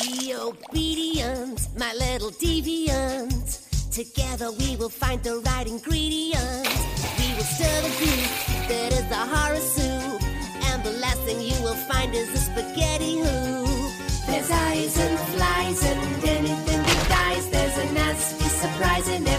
Be obedient, my little deviant. Together we will find the right ingredient. We will stir the goop that is the horror soup. And the last thing you will find is a spaghetti hoop. There's eyes and flies and anything that dies. There's a nasty surprise in every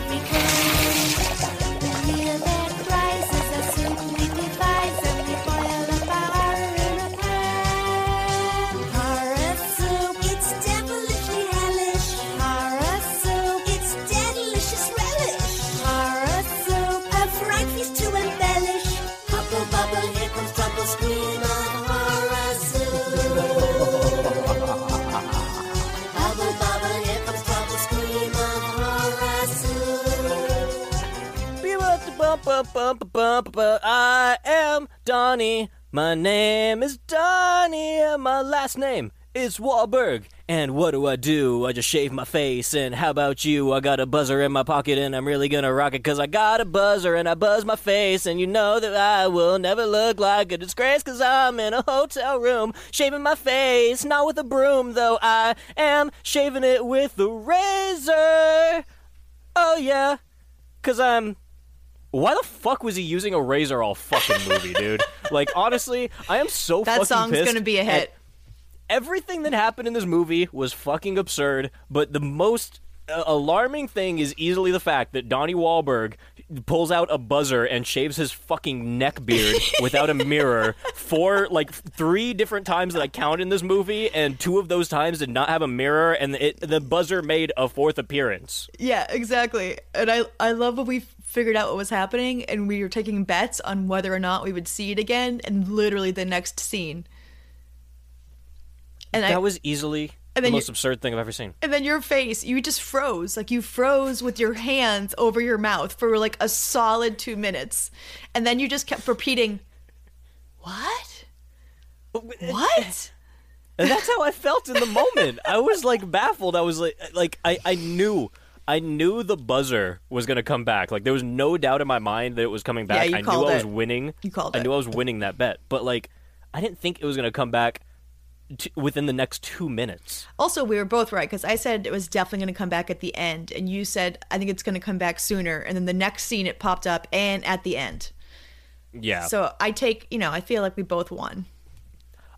I am Donnie. My name is Donnie, and my last name is Wahlberg. And what do I do? I just shave my face. And how about you? I got a buzzer in my pocket, and I'm really gonna rock it because I got a buzzer and I buzz my face. And you know that I will never look like a disgrace because I'm in a hotel room shaving my face. Not with a broom, though I am shaving it with a razor. Oh, yeah. Because I'm why the fuck was he using a razor all fucking movie, dude? like honestly, I am so fucking. That song's gonna be a hit. Everything that happened in this movie was fucking absurd, but the most uh, alarming thing is easily the fact that Donnie Wahlberg pulls out a buzzer and shaves his fucking neck beard without a mirror for like three different times that I count in this movie, and two of those times did not have a mirror, and it, the buzzer made a fourth appearance. Yeah, exactly. And I I love when we figured out what was happening and we were taking bets on whether or not we would see it again and literally the next scene. And that I was easily And the most absurd thing I've ever seen. and then your face, you just froze. Like you froze with your hands over your mouth for like a solid 2 minutes. And then you just kept repeating, "What? What?" And that's how I felt in the moment. I was like baffled. I was like, like I, I knew, I knew the buzzer was gonna come back. Like there was no doubt in my mind that it was coming back. you I knew I was it. winning. You called I it. knew I was winning that bet. But like, I didn't think it was gonna come back t- within the next two minutes. Also, we were both right because I said it was definitely going to come back at the end, and you said I think it's going to come back sooner. And then the next scene, it popped up and at the end. Yeah. So I take, you know, I feel like we both won.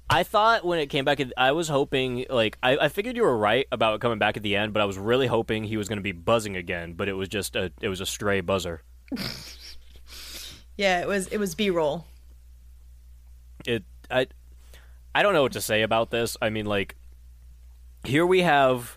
I thought when it came back, I was hoping like I, I figured you were right about it coming back at the end, but I was really hoping he was gonna be buzzing again. But it was just a, it was a stray buzzer. Yeah, it was it was B roll. it I I don't know what to say about this. I mean like here we have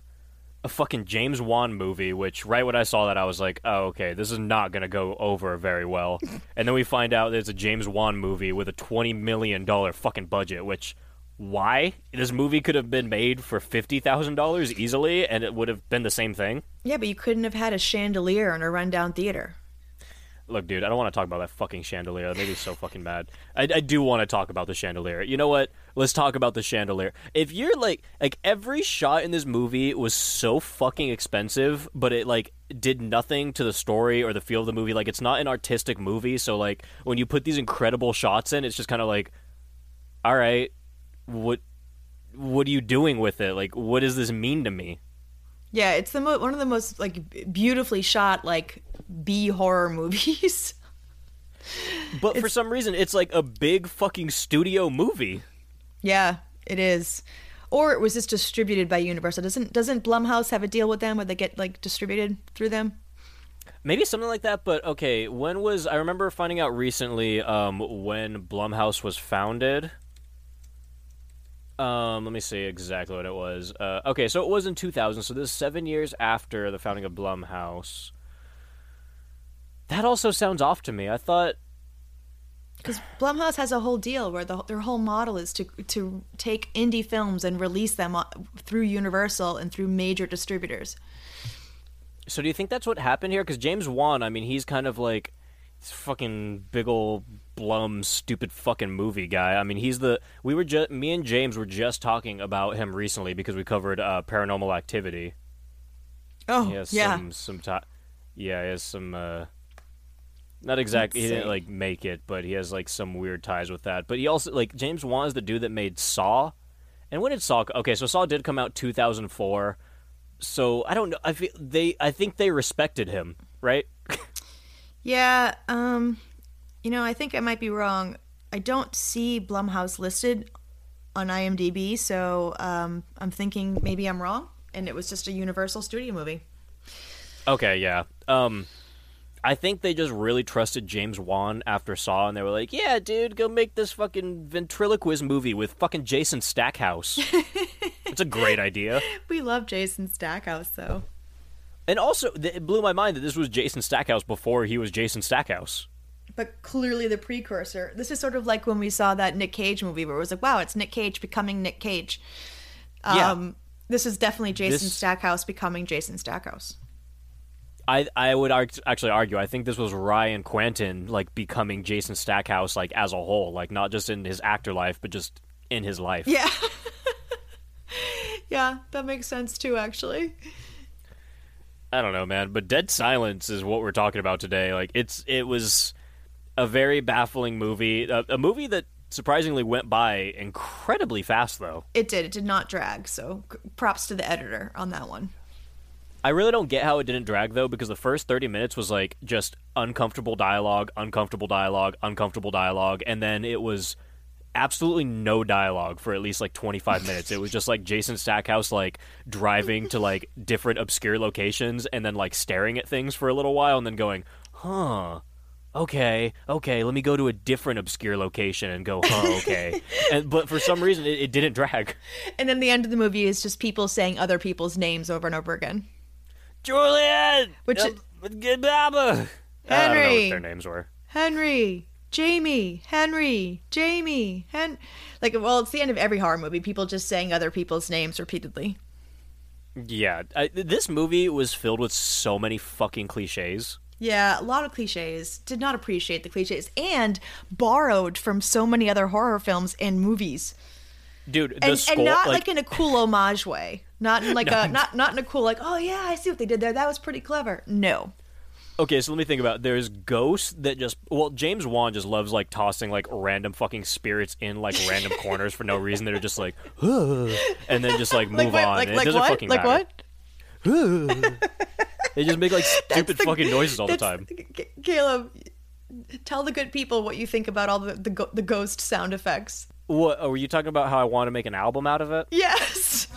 a fucking James Wan movie which right when I saw that I was like, "Oh, okay, this is not going to go over very well." and then we find out there's a James Wan movie with a 20 million dollar fucking budget which why? This movie could have been made for $50,000 easily and it would have been the same thing. Yeah, but you couldn't have had a chandelier in a rundown theater. Look, dude, I don't want to talk about that fucking chandelier. That made me so fucking mad. I, I do want to talk about the chandelier. You know what? Let's talk about the chandelier. If you're like, like every shot in this movie was so fucking expensive, but it like did nothing to the story or the feel of the movie. Like it's not an artistic movie, so like when you put these incredible shots in, it's just kind of like, all right, what, what are you doing with it? Like, what does this mean to me? Yeah, it's the mo- one of the most like beautifully shot like B horror movies. But for some reason, it's like a big fucking studio movie. Yeah, it is. Or it was just distributed by Universal. Doesn't doesn't Blumhouse have a deal with them where they get like distributed through them? Maybe something like that, but okay. When was I remember finding out recently um, when Blumhouse was founded? Um, let me see exactly what it was. Uh, okay, so it was in 2000, so this is seven years after the founding of Blumhouse. That also sounds off to me. I thought Because Blumhouse has a whole deal where the, their whole model is to to take indie films and release them through Universal and through major distributors. So do you think that's what happened here? Because James Wan, I mean, he's kind of like this fucking big ol' blum, stupid fucking movie guy. I mean, he's the we were just me and James were just talking about him recently because we covered uh, Paranormal Activity. Oh, yeah. some some ti Yeah, he has some. Uh, not exactly. He didn't like make it, but he has like some weird ties with that. But he also like James Wan is the dude that made Saw, And when did Saw? Okay, so Saw did come out 2004. So I don't know. I feel they. I think they respected him, right? Yeah, um, you know, I think I might be wrong. I don't see Blumhouse listed on IMDb, so um, I'm thinking maybe I'm wrong, and it was just a Universal Studio movie. Okay, yeah. Um, I think they just really trusted James Wan after Saw, and they were like, "Yeah, dude, go make this fucking ventriloquist movie with fucking Jason Stackhouse." It's a great idea. We love Jason Stackhouse, though. And also, it blew my mind that this was Jason Stackhouse before he was Jason Stackhouse. But clearly the precursor. This is sort of like when we saw that Nick Cage movie where it was like, wow, it's Nick Cage becoming Nick Cage. Yeah. Um, This is definitely Jason This- Stackhouse becoming Jason Stackhouse. I I would arg- actually argue I think this was Ryan Kwanten like becoming Jason Stackhouse like as a whole, like not just in his actor life, but just in his life. Yeah. yeah, that makes sense too, actually. I don't know, man, but Dead Silence is what we're talking about today. Like it's it was a very baffling movie, a, a movie that surprisingly went by incredibly fast though. It did. It did not drag. So props to the editor on that one. I really don't get how it didn't drag though because the first 30 minutes was like just uncomfortable dialogue, uncomfortable dialogue, uncomfortable dialogue and then it was absolutely no dialogue for at least like 25 minutes. It was just like Jason Stackhouse like driving to like different obscure locations and then like staring at things for a little while and then going, "Huh. Okay, okay, let me go to a different obscure location and go, huh, okay. and but for some reason it, it didn't drag. And then the end of the movie is just people saying other people's names over and over again. Julian! Which- Um, good Baba! I don't know Henry! what their names were. Henry, Jamie, Henry, Jamie, Hen. Like, well, it's the end of every horror movie. People just saying other people's names repeatedly. Yeah, I, this movie was filled with so many fucking cliches. Yeah, a lot of cliches. Did not appreciate the cliches and borrowed from so many other horror films and movies. Dude, the And, skull, and not like, like, in a cool homage way. Not in like a not not in a cool like, oh yeah, I see what they did there. That was pretty clever. No. okay, so let me think about. It. There's ghosts that just, well, James Wan just loves like tossing like random fucking spirits in like random corners for no reason. That are just like, and then just like move Like on. Like, like it doesn't what? fucking Like matter. what? They just make like stupid the- fucking noises all the time. Caleb, tell the good people what you think about all the the, the ghost sound effects. What? Oh, were you talking about how I want to make an album out of it? Yes.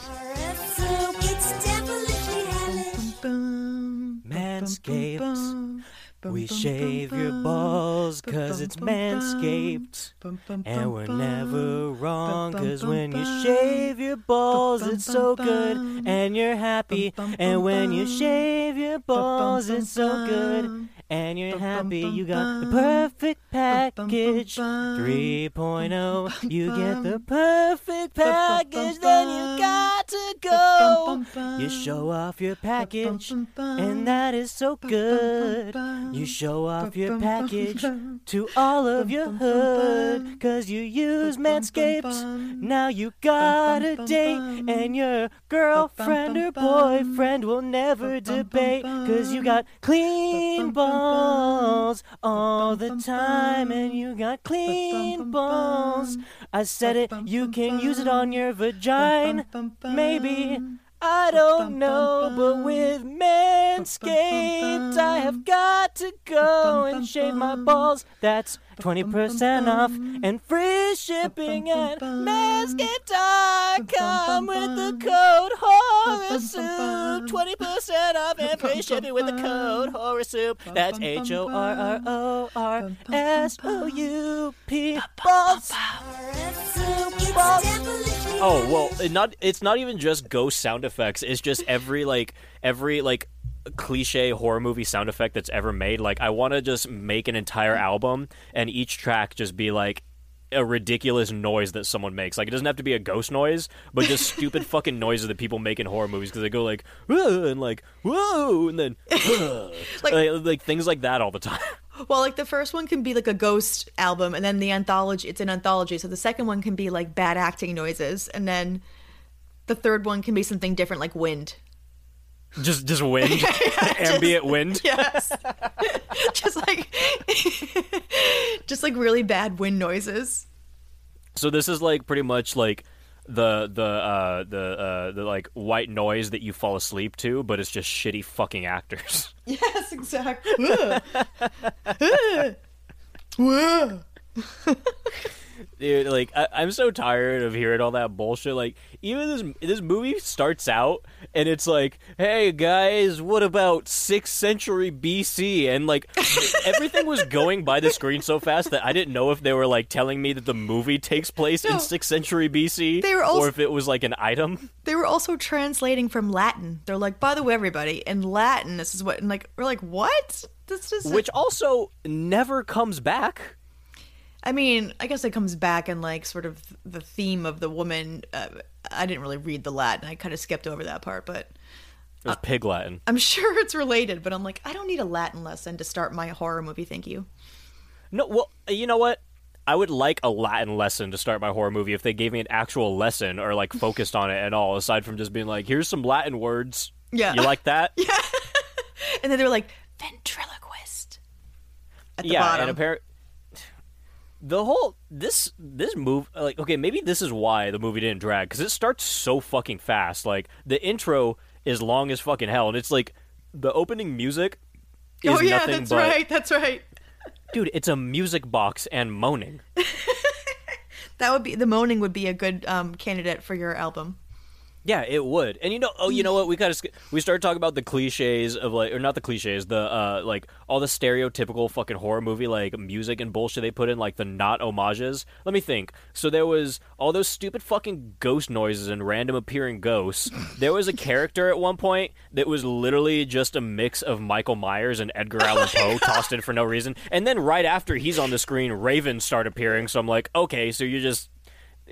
Manscaped. We shave your balls cause it's manscaped. And we're never wrong cause when you shave your balls it's so good and you're happy. And when you shave your balls it's so good and you're happy. You got the perfect package. 3.0. You get the perfect package, then you got to go. You show off your package, and that is so good. You show off your package to all of your hood, cause you use Manscaped. Now you got a date, and your girlfriend or boyfriend will never debate, cause you got clean balls all the bum, time, and you got clean balls. I said it, you can use it on your vagina. Maybe. I don't know, but with Manscaped, I have got to go and shave my balls. That's 20% off and free shipping bum, at bum. Manscaped.com bum, with the code bum, HORRORSOUP. 20% off and free shipping with the code HORRORSOUP. That's bum, bum, H O R R O R bum, bum, S O U P. Balls. So it's Balls. definitely Oh well, it not it's not even just ghost sound effects. It's just every like every like cliche horror movie sound effect that's ever made. Like I want to just make an entire album and each track just be like a ridiculous noise that someone makes. Like it doesn't have to be a ghost noise, but just stupid fucking noises that people make in horror movies because they go like "Whoa," and like whoa and then Like- like, like things like that all the time. Well, like the first one can be like a ghost album, and then the anthology, it's an anthology. So the second one can be like bad acting noises, and then the third one can be something different, like wind. Just just wind, ambient wind. Yes, just like, just like really bad wind noises. So this is like pretty much like the the uh, the uh, the like white noise that you fall asleep to, but it's just shitty fucking actors. Yes, exactly. Dude, like I, I'm so tired of hearing all that bullshit. Like even this this movie starts out and it's like, "Hey guys, what about sixth century BC?" And like everything was going by the screen so fast that I didn't know if they were like telling me that the movie takes place No. in sixth century BC, They were also- or if it was like an item. They were also translating from Latin. They're like, by the way, everybody, in Latin, this is what, and like, we're like, what? This is which also never comes back. I mean, I guess it comes back in like sort of the theme of the woman. Uh, I didn't really read the Latin. I kind of skipped over that part, but It was Pig Latin. I'm sure it's related. But I'm like, I don't need a Latin lesson to start my horror movie. Thank you. No, well, you know what? I would like a Latin lesson to start my horror movie if they gave me an actual lesson or like focused on it at all, aside from just being like, "Here's some Latin words." Yeah. you like that? yeah, And then they were like, ventriloquist at the yeah. bottom. And apparently, the whole this this move like okay, maybe this is why the movie didn't drag because it starts so fucking fast. Like the intro is long as fucking hell, and it's like the opening music. Is oh yeah, nothing that's but, right. That's right. dude. It's a music box and moaning. That would be the moaning would be a good um, candidate for your album. Yeah, it would. And you know, oh, you know what? We kind of we started talking about the cliches of like, or not the cliches, the uh, like all the stereotypical fucking horror movie like music and bullshit they put in, like the not homages. Let me think. So there was all those stupid fucking ghost noises and random appearing ghosts. There was a character at one point that was literally just a mix of Michael Myers and Edgar Allan Poe tossed in for no reason. And then right after he's on the screen, ravens start appearing. So I'm like, okay, so you're just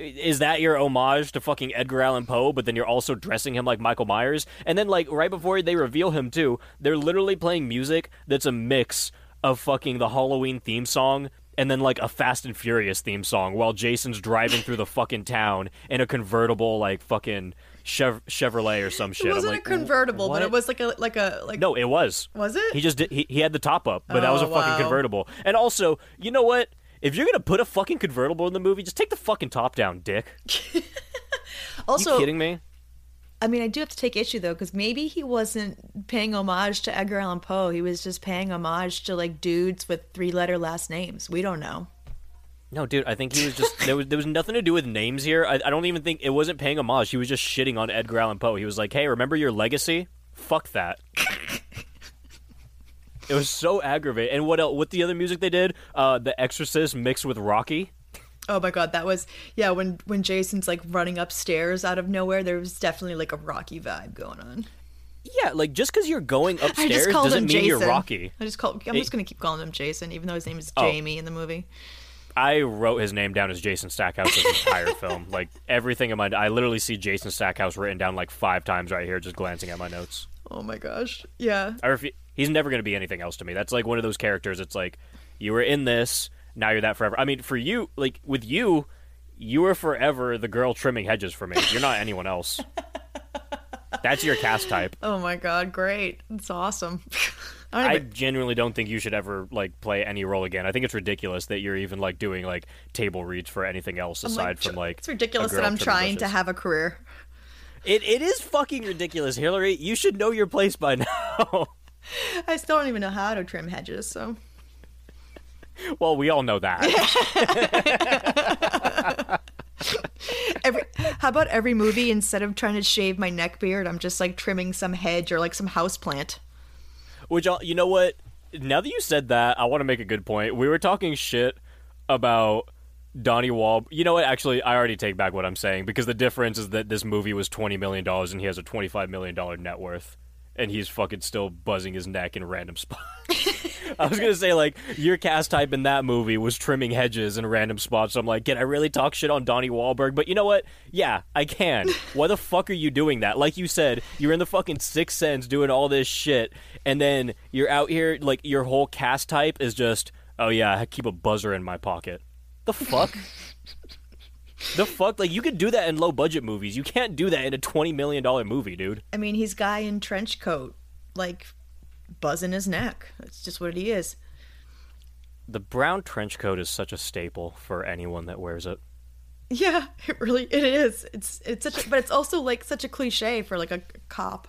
is that your homage to fucking Edgar Allan Poe, but then you're also dressing him like Michael Myers? And then, like, right before they reveal him, too, they're literally playing music that's a mix of fucking the Halloween theme song and then, like, a Fast and Furious theme song while Jason's driving through the fucking town in a convertible, like, fucking Chev- Chevrolet or some shit. It wasn't like, a convertible, but it was like a like a like. No, it was. Was it? He just did, he, he had the top up, but that was a Oh, fucking convertible. And also, you know what? If you're gonna put a fucking convertible in the movie, just take the fucking top down, dick. also, you kidding me? I mean, I do have to take issue though, because maybe he wasn't paying homage to Edgar Allan Poe. He was just paying homage to like dudes with three-letter last names. We don't know. No, dude, I think he was just there was there was nothing to do with names here. I, I don't even think it wasn't paying homage. He was just shitting on Edgar Allan Poe. He was like, "Hey, remember your legacy? Fuck that." it was so aggravating. And what else? What the other music they did? Uh, The Exorcist mixed with Rocky. Oh my god, that was yeah. When when Jason's like running upstairs out of nowhere, there was definitely like a Rocky vibe going on. Yeah, like just because you're going upstairs doesn't mean Jason. you're Rocky. I just call. I'm just gonna keep calling him Jason, even though his name is Oh. Jamie in the movie. I wrote his name down as Jason Stackhouse the entire film. Like everything in my, I literally see Jason Stackhouse written down like five times right here, just glancing at my notes. Oh my gosh, yeah. I refu- he's never going to be anything else to me. That's like one of those characters. It's like you were in this, now you're that forever. I mean, for you, like with you, you were forever the girl trimming hedges for me. You're not anyone else. That's your cast type. Oh my god, great. It's awesome. I I genuinely don't think you should ever like play any role again. I think it's ridiculous that you're even like doing like table reads for anything else aside like, from like it's ridiculous that I'm trying to have a career. It it is fucking ridiculous, Hillary. You should know your place by now. I still don't even know how to trim hedges, so well, we all know that. every how about every movie instead of trying to shave my neck beard, I'm just like trimming some hedge or like some house plant. Which you know what? Now that you said that, I want to make a good point. We were talking shit about Donnie Wall. You know what? Actually, I already take back what I'm saying because the difference is that this movie was twenty million dollars and he has a twenty five million dollar net worth, and he's fucking still buzzing his neck in random spots. I was gonna say like your cast type in that movie was trimming hedges in random spots. So I'm like, can I really talk shit on Donnie Wahlberg? But you know what? Yeah, I can. Why the fuck are you doing that? Like you said, you're in the fucking Sixth Sense doing all this shit, and then you're out here like your whole cast type is just, oh yeah, I keep a buzzer in my pocket. The fuck? The fuck? Like you could do that in low budget movies. You can't do that in a twenty million dollar movie, dude. I mean, he's guy in trench coat, like buzzing his neck. That's just what he is. The brown trench coat is such a staple for anyone that wears it. Yeah, it really it is. It's it's such a, but it's also like such a cliche for like a cop.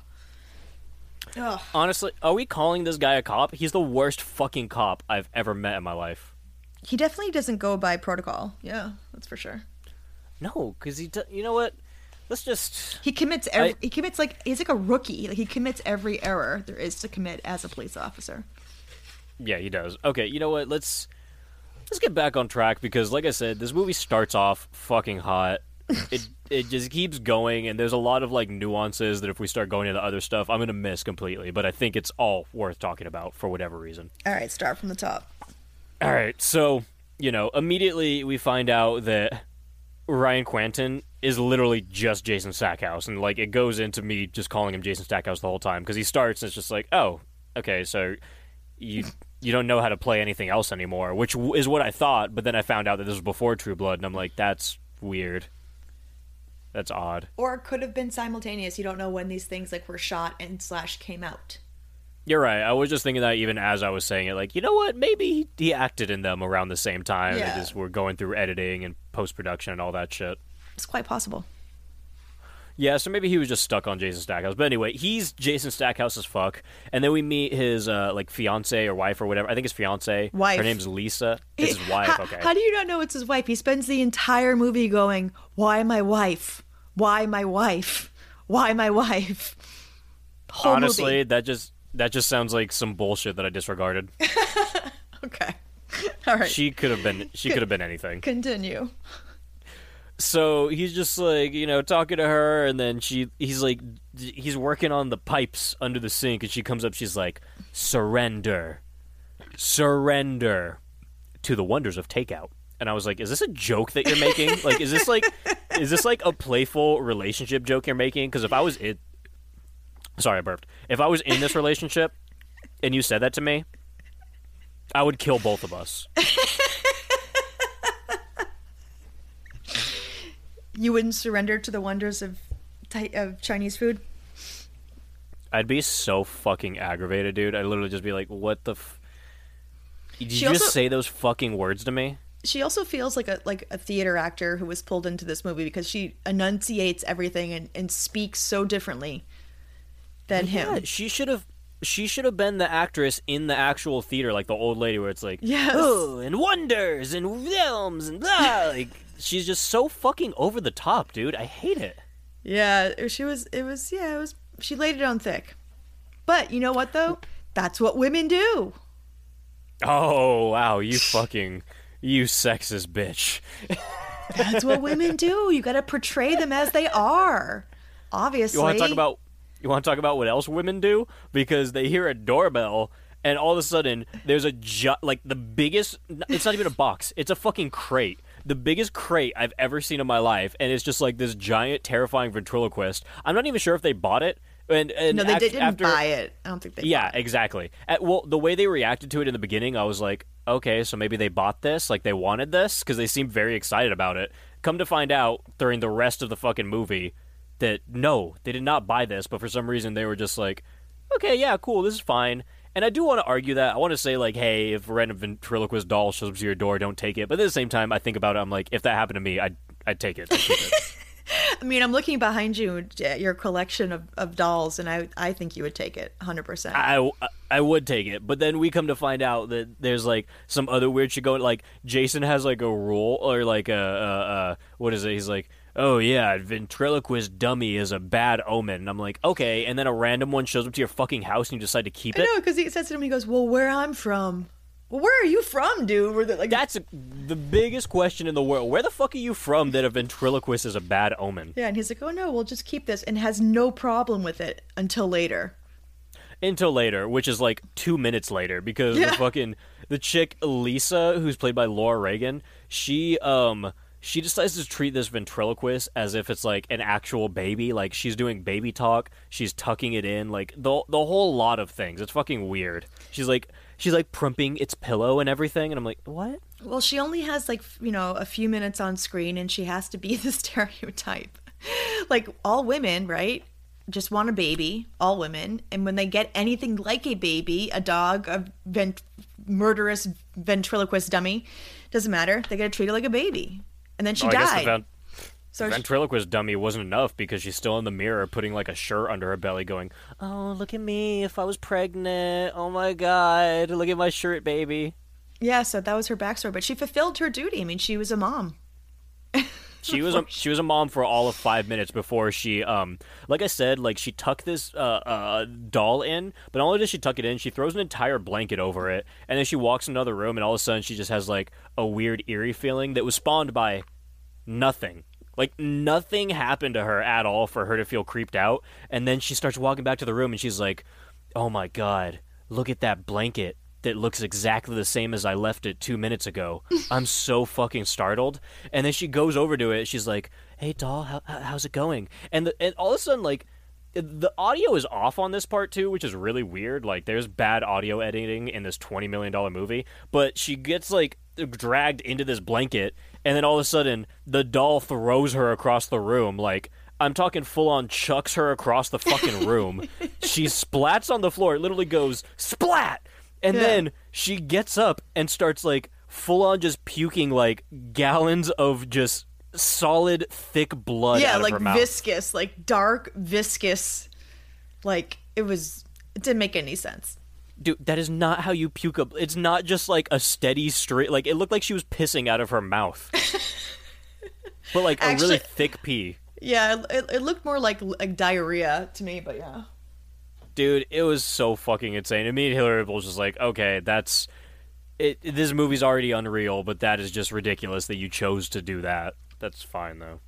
Ugh. Honestly, are we calling this guy a cop? He's the worst fucking cop I've ever met in my life. He definitely doesn't go by protocol. Yeah, that's for sure. No, because he. Do- you know what? Let's just. He commits every, I- he commits like he's like a rookie. Like he commits every error there is to commit as a police officer. Yeah, he does. Okay, you know what? Let's let's get back on track because, like I said, this movie starts off fucking hot. it it just keeps going, and there's a lot of like nuances that if we start going into other stuff, I'm gonna miss completely. But I think it's all worth talking about for whatever reason. All right, start from the top. All right, so you know, immediately we find out that Ryan Kwanten is literally just Jason Stackhouse, and like it goes into me just calling him Jason Stackhouse the whole time because he starts and it's just like, oh, okay, so you you don't know how to play anything else anymore, which w- is what I thought, but then I found out that this was before True Blood, and I'm like, that's weird. That's odd. Or it could have been simultaneous. You don't know when these things like were shot and slash came out. You're right. I was just thinking that even as I was saying it, like, you know what? Maybe he, acted in them around the same time. Yeah. They just were going through editing and post production and all that shit. It's quite possible. Yeah, so maybe he was just stuck on Jason Stackhouse. But anyway, he's Jason Stackhouse as fuck. And then we meet his uh, like fiance or wife or whatever. I think his fiance. Wife. Her name's Lisa. It's his wife. How, okay. how do you not know it's his wife? He spends the entire movie going, "Why my wife? Why my wife? Why my wife?" Whole Honestly, movie. that just that just sounds like some bullshit that I disregarded. Okay. All right. She could have been she could have been anything. Continue. so he's just like you know talking to her and then she he's like he's working on the pipes under the sink and she comes up she's like surrender surrender to the wonders of takeout and i was like is this a joke that you're making like is this like is this like a playful relationship joke you're making because if i was it sorry i burped if i was in this relationship and you said that to me i would kill both of us You wouldn't surrender to the wonders of of Chinese food. I'd be so fucking aggravated, dude. I'd literally just be like, "What the? F-? Did She you just say those fucking words to me?" She also feels like a like a theater actor who was pulled into this movie because she enunciates everything and, and speaks so differently than him. She should have. She should have been the actress in the actual theater, like the old lady, where it's like, Yes. oh, and wonders and films and blah. like, she's just so fucking over the top, dude. I hate it. Yeah, she was. It was. Yeah, it was. She laid it on thick. But you know what though? That's what women do. Oh wow, you fucking, you sexist bitch. That's what women do. You got to portray them as they are. Obviously. You want to talk about you want to talk about what else women do? Because they hear a doorbell and all of a sudden there's a ju- like the biggest it's not even a box it's a fucking crate. The biggest crate I've ever seen in my life and it's just like this giant terrifying ventriloquist. I'm not even sure if they bought it and, and No, they af- didn't after, buy it. I don't think they. yeah exactly. At- well the way they reacted to it in the beginning I was like okay so maybe they bought this like they wanted this? Because they seemed very excited about it. Come to find out during the rest of the fucking movie that no, they did not buy this, but for some reason they were just like, okay, yeah, cool, this is fine. And I do want to argue that. I want to say, like, hey, if a random ventriloquist doll shows up to your door, don't take it. But at the same time, I think about it, I'm like, if that happened to me, I'd, I'd take it. I'd it. I mean, I'm looking behind you at your collection of, of dolls, and I I think you would take it 100. percent I, I would take it. But then we come to find out that there's, like, some other weird shit going. Like, Jason has, like, a rule, or, like, a, a, a what is it? He's like, oh yeah, ventriloquist dummy is a bad omen. And I'm like, okay. And then a random one shows up to your fucking house and you decide to keep I it. know because he says to him, he goes, "Well, where I'm from." Well, where are you from, dude? Where the, like That's a, the biggest question in the world. Where the fuck are you from that a ventriloquist is a bad omen? yeah, and he's like, "Oh no, we'll just keep this," and has no problem with it until later. Until later, which is like two minutes later, because Yeah. the fucking the chick Lisa, who's played by Laura Regan, she um she decides to treat this ventriloquist as if it's like an actual baby. Like she's doing baby talk, she's tucking it in, like the the whole lot of things. It's fucking weird. She's like she's like primping its pillow and everything, and I'm like, what? Well, she only has like you know a few minutes on screen, and she has to be the stereotype. like all women, right? Just want a baby, all women, and when they get anything like a baby, a dog, a vent- murderous ventriloquist dummy, doesn't matter. They treat it like a baby, and then she Oh, died. So she- Ventriloquist dummy wasn't enough because she's still in the mirror putting like a shirt under her belly going, Oh, look at me. If I was pregnant. Oh my god. Look at my shirt, baby. yeah, so that was her backstory, but she fulfilled her duty. I mean, she was a mom. She was a, she was a mom for all of five minutes before she um like I said like she tucked this uh, uh doll in but not only does she tuck it in she throws an entire blanket over it and then she walks another room and all of a sudden she just has like a weird eerie feeling that was spawned by nothing. Like nothing happened to her at all for her to feel creeped out and then she starts walking back to the room and she's like oh my god look at that blanket that looks exactly the same as I left it two minutes ago. I'm so fucking startled. And then she goes over to it. She's like, "Hey, doll, how, how- how's it going?" And the, and all of a sudden, like, the audio is off on this part too, which is really weird. Like, there's bad audio editing in this twenty million dollar movie. But she gets like dragged into this blanket, and then all of a sudden, the doll throws her across the room, like. I'm talking full on chucks her across the fucking room. she splats on the floor. It literally goes splat. And Yeah. then she gets up and starts like full on just puking like gallons of just solid thick blood yeah, out of like her mouth. viscous, like dark, viscous. Like it was. It didn't make any sense. Dude, that is not how you puke up. It's not just like a steady straight like it looked like she was pissing out of her mouth. but like a really thick pee. Yeah, it, it looked more like like diarrhea to me, but yeah. Dude, it was so fucking insane. And me and Hillary was just like, okay, that's it, this movie's already unreal, but that is just ridiculous that you chose to do that. That's fine though.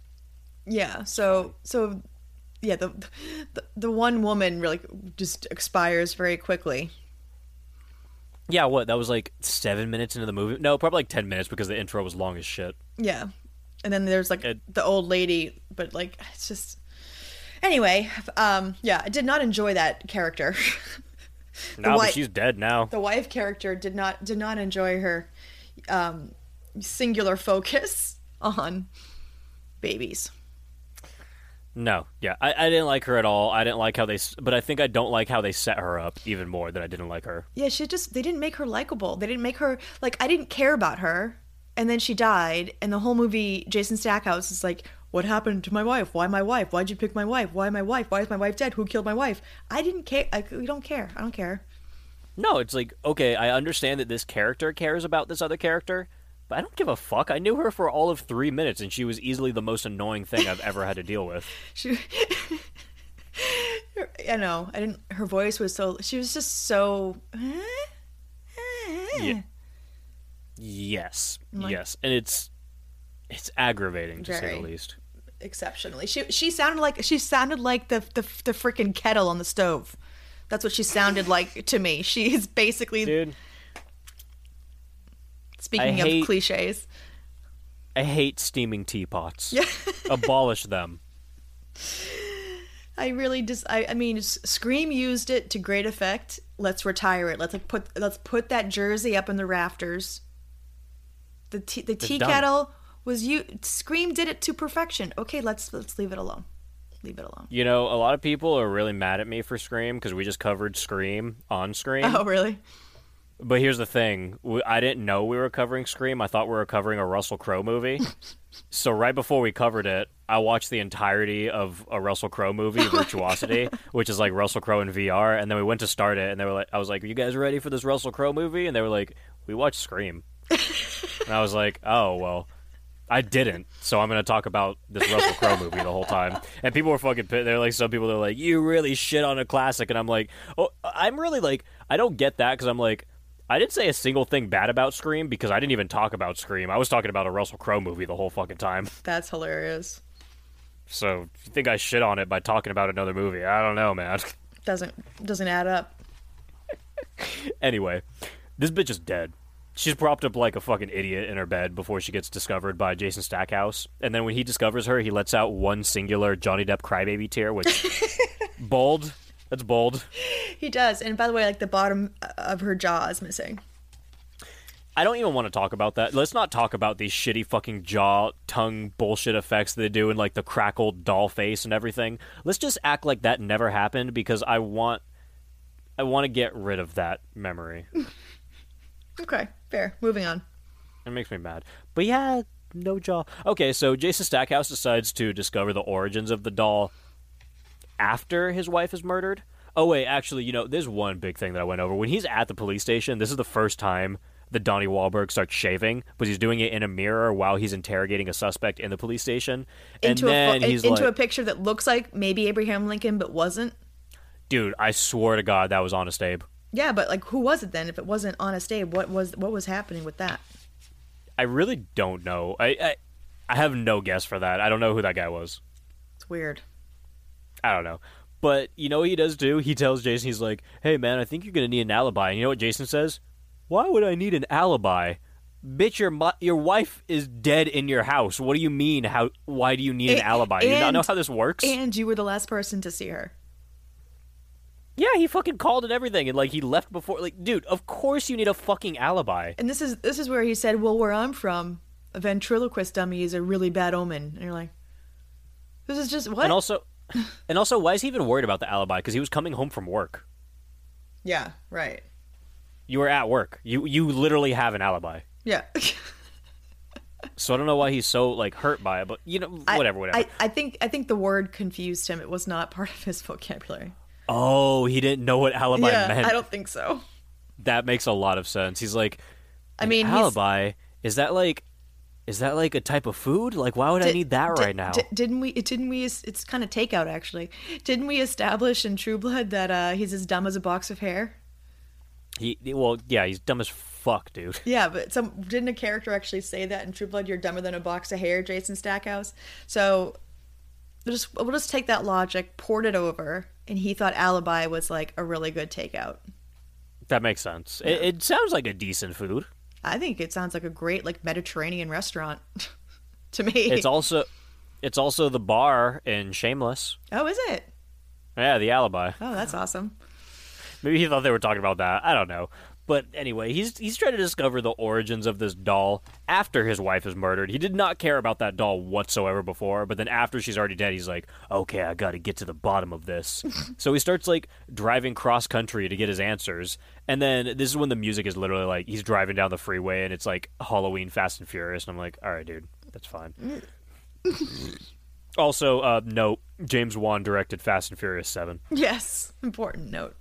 Yeah. So so yeah, the the, the one woman really just expires very quickly. Yeah, what? That was like seven minutes into the movie. No, probably like ten minutes because the intro was long as shit. Yeah. And then there's like It- the old lady, but like it's just Anyway, um yeah, I did not enjoy that character. No, but she's dead now. the wife character did not did not enjoy her um singular focus on babies. No, yeah, I, I didn't like her at all. I didn't like how they, but I think I don't like how they set her up even more than I didn't like her. Yeah, she just they didn't make her likable. They didn't make her like I didn't care about her. And then she died, and the whole movie Jason Stackhouse is like, "What happened to my wife? Why my wife? Why'd you pick my wife? Why my wife? Why is my wife dead? Who killed my wife?" I didn't care. I, we don't care. I don't care. No, it's like okay, I understand that this character cares about this other character, but I don't give a fuck. I knew her for all of three minutes, and she was easily the most annoying thing I've ever had to deal with. She, I know. I didn't. Her voice was so. She was just so. Yeah. Yes, Like- yes, and it's it's aggravating to say the least. Exceptionally. She she sounded like she sounded like the the the freaking kettle on the stove. That's what she sounded like to me. She is basically Dude, speaking I hate- of cliches. I hate steaming teapots. Abolish them. I really just I, I mean Scream used it to great effect. Let's retire it. Let's like, put let's put that jersey up in the rafters. The tea, the tea kettle was you Scream did it to perfection. Okay, let's let's leave it alone. Leave it alone. You know, a lot of people are really mad at me for Scream because we just covered Scream on Scream. Oh, really? But here's the thing: we, I didn't know we were covering Scream. I thought we were covering a Russell Crowe movie. so right before we covered it, I watched the entirety of a Russell Crowe movie, oh Virtuosity, which is like Russell Crowe in VR. And then we went to start it, and they were like, "I was like, are you guys ready for this Russell Crowe movie?" And they were like, "We watched Scream." and I was like, "Oh well." I didn't, so I'm gonna talk about this Russell Crowe movie the whole time. And people were fucking pissed. They're like, some people are like, "You really shit on a classic," and I'm like, "Oh, I'm really like, I don't get that because I'm like, I didn't say a single thing bad about Scream because I didn't even talk about Scream. I was talking about a Russell Crowe movie the whole fucking time. That's hilarious. So you think I shit on it by talking about another movie, I don't know, man. Doesn't doesn't add up. anyway, this bitch is dead. She's propped up like a fucking idiot in her bed before she gets discovered by Jason Stackhouse. And then when he discovers her, he lets out one singular Johnny Depp crybaby tear, which bold. That's bold. He does. And by the way, like the bottom uh, of her jaw is missing. I don't even want to talk about that. Let's not talk about these shitty fucking jaw tongue bullshit effects they do in like the crackled doll face and everything. Let's just act like that never happened because I want I want to get rid of that memory. Okay, fair. Moving on. It makes me mad. But yeah, no jaw. Okay, so Jason Stackhouse decides to discover the origins of the doll after his wife is murdered. Oh wait, actually, you know, there's one big thing that I went over. When he's at the police station, this is the first time that Donnie Wahlberg starts shaving, but he's doing it in a mirror while he's interrogating a suspect in the police station. And into then a he's into like, a picture that looks like maybe Abraham Lincoln but wasn't. "Dude, I swear to God, that was Honest Abe." Yeah, but like who was it then? If it wasn't Honest Abe, what was what was happening with that? I really don't know. I, I I have no guess for that. I don't know who that guy was. It's weird. I don't know. But you know what he does do? He tells Jason, he's like, "Hey man, I think you're gonna need an alibi." And you know what Jason says? Why would I need an alibi? Bitch, your your wife is dead in your house. What do you mean? How? Why do you need an A- alibi? Do you not know how this works? And you were the last person to see her. Yeah, he fucking called and everything, and like he left before. Like, dude, of course you need a fucking alibi. And this is this is where he said, "Well, where I'm from, a ventriloquist dummy is a really bad omen." And you're like, "This is just what?" And also, and also, why is he even worried about the alibi? Because he was coming home from work. yeah, right. You were at work. You you literally have an alibi. Yeah. So I don't know why he's so like hurt by it, but you know, I- whatever, whatever. I, I think I think the word confused him. It was not part of his vocabulary. Oh, he didn't know what alibi yeah, meant. I don't think so. That makes a lot of sense. He's like, I mean, alibi is that like, is that like a type of food? Like, why would I need that di- right now? di- didn't we? Didn't we? It's kind of takeout actually. Didn't we establish in True Blood that uh, he's as dumb as a box of hair? he, well, yeah, he's dumb as fuck, dude. Yeah, but some didn't a character actually say that in True Blood? You're dumber than a box of hair, Jason Stackhouse. So we'll just we'll just take that logic, port it over, and he thought Alibi was like a really good takeout. That makes sense. It, it sounds like a decent food. I think it sounds like a great like Mediterranean restaurant to me. It's also, it's also the bar in Shameless. oh, is it? Yeah, the alibi. Oh, that's awesome. Maybe he thought they were talking about that. I don't know. But anyway, he's he's trying to discover the origins of this doll after his wife is murdered. He did not care about that doll whatsoever before, but then after she's already dead, he's like, "Okay, I got to get to the bottom of this." so he starts like driving cross country to get his answers. And then this is when the music is literally like he's driving down the freeway and it's like Halloween Fast and Furious and I'm like, "All right, dude, that's fine." also, uh note, James Wan directed Fast and Furious 7. Yes, important note.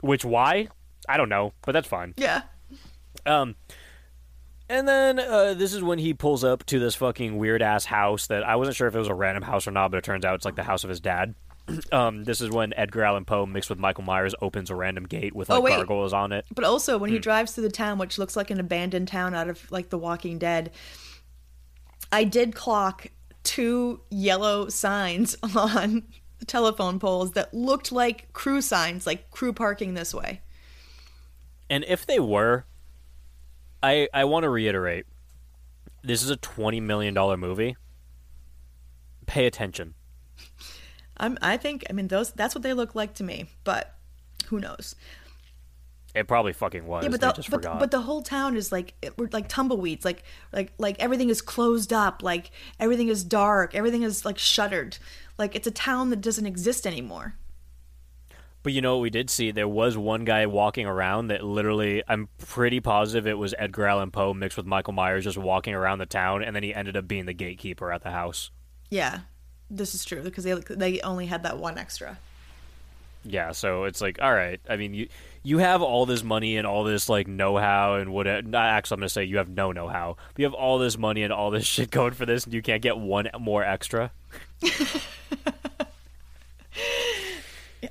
Which why? I don't know, but that's fine. Yeah. Um, and then uh, this is when he pulls up to this fucking weird ass house that I wasn't sure if it was a random house or not, but it turns out it's like the house of his dad. um, this is when Edgar Allan Poe mixed with Michael Myers opens a random gate with Oh, like wait. gargoyles on it. But also, when he Hmm. drives through the town, which looks like an abandoned town out of like The Walking Dead, I did clock two yellow signs on the telephone poles that looked like crew signs, like crew parking this way. And if they were, I I want to reiterate, this is a twenty million dollar movie. Pay attention. I'm, I think, I mean, those that's what they look like to me, but who knows? It probably fucking was. Yeah, but the but, but the whole town is like it, we're like tumbleweeds, like like like everything is closed up, like everything is dark, everything is like shuttered, like it's a town that doesn't exist anymore. But you know what we did see? There was one guy walking around that literally, I'm pretty positive it was Edgar Allan Poe mixed with Michael Myers just walking around the town, and then he ended up being the gatekeeper at the house. Yeah, this is true because they they only had that one extra. Yeah, so it's like, all right. I mean, you you have all this money and all this like know-how and what? Actually, I'm gonna say you have no know-how. But you have all this money and all this shit going for this, and you can't get one more extra.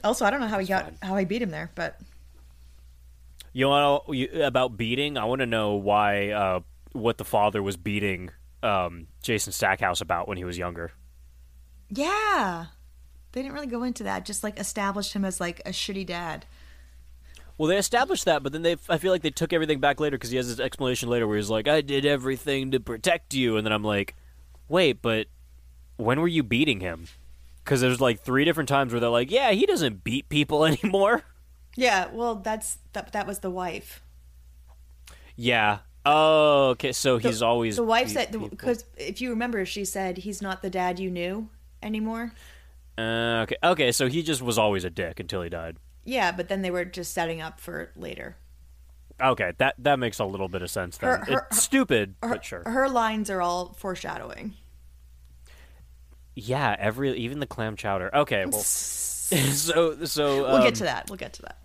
Also, I don't know how he got fine. how I beat him there, but You know you, about beating? I want to know why uh, what the father was beating um, Jason Stackhouse about when he was younger. yeah, they didn't really go into that. Just like established him as like a shitty dad. Well, they established that, but then they I feel like they took everything back later because he has this explanation later where he's like, "I did everything to protect you," and then I'm like, "Wait, but when were you beating him?" Because there's like three different times where they're like, "Yeah, he doesn't beat people anymore." Yeah, well, that's that. That was the wife. yeah. Oh, okay. So he's always The wife said because if you remember, she said he's not the dad you knew anymore. Uh, okay. Okay. So he just was always a dick until he died. Yeah, but then they were just setting up for later. Okay, that that makes a little bit of sense. Then Her- her- it's stupid, Her, but sure. her lines are all foreshadowing. Yeah, every even the clam chowder. Okay, well, so so We'll um, get to that. We'll get to that.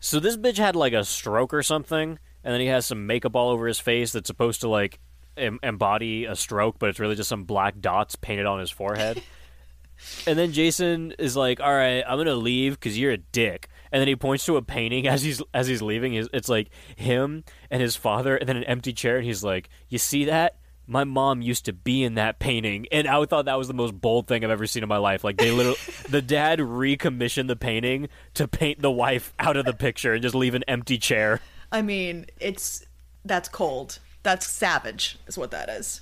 So this bitch had like a stroke or something, and then he has some makeup all over his face that's supposed to like em- embody a stroke, but it's really just some black dots painted on his forehead. and then Jason is like, "All right, I'm gonna leave because you're a dick." And then he points to a painting as he's as he's leaving. It's like him and his father, and then an empty chair, and he's like, "You see that?" My mom used to be in that painting, and I thought that was the most bold thing I've ever seen in my life. Like they literally, the dad recommissioned the painting to paint the wife out of the picture and just leave an empty chair. I mean, it's that's cold. That's savage, is what that is.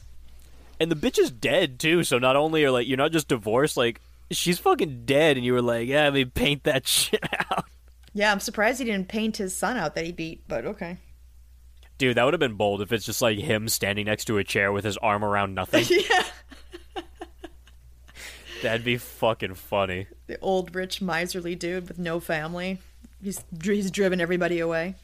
And the bitch is dead too. So not only are like you're not just divorced, like she's fucking dead, and you were like, yeah, I mean, paint that shit out, Yeah, I'm surprised he didn't paint his son out that he beat, but okay. Dude. That would have been bold if it's just like him standing next to a chair with his arm around nothing. yeah. That'd be fucking funny. The old, rich, miserly dude with no family. He's he's driven everybody away.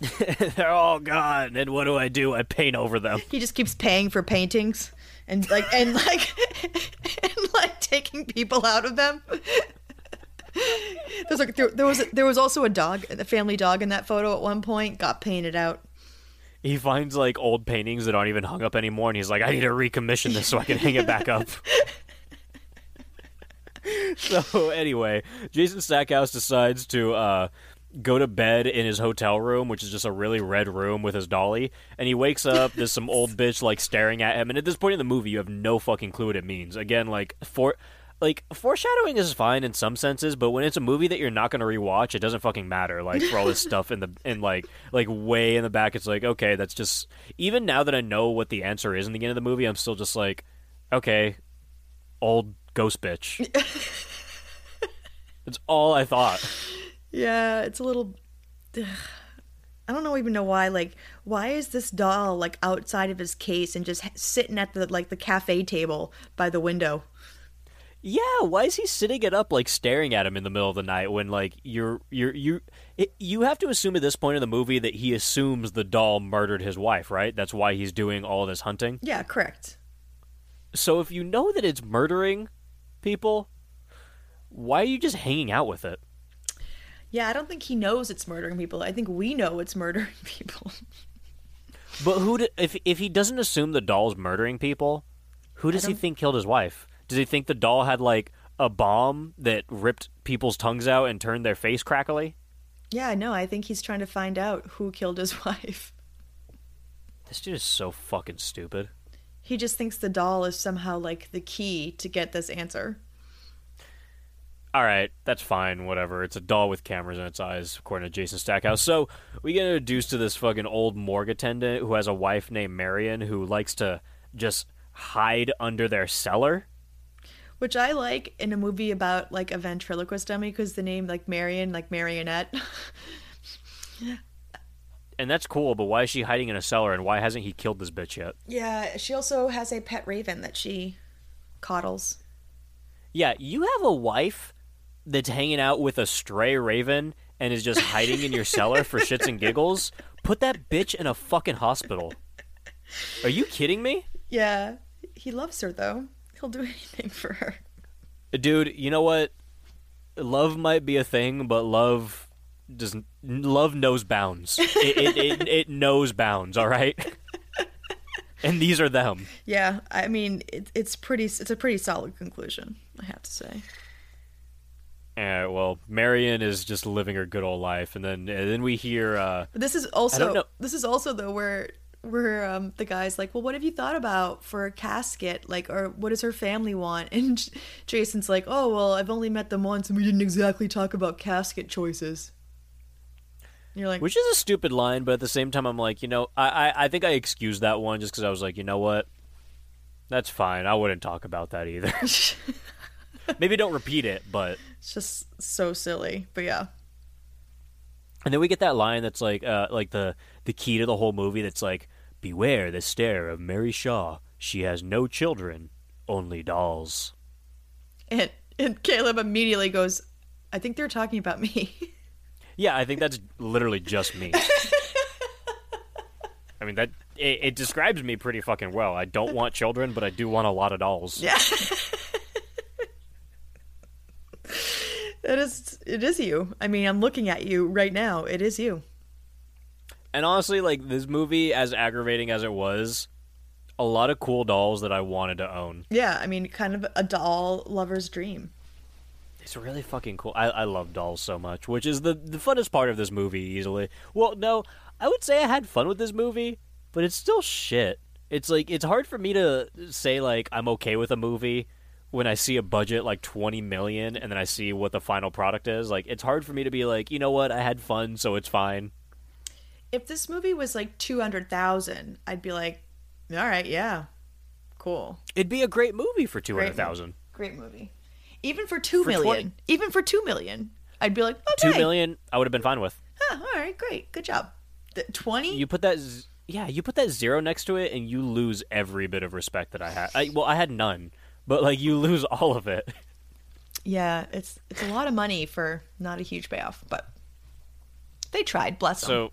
They're all gone, and what do I do? I paint over them. He just keeps paying for paintings and like and like and like taking people out of them. There's like there, there was there was also a dog, a family dog in that photo at one point got painted out. He finds like old paintings that aren't even hung up anymore, and he's like, I need to recommission this so I can hang it back up. so anyway, Jason Stackhouse decides to uh, go to bed in his hotel room, which is just a really red room with his dolly. And he wakes up, there's some old bitch like staring at him. And at this point in the movie, you have no fucking clue what it means. Again, like for like foreshadowing is fine in some senses, but when it's a movie that you're not going to rewatch, it doesn't fucking matter. Like for all this stuff in the in like like way in the back, it's like okay, that's just even now that I know what the answer is in the end of the movie, I'm still just like okay, old ghost bitch. That's all I thought. Yeah, it's a little. I don't know even know why. Like, why is this doll like outside of his case and just sitting at the like the cafe table by the window? Yeah, why is he sitting it up like staring at him in the middle of the night when like you're you're you it, you have to assume at this point in the movie that he assumes the doll murdered his wife, right? That's why he's doing all this hunting. Yeah, correct. So if you know that it's murdering people, why are you just hanging out with it? Yeah, I don't think he knows it's murdering people. I think we know it's murdering people. But who do, if if he doesn't assume the doll's murdering people, who does he think killed his wife? Does he think the doll had like a bomb that ripped people's tongues out and turned their face crackly? yeah, no, I think he's trying to find out who killed his wife. This dude is so fucking stupid. He just thinks the doll is somehow like the key to get this answer. All right, that's fine. Whatever. It's a doll with cameras in its eyes, according to Jason Stackhouse. So we get introduced to this fucking old morgue attendant who has a wife named Marion who likes to just hide under their cellar. Which I like in a movie about like a ventriloquist dummy because the name like Marion, like marionette. And that's cool, but why is she hiding in a cellar and why hasn't he killed this bitch yet? yeah, she also has a pet raven that she coddles. Yeah, you have a wife that's hanging out with a stray raven and is just hiding in your cellar for shits and giggles. Put that bitch in a fucking hospital. Are you kidding me? Yeah, he loves her though. He'll do anything for her. Dude, you know what? Love might be a thing, but love doesn't. Love knows bounds. It, it, it, it knows bounds. All right. And these are them. Yeah, I mean it, it's pretty. It's a pretty solid conclusion, I have to say. Uh, well, Marion is just living her good old life, and then and then we hear. Uh, this is also this is also though where where um the guy's like, well, what have you thought about for a casket? Like, or what does her family want? And J- Jason's like, oh well, I've only met them once, and we didn't exactly talk about casket choices. And you're like, which is a stupid line, but at the same time, I'm like, you know, I I, I think I excused that one just because I was like, you know what, that's fine. I wouldn't talk about that either. Maybe don't repeat it, but it's just so silly. But yeah, And then we get that line that's like, uh, like the the key to the whole movie. That's like, beware the stare of Mary Shaw. She has no children, only dolls. and and Caleb immediately goes, I think they're talking about me. Yeah, I think that's literally just me. I mean that it, it describes me pretty fucking well. I don't want children, but I do want a lot of dolls. Yeah. it is it is you. I mean, I'm looking at you right now. It is you. And honestly, like this movie, as aggravating as it was, a lot of cool dolls that I wanted to own. Yeah, I mean, kind of a doll lover's dream. It's really fucking cool. I, I love dolls so much, which is the the funnest part of this movie easily. Well, no, I would say I had fun with this movie, but it's still shit. It's like it's hard for me to say like I'm okay with a movie when I see a budget like 20 million and then I see what the final product is. Like it's hard for me to be like, "You know what? I had fun, so it's fine." If this movie was like 200,000, I'd be like, "All right, yeah. Cool. It'd be a great movie for 200,000. Great movie." Even for 2 For million, 20 even for 2 million, I'd be like, Two "Okay. million, I would have been fine with. Huh, all right, great. Good job." 20? You put that, z- yeah, you put that zero next to it, and you lose every bit of respect that I had. I, well, I had none, but like you lose all of it. yeah, it's it's a lot of money for not a huge payoff, but they tried, bless them. So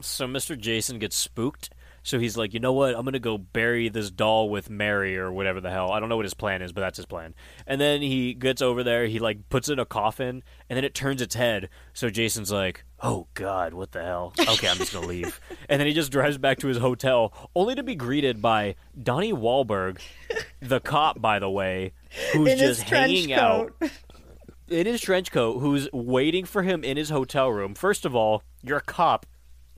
So Mr. Jason gets spooked. So he's like, you know what? I'm gonna go bury this doll with Mary or whatever the hell. I don't know what his plan is, but that's his plan. And then he gets over there. He like puts it in a coffin, and then it turns its head. So Jason's like, oh god, what the hell? Okay, I'm just gonna leave. and then he just drives back to his hotel, only to be greeted by Donnie Wahlberg, the cop, by the way, who's In just hanging out in his trench coat who's waiting for him in his hotel room. First of all, you're a cop.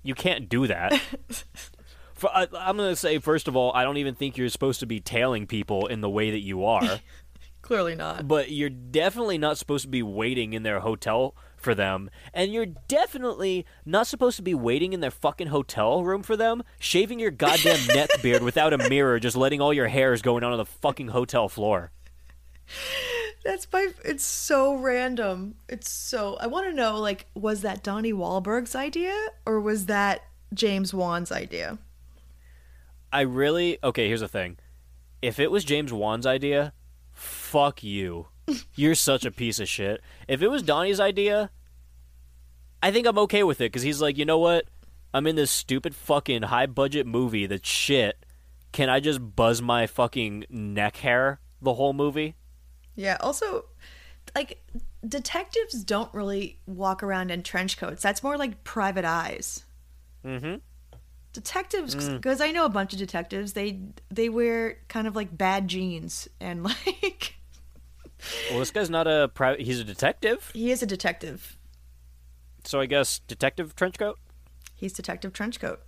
You can't do that. for, I, I'm going to say, first of all, I don't even think you're supposed to be tailing people in the way that you are. Clearly not. but you're definitely not supposed to be waiting in their hotel for them. And you're definitely not supposed to be waiting in their fucking hotel room for them, shaving your goddamn neck beard without a mirror, just letting all your hairs going on on the fucking hotel floor. That's my. It's so random. It's so. I want to know, like, was that Donnie Wahlberg's idea or was that James Wan's idea? I really okay. Here's the thing: if it was James Wan's idea, fuck you. You're such a piece of shit. If it was Donnie's idea, I think I'm okay with it because he's like, you know what? I'm in this stupid fucking high budget movie that's shit. Can I just buzz my fucking neck hair the whole movie? Yeah. Also, like, detectives don't really walk around in trench coats. That's more like private eyes. Mm-hmm. Detectives, because I know a bunch of detectives. They they wear kind of like bad jeans and like Well, this guy's not a private. He's a detective, he is a detective. so I guess detective trench coat. He's detective trench coat.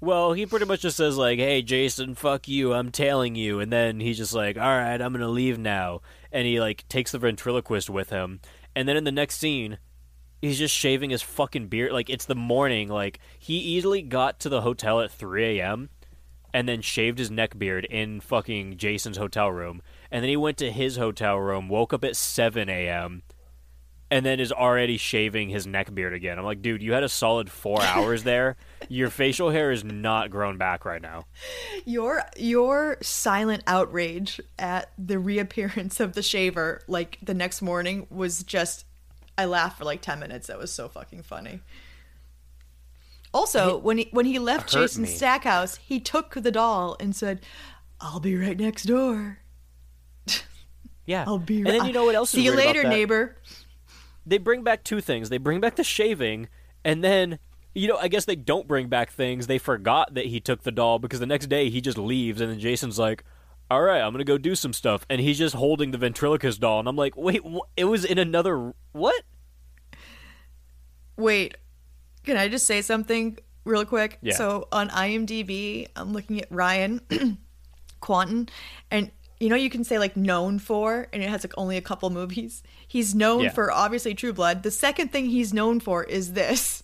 Well, he pretty much just says like, "Hey, Jason, fuck you. I'm tailing you." And then he's just like, "All right, I'm to leave now." And he like takes the ventriloquist with him. And then in the next scene, he's just shaving his fucking beard like it's the morning like he easily got to the hotel at 3 a.m. and then shaved his neck beard in fucking Jason's hotel room. And then he went to his hotel room, woke up at 7 a.m. And then is already shaving his neck beard again. I'm like, dude, you had a solid four hours there. Your facial hair is not grown back right now. Your your silent outrage at the reappearance of the shaver like the next morning was just I laughed for like 10 minutes. That was so fucking funny. Also, when he when he left hurt Jason's me. Stackhouse, he took the doll and said, "I'll be right next door. Yeah. I'll be And right then you know what else See is you weird about later, that? Neighbor." They bring back two things. They bring back the shaving, and then you know, I guess they don't bring back things. They forgot that he took the doll because the next day he just leaves, and then Jason's like, "All right, I'm gonna go do some stuff," and he's just holding the ventriloquist doll, and I'm like, "Wait, wh- it was in another what?" Wait, can I just say something real quick? Yeah. So on IMDb, I'm looking at Ryan Kwanten, and you know you can say like known for, and it has like only a couple movies. He's known Yeah. for obviously True Blood. The second thing he's known for is this.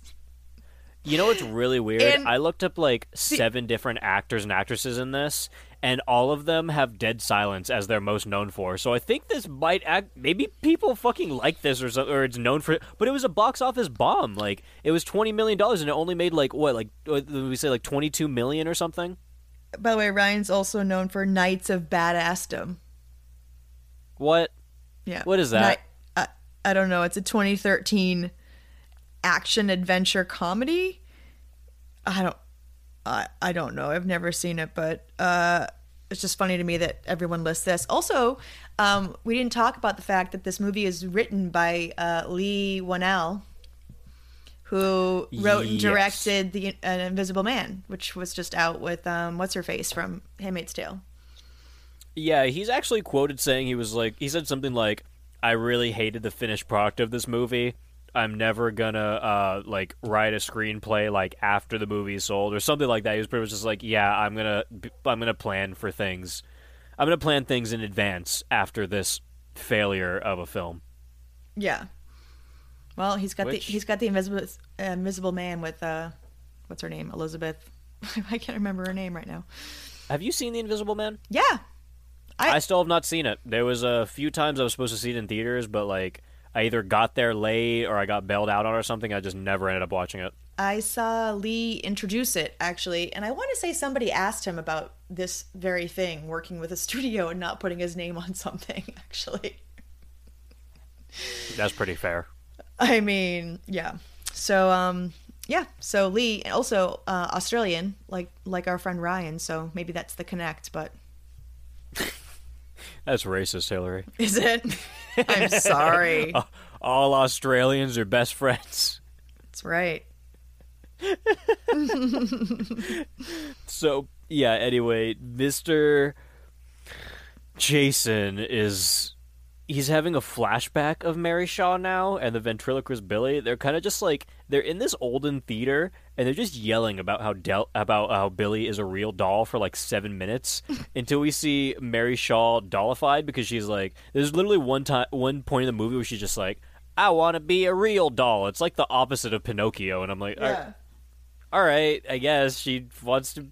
You know what's really weird? And- I looked up like seven different actors and actresses in this, and all of them have Dead Silence as their most known for. So I think this might act. Maybe people fucking like this or so, or it's known for. But it was a box office bomb. Like it was twenty million dollars, and it only made like what, like we say like twenty two million or something. By the way, Ryan's also known for Knights of Badassdom. What? Yeah. What is that? Night- I, I don't know. It's a 2013 action adventure comedy. I don't I I don't know. I've never seen it, but uh it's just funny to me that everyone lists this. Also, um, we didn't talk about the fact that this movie is written by uh, Leigh Whannell, who wrote and directed the An Invisible Man, which was just out with um, what's her face from Handmaid's Tale. Yeah, he's actually quoted saying he was like he said something like, "I really hated the finished product of this movie. I'm never gonna uh like write a screenplay like after the movie's sold or something like that." He was pretty much just like, "Yeah, I'm gonna I'm gonna plan for things. I'm gonna plan things in advance after this failure of a film." Yeah. Well, he's got Which- the he's got the invisible uh, invisible man with uh, what's her name? Elizabeth. I can't remember her name right now. Have you seen The Invisible Man? Yeah. I, I- still have not seen it. There was a few times I was supposed to see it in theaters, but like I either got there late or I got bailed out on or something. I just never ended up watching it. I saw Leigh introduce it actually, and I want to say somebody asked him about this very thing, working with a studio and not putting his name on something. Actually, That's pretty fair. I mean, yeah. So, um, yeah. So Leigh, also uh, Australian, like like our friend Ryan. So maybe that's the connect. But That's racist, Hillary. is it? I'm sorry. All Australians are best friends. That's right. So, yeah, anyway, Mr. Jason is. He's having a flashback of Mary Shaw now and the ventriloquist Billy. They're kind of just like they're in this olden theater and they're just yelling about how Del- about how Billy is a real doll for like seven minutes until we see Mary Shaw dollified because she's like there's literally one time one point in the movie where she's just like I want to be a real doll. It's like the opposite of Pinocchio, and I'm like, Yeah. all right, I guess she wants to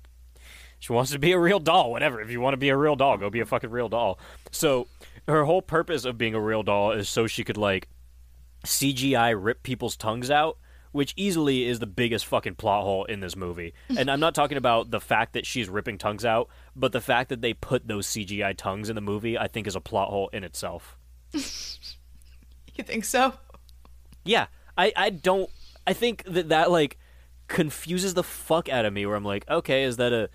she wants to be a real doll, whatever. If you want to be a real doll, go be a fucking real doll. So her whole purpose of being a real doll is so she could like CGI rip people's tongues out, which easily is the biggest fucking plot hole in this movie. And I'm not talking about the fact that she's ripping tongues out, but the fact that they put those CGI tongues in the movie, I think is a plot hole in itself. You think so? Yeah, I, I don't. I think that that like confuses the fuck out of me. Where I'm like, okay, is that a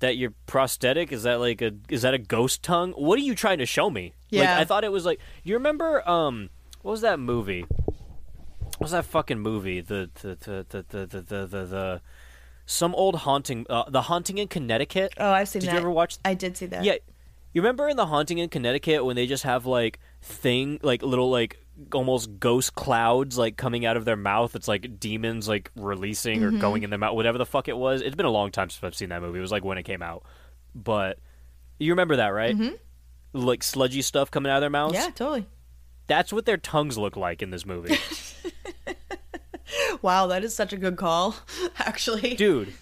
that your prosthetic? Is that like a is that a ghost tongue? What are you trying to show me? Like, Yeah. I thought it was like you remember um what was that movie? What was that fucking movie? The the the the the the the, the, the some old haunting uh, the haunting in Connecticut. Oh, I've seen that. Did that. you ever watch I did see that. yeah, you remember in the haunting in Connecticut when they just have like thing like little like almost ghost clouds like coming out of their mouth. It's like demons like releasing or going in their mouth, whatever the fuck it was. It's been a long time since I've seen that movie. It was like when it came out, but you remember that, right? Mm-hmm. Like sludgy stuff coming out of their mouths. Yeah, totally. that's what their tongues look like in this movie, Wow, that is such a good call, actually. dude.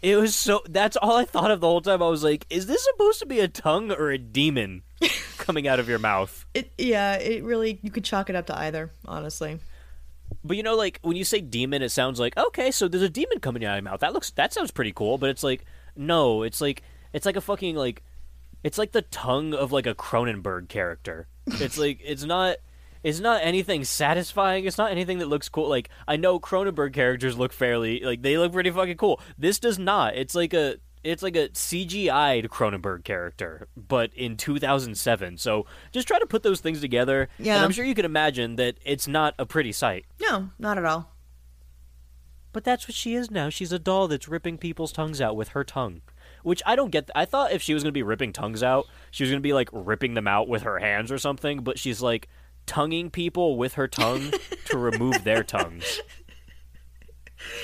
It was so. That's all I thought of the whole time. I was like, "Is this supposed to be a tongue or a demon coming out of your mouth?" It, yeah, it really, you could chalk it up to either, honestly. But you know, like when you say demon, it sounds like okay, so there's a demon coming out of your mouth. That looks that sounds pretty cool. But it's like no, it's like it's like a fucking like it's like the tongue of like a Cronenberg character. It's like it's not it's not anything satisfying. It's not anything that looks cool. Like I know Cronenberg characters look fairly like they look pretty fucking cool. This does not. It's like a it's like a CGI'd Cronenberg character, but in 2007. So just try to put those things together, Yeah. and I'm sure you can imagine that it's not a pretty sight. No, not at all. But that's what she is now. She's a doll that's ripping people's tongues out with her tongue. Which I don't get. I thought if she was going to be ripping tongues out, she was going to be like ripping them out with her hands or something, but she's like tonguing people with her tongue to remove their tongues.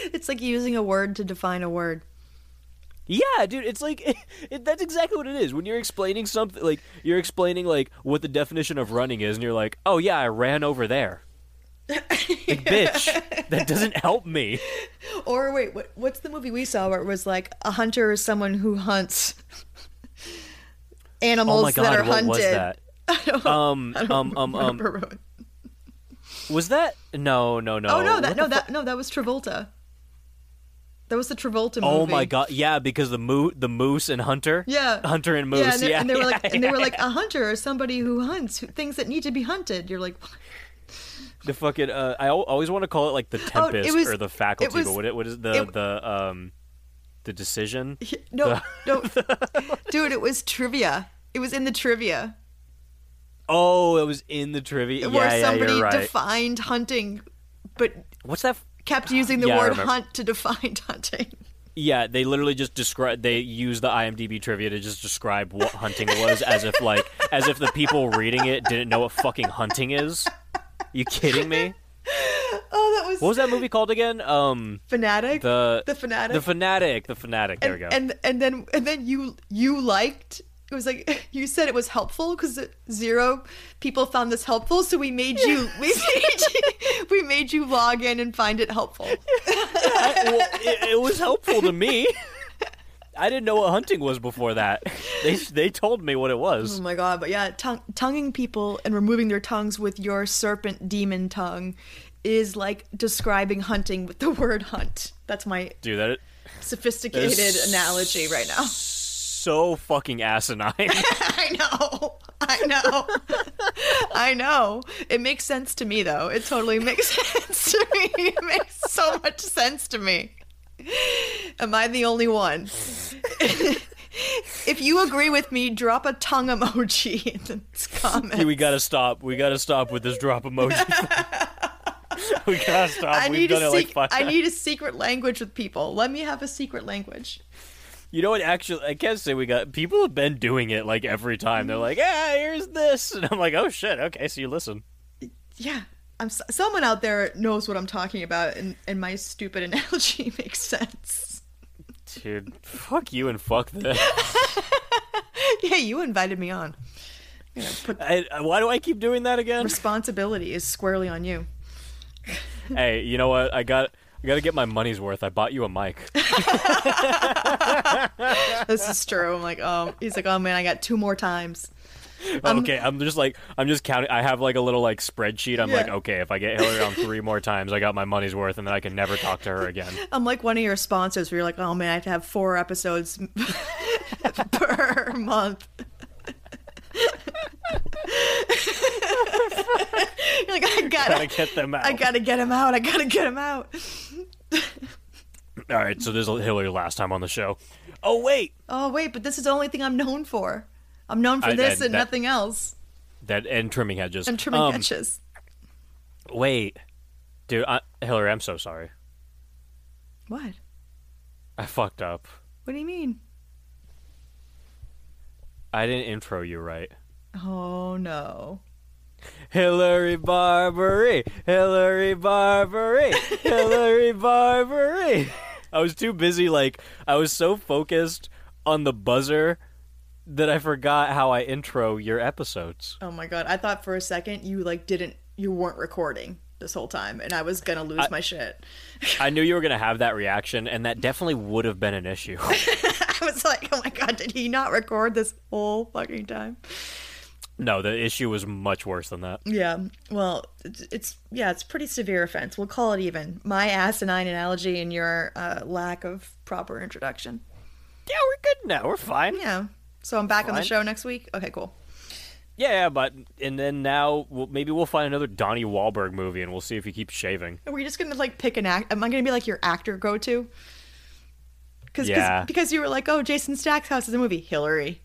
It's like using a word to define a word. Yeah, dude, it's like it, that's exactly what it is. When you're explaining something like you're explaining like what the definition of running is and you're like, "Oh yeah, I ran over there." Like, bitch, that doesn't help me. Or wait, what, what's the movie we saw where it was like a hunter is someone who hunts animals Oh my god, that are what hunted? was that? Um, um, um, um, Remember. was that? No, no, no. oh no, that no, that no, that was Travolta. That was the Travolta movie. Oh my god, yeah, because the moo, the moose and hunter, Yeah, hunter and moose, Yeah, and, they- yeah, and they were yeah, like, and they were like yeah. a hunter or somebody who hunts who, things that need to be hunted. You're like, the fucking. Uh, I always want to call it like the Oh, tempest was- or the faculty, was- but what, it, what is the it- the um the decision? no, no, dude, it was trivia. It was in the trivia Oh, it was in the trivia. where yeah, yeah, somebody right. defined hunting, but What's that? Kept using the Yeah, word hunt to define hunting. Yeah, they literally just describe. They use the IMDb trivia to just describe what hunting was, as if like, as if the people reading it didn't know what fucking hunting is. You kidding me? Oh, that was, What was that movie called again? Um, fanatic. the the fanatic. the fanatic, the fanatic. There and, we go. and and then and then you you liked it was like you said it was helpful because zero people found this helpful so we made you we made you, we made you log in and find it helpful I- well, it, it was helpful to me. I didn't know what hunting was before that. They they told me what it was. oh my god but yeah tongue, tonguing people and removing their tongues with your serpent demon tongue is like describing hunting with the word hunt that's my Dude, that sophisticated analogy right now so fucking asinine. I know. I know. I know. It makes sense to me, though. It totally makes sense to me. It makes so much sense to me. Am I the only one? if you agree with me, drop a tongue emoji in the comments. we gotta stop. We gotta stop with this drop emoji. we gotta stop. I We've need done a it like five I need a secret language with people. Let me have a secret language. You know what? Actually, I can't say we got. People have been doing it like every time. They're like, "Ah, here's this," and I'm like, "Oh shit, okay." So you listen. Yeah. I'm someone out there knows what I'm talking about, and, and my stupid analogy makes sense. Dude, fuck you and fuck this. Yeah, you invited me on. You know, put I, I- why do I keep doing that again? responsibility is squarely on you. hey, you know what? I got. I got to get my money's worth. I bought you a mic. This is true. I'm like, oh, he's like, oh man, I got two more times. Um, okay, I'm just like I'm just counting. I have like a little like spreadsheet. I'm Yeah. like, okay, if I get Hillary on three more times, I got my money's worth, and then I can never talk to her again. I'm like one of your sponsors where you're like, oh man, I have to have four episodes per month. You're like, I gotta, Gotta get them out. I gotta get him out. I gotta get him out. All right, so there's Hillary last time on the show. Oh wait, Oh wait, but this is the only thing I'm known for. I'm known for I- this I- and that- nothing else. that and trimming hedges. And trimming Um, hedges. Wait, dude, I, Hillary, I'm so sorry. What? I fucked up. What do you mean? I didn't intro you right. Oh no. Hillary Barbary, Hillary Barbary, Hillary Barbary. I was too busy, like I was so focused on the buzzer that I forgot how I intro your episodes. Oh my god. I thought for a second you like didn't you weren't recording this whole time and I was gonna lose my shit. I knew you were gonna have that reaction, and that definitely would have been an issue. I was like, oh my god, did he not record this whole fucking time? no, the issue was much worse than that. Yeah. Well, it's, it's yeah, it's pretty severe offense. We'll call it even. My asinine analogy and your uh, lack of proper introduction. Yeah, we're good now. We're fine. Yeah. So I'm back on the show next week. Okay, cool. Yeah, yeah, but and then now we'll, maybe we'll find another Donnie Wahlberg movie, and we'll see if he keeps shaving. Are we just gonna like pick an act? Am I gonna be like your actor go to? Because Yeah. because you were like, oh, Jason Stackhouse is a movie. Hillary.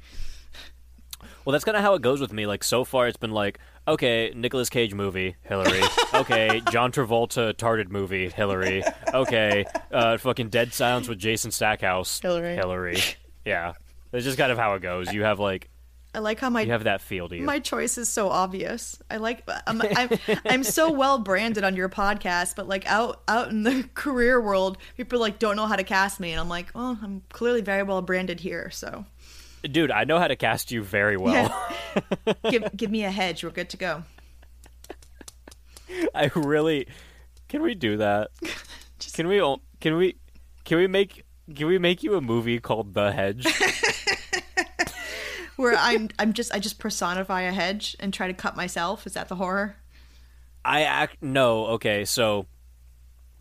Well, that's kind of how it goes with me. Like so far, it's been like, okay, Nicolas Cage movie, Hillary. Okay, John Travolta tarded movie, Hillary. Okay, uh, fucking Dead Silence with Jason Stackhouse, Hillary. Hillary. Yeah, that's just kind of how it goes. You have like I like how my you have that feel to you. my choice is so obvious. I like I'm I'm, I'm so well branded on your podcast, but like out out in the career world, people like don't know how to cast me, and I'm like, well, I'm clearly very well branded here, so Dude, I know how to cast you very well. give give me a hedge, we're good to go. I really can we do that? Can we can we can we make can we make you a movie called The Hedge? Where I'm I'm just I just personify a hedge and try to cut myself. Is that the horror? I act no, okay, so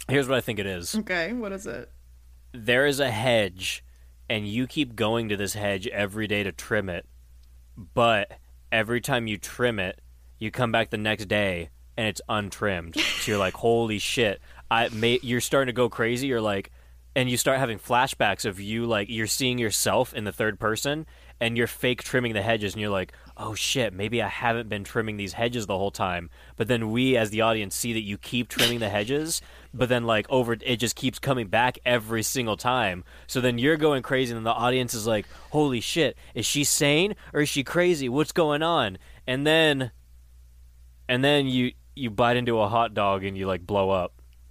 here's what I think it is. Okay, what is it? There is a hedge and you keep going to this hedge every day to trim it. But every time you trim it, you come back the next day and it's untrimmed. so you're like, "Holy shit." I may you're starting to go crazy. You're like and you start having flashbacks of you like you're seeing yourself in the third person and you're fake trimming the hedges and you're like oh shit maybe i haven't been trimming these hedges the whole time. But then we as the audience see that you keep trimming the hedges but then like over it just keeps coming back every single time. So then you're going crazy and the audience is like holy shit is she sane or is she crazy? What's going on? And then and then you you bite into a hot dog and you like blow up.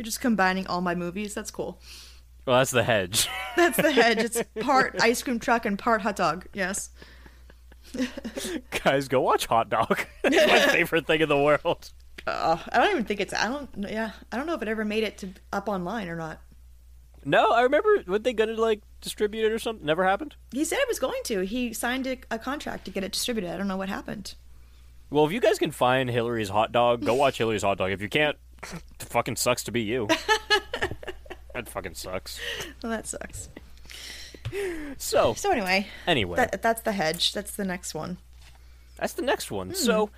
You're just combining all my movies. That's cool. Well that's the hedge That's the hedge. It's part ice cream truck and part hot dog. Yes. guys go watch hot dog it's my favorite thing in the world Uh, I don't even think it's. I don't. Yeah, I don't know if it ever made it to up online or not. No, I remember. Were they gonna like distribute it or something? Never happened. He said it was going to. He signed a, a contract to get it distributed. I don't know what happened. Well, if you guys can find Hillary's hot dog, go watch Hillary's hot dog. If you can't, it fucking sucks to be you. That fucking sucks. Well, that sucks. So, So anyway, anyway, that, that's the hedge. That's the next one. that's the next one. Hmm. So,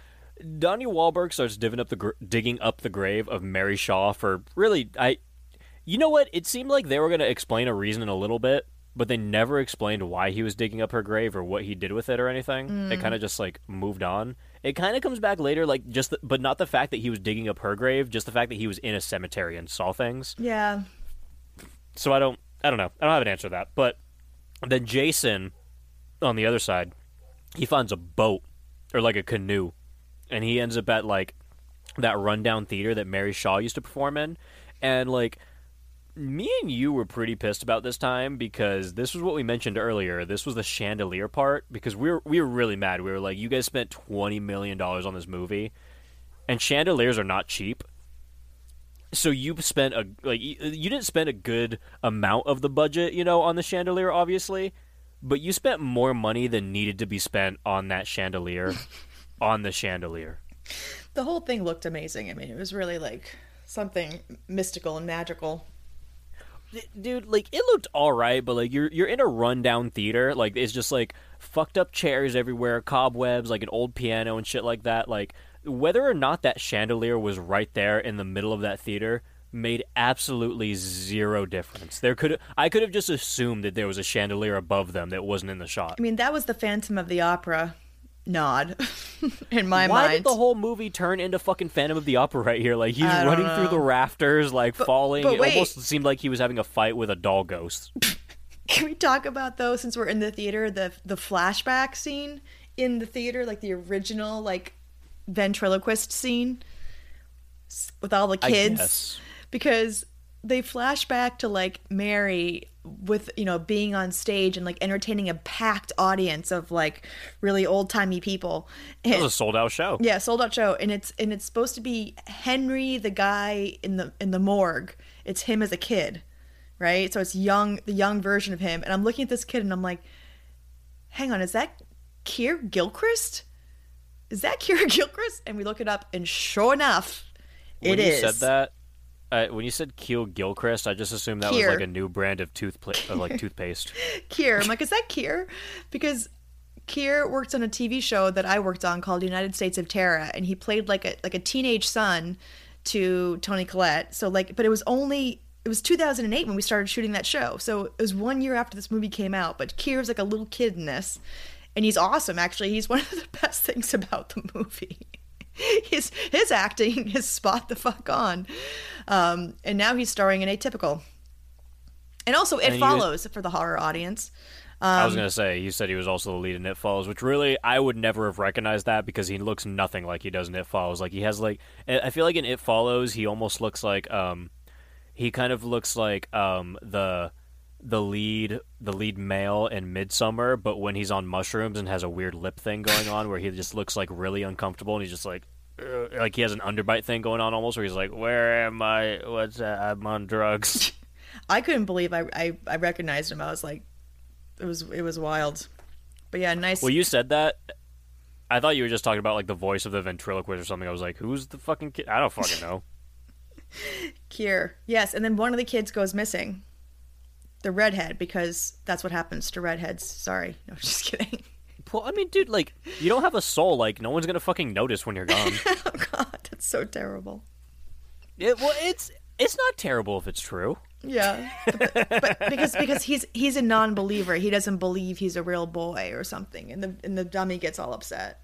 Donnie Wahlberg starts digging up the gr- digging up the grave of Mary Shaw for really. I, you know what? It seemed like they were gonna explain a reason in a little bit, but they never explained why he was digging up her grave or what he did with it or anything. It hmm. kind of just like moved on. It kind of comes back later, like just, the, but not the fact that he was digging up her grave, just the fact that he was in a cemetery and saw things. Yeah. So I don't, I don't know. I don't have an answer to that. But then Jason, on the other side, he finds a boat or like a canoe, and he ends up at like that rundown theater that Mary Shaw used to perform in, and like me and you were pretty pissed about this time because this was what we mentioned earlier. This was the chandelier part because we were we were really mad. We were like, you guys spent twenty million dollars on this movie, and chandeliers are not cheap. So you spent a like you you didn't spend a good amount of the budget, you know, on the chandelier, obviously, but you spent more money than needed to be spent on that chandelier, on the chandelier. The whole thing looked amazing. I mean, it was really like something mystical and magical. dude like it looked all right but like you're you're in a rundown theater like it's just like fucked up chairs everywhere cobwebs like an old piano and shit like that like whether or not that chandelier was right there in the middle of that theater made absolutely zero difference there could i could have just assumed that there was a chandelier above them that wasn't in the shot I mean, that was the Phantom of the Opera nod in my why mind. Why did the whole movie turn into fucking Phantom of the Opera right here? Like he's running through the rafters, like falling. but it wait. almost seemed like he was having a fight with a doll ghost. Can we talk about though, since we're in the theater, the the flashback scene in the theater, like the original like ventriloquist scene with all the kids, because they flash back to like Mary with you know being on stage and like entertaining a packed audience of like really old timey people. It was a sold out show. yeah, sold out show, and it's and it's supposed to be Henry, the guy in the in the morgue. It's him as a kid, right? So it's young, the young version of him. And I'm looking at this kid, and I'm like, hang on, is that Keir Gilchrist? Is that Keir Gilchrist? And we look it up, and sure enough, when it you is. said that, uh, when you said Keel Gilchrist, I just assumed that Keir. was like a new brand of toothpaste, like toothpaste. Keir. I'm like, is that Keir? Because Keir worked on a TV show that I worked on called United States of Tara, and he played like a like a teenage son to Toni Collette. So like, but it was only it was 2008 when we started shooting that show. So it was one year after this movie came out. But Keir's like a little kid in this, and he's awesome. Actually, he's one of the best things about the movie. his his acting is spot the fuck on, um, and now he's starring in Atypical. And also, it And follows for the horror audience. I Um, was gonna say you said he was also the lead in It Follows, which really I would never have recognized that because he looks nothing like he does in It Follows. Like he has like I I feel like in It Follows he almost looks like um he kind of looks like um the the lead the lead male in Midsommar, but when he's on mushrooms and has a weird lip thing going on where he just looks like really uncomfortable and he's just like uh, like he has an underbite thing going on almost where he's like, "Where am I? What's that? I'm on drugs." I couldn't believe I, I I recognized him. I was like, it was it was wild. But yeah, nice. well, you said that. I thought you were just talking about like the voice of the ventriloquist or something. I was like, "Who's the fucking kid?" I don't fucking know. Keir. Yes, and then one of the kids goes missing. The redhead, because that's what happens to redheads. Sorry. No, I'm just kidding. well, I mean, dude, like you don't have a soul. Like no one's gonna fucking notice when you're gone. oh god, that's so terrible. it, well, it's it's not terrible if it's true. Yeah. But, but because because he's he's a non believer. He doesn't believe he's a real boy or something. And the and the dummy gets all upset.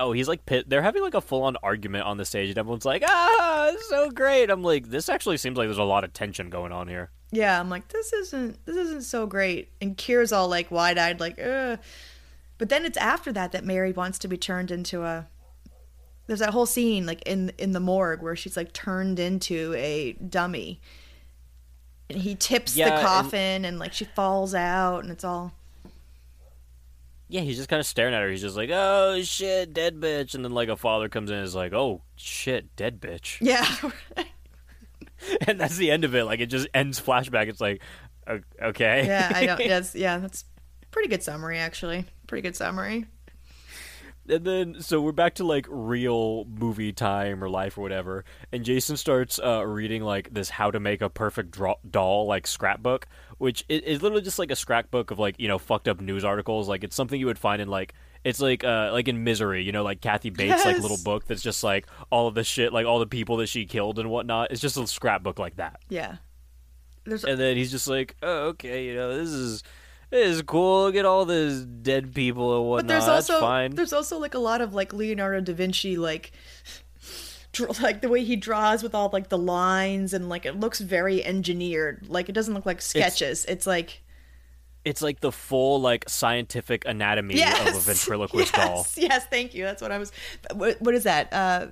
Oh, he's like pit. They're having like a full on argument on the stage, and everyone's like, "Ah, so great." I'm like, this actually seems like there's a lot of tension going on here. Yeah, I'm like, this isn't this isn't so great. And Keir's all like wide eyed, like, Ugh. But then it's after that that Mary wants to be turned into a. There's that whole scene like in in the morgue where she's like turned into a dummy. And he tips Yeah, the and- coffin and like she falls out and it's all Yeah, he's just kind of staring at her. He's just like, "Oh shit, dead bitch," and then like a father comes in and is like, "Oh shit, dead bitch," Yeah. and that's the end of it. Like it just ends flashback. It's like, okay, yeah, I don't yes, yeah, that's pretty good summary actually. Pretty good summary. And then, so we're back to like real movie time or life or whatever. And Jason starts uh, reading like this "How to Make a Perfect Draw- Doll" like scrapbook, which is, is literally just like a scrapbook of like you know fucked up news articles. Like it's something you would find in like it's like uh like in Misery, you know, like Kathy Bates like little book that's just like all of the shit, like all the people that she killed and whatnot. It's just a scrapbook like that. Yeah. There's And then he's just like, oh, okay, you know, this is. This is cool. Look at all these dead people and whatnot. but there's That's also fine. there's also like a lot of like Leonardo da Vinci like like the way he draws with all like the lines and like it looks very engineered. Like it doesn't look like sketches. It's, like It's like the full like scientific anatomy yes, of a ventriloquist yes, doll. Yes, thank you. That's what I was. What, what is that? Uh,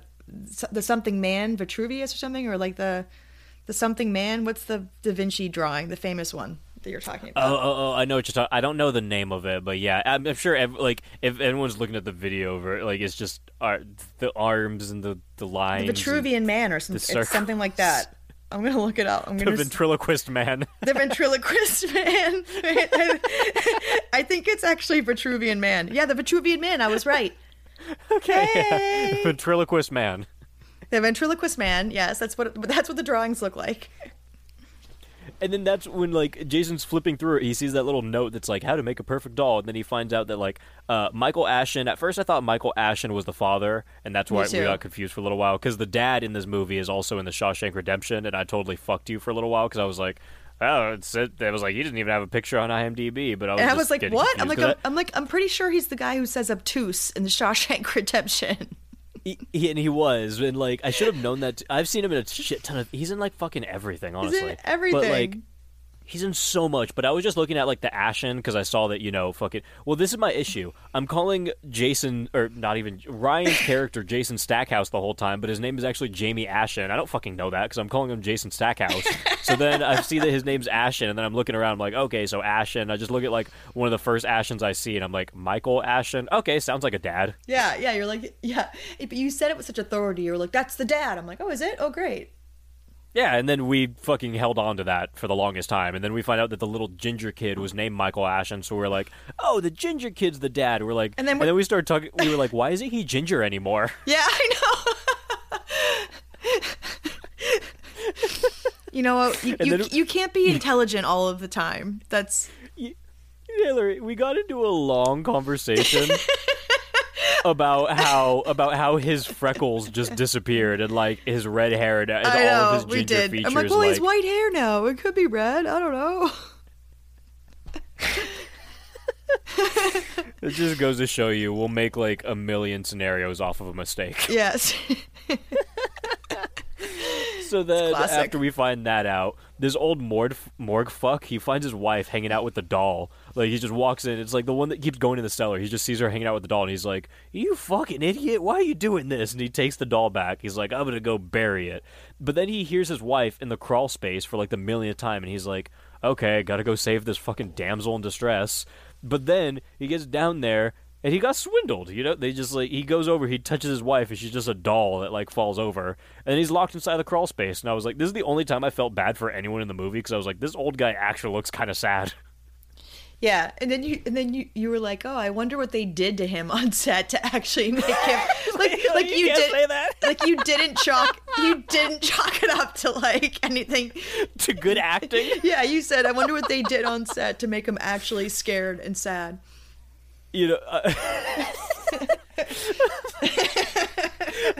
the something man, Vitruvius or something, or like the the something man. What's the Da Vinci drawing? The famous one that you're talking about. Oh, oh, oh! I know what you're talking. I don't know the name of it, but yeah, I'm, I'm sure. Ev- like, if anyone's looking at the video of it, like, it's just ar- the arms and the the lines. the Vitruvian man or something. It's something like that. I'm gonna look it up. I'm gonna The s- ventriloquist man. the ventriloquist man. I think it's actually Vitruvian man. Yeah, the Vitruvian man. I was right. okay. Hey! ventriloquist man. The ventriloquist man. Yes, that's what that's what the drawings look like. And then that's when like Jason's flipping through it, he sees that little note that's like how to make a perfect doll, and then he finds out that like uh, Michael Ashen. At first, I thought Michael Ashen was the father, and that's why we got confused for a little while because the dad in this movie is also in the Shawshank Redemption, and I totally fucked you for a little while because I was like, oh, it's it. I was like, he didn't even have a picture on IMDb, but I was, And I was like, what? I'm like, I'm, I'm like, I'm pretty sure he's the guy who says obtuse in the Shawshank Redemption. He, he- and he was, and like I should have known that. I've seen him in a shit ton of. He's in like fucking everything, honestly. everything. But like. He's in so much, but I was just looking at like the Ashen because I saw that you know fucking. Well, this is my issue. I'm calling Jason or not even Ryan's character Jason Stackhouse the whole time, but his name is actually Jamie Ashen. I don't fucking know that because I'm calling him Jason Stackhouse. so then I see that his name's Ashen, and then I'm looking around. I'm like, okay, so Ashen. I just look at like one of the first Ashens I see, and I'm like, Michael Ashen. Okay, sounds like a dad. Yeah, yeah. You're like, yeah. But you said it with such authority. You were like, that's the dad. I'm like, oh, is it? Oh, great. Yeah, and then we fucking held on to that for the longest time, and then we find out that the little ginger kid was named Michael Ashen. So we're like, "Oh, the ginger kid's the dad." We're like, And then and we- then we started talking. We were like, "Why isn't he ginger anymore?" Yeah, I know. you know what? You, you, you can't be intelligent all of the time. That's Hillary, we got into a long conversation about how about how his freckles just disappeared and like his red hair and, I all know of his we ginger did. features. I'm like, well, he's white hair now. It could be red. I don't know. It just goes to show you, we'll make like a million scenarios off of a mistake. Yes. So then, after we find that out, this old morgue, morgue fuck, he finds his wife hanging out with the doll. Like, he just walks in. It's like the one that keeps going in the cellar. He just sees her hanging out with the doll, and he's like, You fucking idiot. Why are you doing this? And he takes the doll back. He's like, I'm going to go bury it. But then he hears his wife in the crawl space for like the millionth time, and he's like, okay, gotta go save this fucking damsel in distress. But then he gets down there and he got swindled. You know, they just like he goes over, he touches his wife, and she's just a doll that like falls over, and he's locked inside the crawl space. And I was like, this is the only time I felt bad for anyone in the movie because I was like, this old guy actually looks kind of sad. Yeah, and then you and then you you were like, oh, I wonder what they did to him on set to actually make him like like You you, can't did say that. like you didn't chalk you didn't chalk it up to like anything. to good acting. Yeah, you said I wonder what they did on set to make him actually scared and sad. You know uh,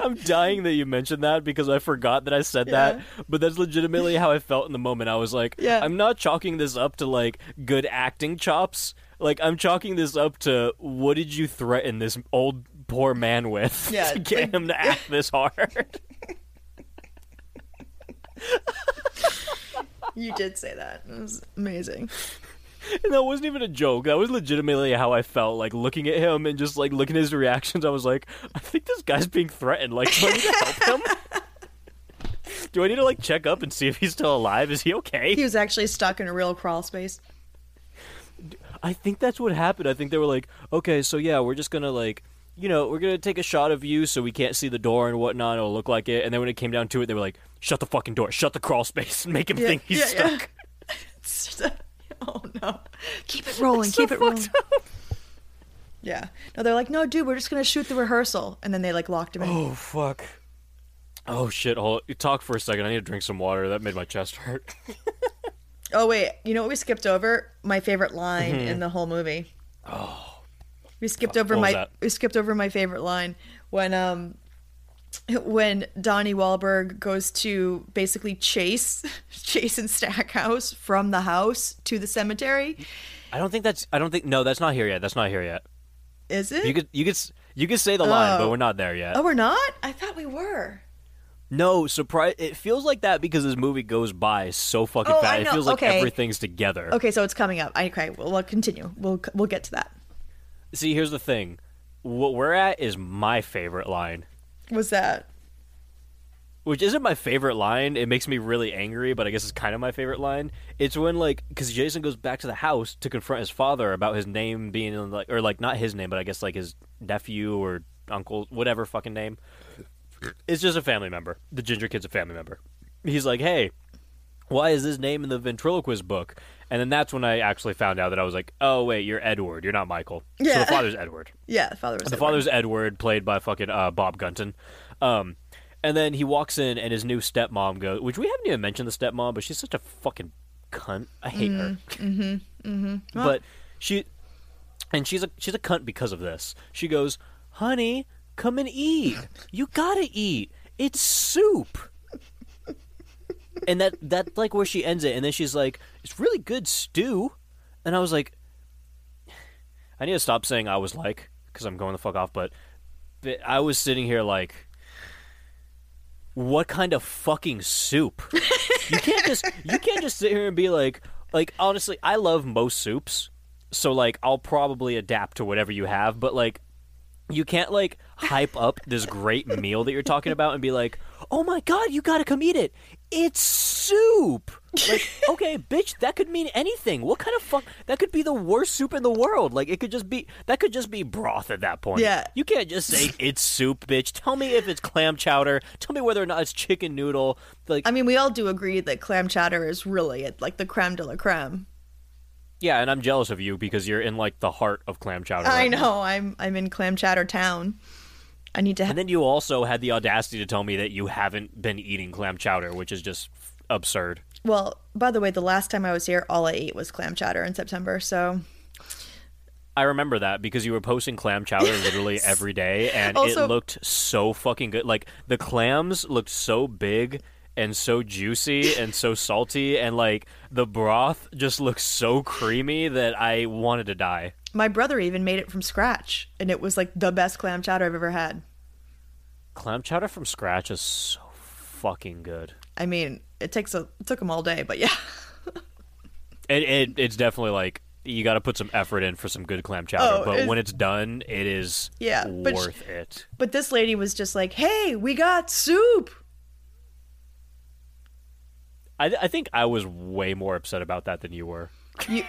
i'm dying that you mentioned that because i forgot that i said Yeah. that but that's legitimately how i felt in the moment i was like Yeah. i'm not chalking this up to like good acting chops like i'm chalking this up to what did you threaten this old poor man with Yeah, to get like- him to act this hard You did say that. It was amazing. And that wasn't even a joke that was legitimately how i felt like looking at him and just like looking at his reactions i was like i think this guy's being threatened like do i need to help him Do I need to like check up and see if he's still alive? Is he okay? He was actually stuck in a real crawl space. I think that's what happened. I think they were like, okay, so yeah, we're just gonna like, you know, we're gonna take a shot of you so we can't see the door and whatnot. It'll look like it. And then when it came down to it, they were like, shut the fucking door, shut the crawl space, and make him Yeah, think he's yeah, yeah. stuck. oh no. Keep it rolling, keep it rolling. Yeah. No, they're like, no, dude, we're just gonna shoot the rehearsal, and then they like locked him in. Oh fuck. Oh shit! Hold. You talk for a second. I need to drink some water. That made my chest hurt. Oh wait, you know what we skipped over? My favorite line Mm-hmm. in the whole movie. Oh. We skipped over what my we skipped over my favorite line when um when Donnie Wahlberg goes to basically chase Jason Stackhouse from the house to the cemetery. I don't think that's. I don't think. No, that's not here yet. That's not here yet. Is it? You could. You could. You could say the line, but Oh. we're not there yet. oh, we're not? I thought we were. No, surprise! It feels like that because this movie goes by so fucking Oh, fast. It feels like Okay. everything's together. Okay, so it's coming up. I, okay, we'll, we'll continue. We'll we'll get to that. See, here's the thing. What we're at is my favorite line, What's that? which isn't my favorite line. It makes me really angry, but I guess it's kind of my favorite line. It's when like because Jason goes back to the house to confront his father about his name being in, like or like not his name, but I guess like his nephew or uncle, whatever fucking name. It's just a family member. The ginger kid's a family member. He's like, hey, why is this name in the ventriloquist book? And then that's when I actually found out that I was like, oh wait, you're Edward. You're not Michael. So Yeah. the father's Edward. Yeah, the father was The Edward. father's Edward, played by fucking uh, Bob Gunton. Um, and then he walks in, and his new stepmom goes, which we haven't even mentioned the stepmom, but she's such a fucking cunt. I hate her. Mm-hmm. Mm-hmm. But she, and she's a she's a cunt because of this. She goes, "Honey, come and eat. You gotta eat. It's soup." And that that's like where she ends it, and then she's like, "It's really good stew," and I was like, I need to stop saying I was like because I'm going the fuck off, but, but I was sitting here like, what kind of fucking soup? you can't just you can't just sit here and be like like honestly, I love most soups, so like I'll probably adapt to whatever you have, but like you can't like hype up this great meal that you're talking about and be like, "Oh my god, you got to come eat it. It's soup." Like, okay, bitch, that could mean anything. What kind of fuck? That could be the worst soup in the world. Like, it could just be that could just be broth at that point. Yeah. You can't just say it's soup, bitch. Tell me if it's clam chowder. Tell me whether or not it's chicken noodle. Like, I mean, we all do agree that clam chowder is really at like the creme de la creme. yeah, and I'm jealous of you because you're in like the heart of clam chowder. I right now. know. I'm I'm in clam chowder town. I need to. Ha- And then you also had the audacity to tell me that you haven't been eating clam chowder, which is just absurd. well, by the way, the last time I was here, all I ate was clam chowder in September. So I remember that because you were posting clam chowder literally every day, and Also- it looked so fucking good. Like the clams looked so big and so juicy and so salty, and like the broth just looked so creamy that I wanted to die. My brother even made it from scratch, and it was like the best clam chowder I've ever had. Clam chowder from scratch is so fucking good. I mean, it takes a it took him all day, but yeah. It, it it's definitely like you got to put some effort in for some good clam chowder, Oh, but it's- when it's done, it is Yeah, worth it. But this lady was just like, "Hey, we got soup." I, I think I was way more upset about that than you were. You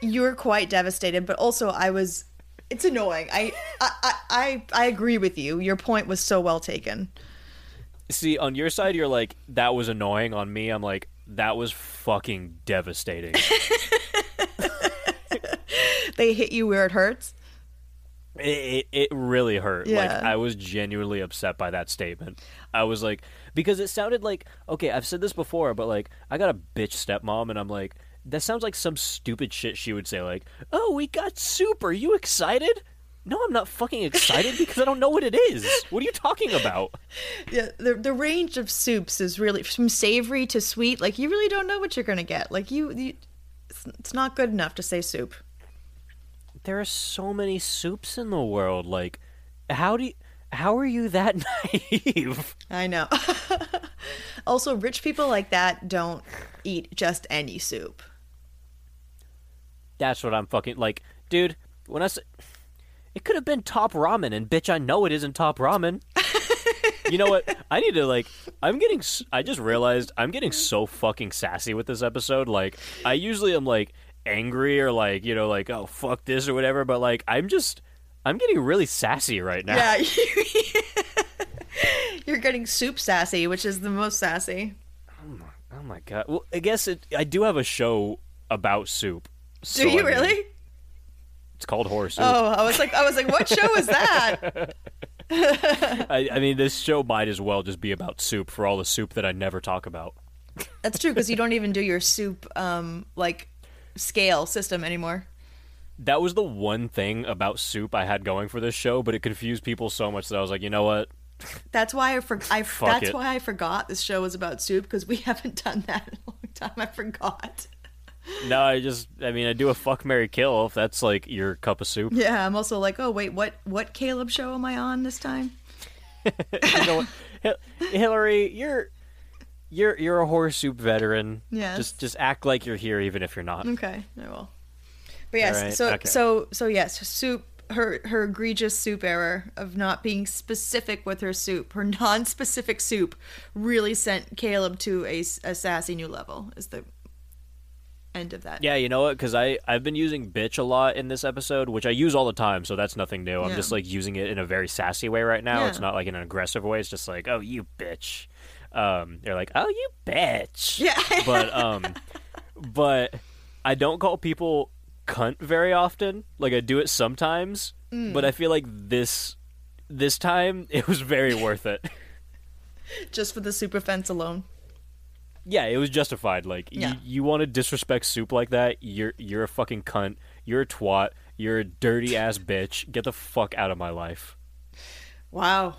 you were quite devastated, but also I was. It's annoying. I I I I, agree with you. Your point was so well taken. See, on your side, you're like, that was annoying. On me, I'm like, that was fucking devastating. They hit you where it hurts. it, it, it really hurt. Like, Yeah. I was genuinely upset by that statement. I was like, because it sounded like, okay, I've said this before, but like, I got a bitch stepmom, and I'm like, that sounds like some stupid shit she would say, like, oh, we got soup. Are you excited? No, I'm not fucking excited because I don't know what it is. What are you talking about? Yeah, the the range of soups is really from savory to sweet. Like you really don't know what you're gonna get. Like you, you it's, it's not good enough to say soup. there are so many soups in the world. Like, how do you, how are you that naive? I know. also, rich people like that don't eat just any soup. That's what I'm fucking like, dude. When I say it could have been top ramen, and bitch, I know it isn't top ramen. you know what? I need to like. I'm getting. s- I just realized I'm getting so fucking sassy with this episode. Like, I usually am like angry or like you know like oh fuck this or whatever, but like I'm just. I'm getting really sassy right now. Yeah, you're getting soup sassy, which is the most sassy. Oh, oh my god. Well, I guess it. I do have a show about soup. So, Do I you mean, really? It's called horror soup. Oh, I was like, I was like, what show is that? I, I mean, this show might as well just be about soup for all the soup that I never talk about. That's true because you don't even do your soup um like scale system anymore. That was the one thing about soup I had going for this show, but it confused people so much that I was like, you know what? That's why I, for- I that's it. why I forgot this show was about soup because we haven't done that in a long time. I forgot. No, I just, I mean, I do a fuck, Mary kill if that's like your cup of soup. Yeah, I'm also like, oh wait, what what Caleb show am I on this time? you know what? Hillary, you're. You're you're a horror soup veteran. Yeah. Just just act like you're here, even if you're not. Okay, I will. But yes, Alright, so okay. so so yes, soup. Her her egregious soup error of not being specific with her soup, her non-specific soup, really sent Caleb to a, a sassy new level. Is the end of that? Yeah, you know what? Because I I've been using bitch a lot in this episode, which I use all the time, so that's nothing new. I'm Yeah. just like using it in a very sassy way right now. Yeah. It's not like in an aggressive way. It's just like, oh, you bitch. Um, they're like, oh, you bitch. Yeah. but um, but I don't call people cunt very often. Like I do it sometimes, Mm. but I feel like this this time it was very worth it. Just for the super fence alone. Yeah, it was justified. Like Yeah. you, you want to disrespect soup like that? You're you're a fucking cunt. You're a twat. You're a dirty ass bitch. Get the fuck out of my life. Wow.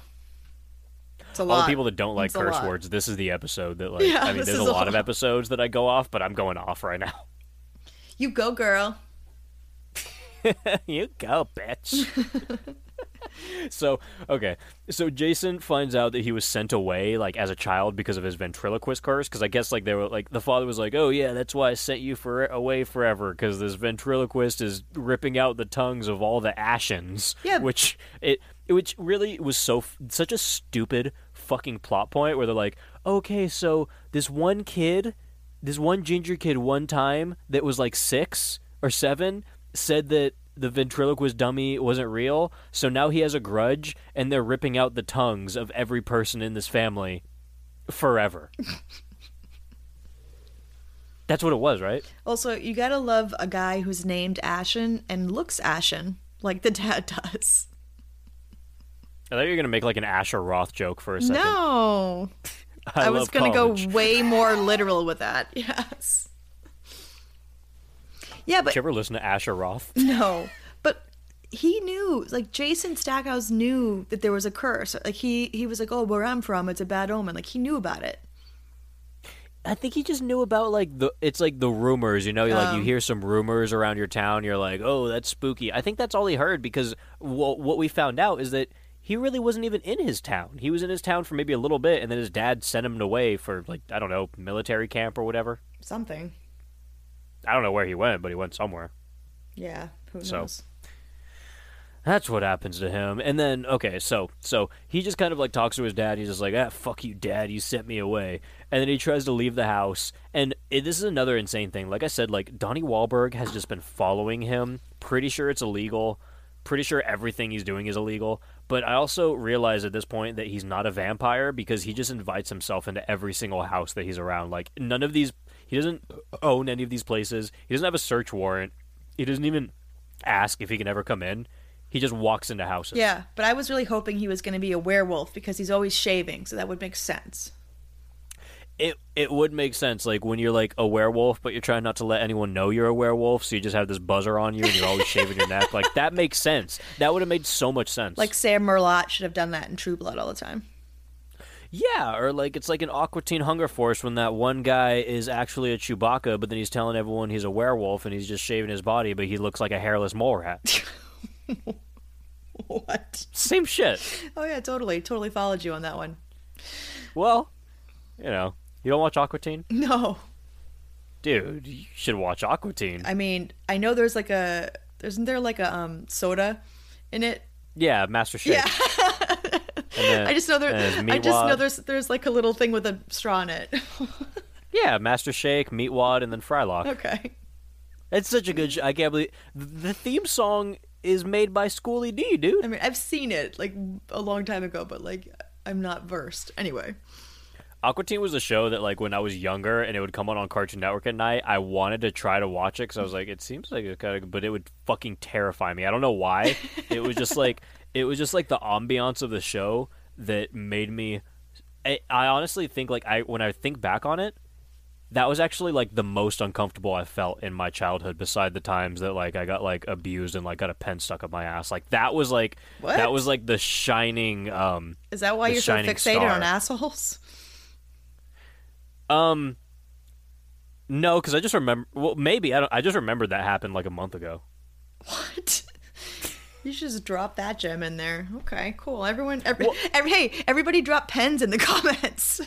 It's a All lot. the people that don't like It's curse words, this is the episode that like. Yeah, I mean, there's a a lot of episodes that I go off, but I'm going off right now. You go, girl. you go, bitch. so okay, so Jason finds out that he was sent away like as a child because of his ventriloquist curse. Because I guess like they were like the father was like, "Oh yeah, that's why I sent you for away forever because this ventriloquist is ripping out the tongues of all the Ashens." Yeah. which it which really was so such a stupid fucking plot point where they're like, "Okay, so this one kid." this one ginger kid one time that was like six or seven said that the ventriloquist dummy wasn't real, so now he has a grudge, and they're ripping out the tongues of every person in this family forever. That's what it was, right? Also, you gotta love a guy who's named Ashen and looks Ashen like the dad does. I thought you were gonna make like an Asher Roth joke for a second. No, I, I, was gonna college. go way more literal with that. Yes. Yeah, but Did you ever listen to Asher Roth? no, but he knew. Like Jason Stackhouse knew that there was a curse. Like he he was like, "Oh, where I'm from, it's a bad omen." Like he knew about it. I think he just knew about like the it's like the rumors, you know, like you um, hear some rumors around your town, you're like, "Oh, that's spooky." I think that's all he heard because wh- what we found out is that he really wasn't even in his town. He was in his town for maybe a little bit and then his dad sent him away for like I don't know, military camp or whatever. Something. I don't know where he went, but he went somewhere. Yeah. Who So- knows? That's what happens to him. And then okay, so so he just kind of like talks to his dad. He's just like, "Ah, fuck you, dad. You sent me away." And then he tries to leave the house. And it, this is another insane thing. Like I said, like Donnie Wahlberg has just been following him. Pretty sure it's illegal. Pretty sure everything he's doing is illegal. But I also realize at this point that he's not a vampire because he just invites himself into every single house that he's around. Like none of these, he doesn't own any of these places. He doesn't have a search warrant. He doesn't even ask if he can ever come in. He just walks into houses. Yeah, but I was really hoping he was going to be a werewolf because he's always shaving, so that would make sense. It it would make sense, like when you're like a werewolf, but you're trying not to let anyone know you're a werewolf, so you just have this buzzer on you and you're always shaving your neck. Like that makes sense. That would have made so much sense. Like Sam Merlotte should have done that in True Blood all the time. Yeah, or like it's like an Aqua Teen Hunger Force when that one guy is actually a Chewbacca, but then he's telling everyone he's a werewolf and he's just shaving his body, but he looks like a hairless mole rat. What? Same shit. Oh yeah, totally, totally followed you on that one. Well, you know, you don't watch Aqua Teen, No, dude. You should watch Aqua Teen. I mean, I know there's like a, isn't there like a um soda in it? Yeah, Master Shake. Yeah. And then- I just know there. there's I just know there's there's like a little thing with a straw in it. Yeah, Master Shake, Meatwad, and then Frylock. okay. It's such a good. Sh- I can't believe the theme song is made by Schoolly D, dude. I mean, I've seen it like a long time ago, but like I'm not versed. Anyway, Aqua Teen was a show that, like, when I was younger and it would come on on Cartoon Network at night, I wanted to try to watch it because I was like, it seems like it's kind of, but it would fucking terrify me. I don't know why. it was just like, it was just like the ambiance of the show that made me. I, I honestly think, like, I when I think back on it, that was actually like the most uncomfortable I felt in my childhood. Beside the times that like I got like abused and like got a pen stuck up my ass, like that was like What? that was like the shining. um is that why you're so fixated star. on assholes? Um, no, because I just remember. Well, maybe I don't. I just remembered that happened like a month ago. What? You should just drop that gem in there. Okay, cool. Everyone, every, every, hey, everybody, drop pens in the comments.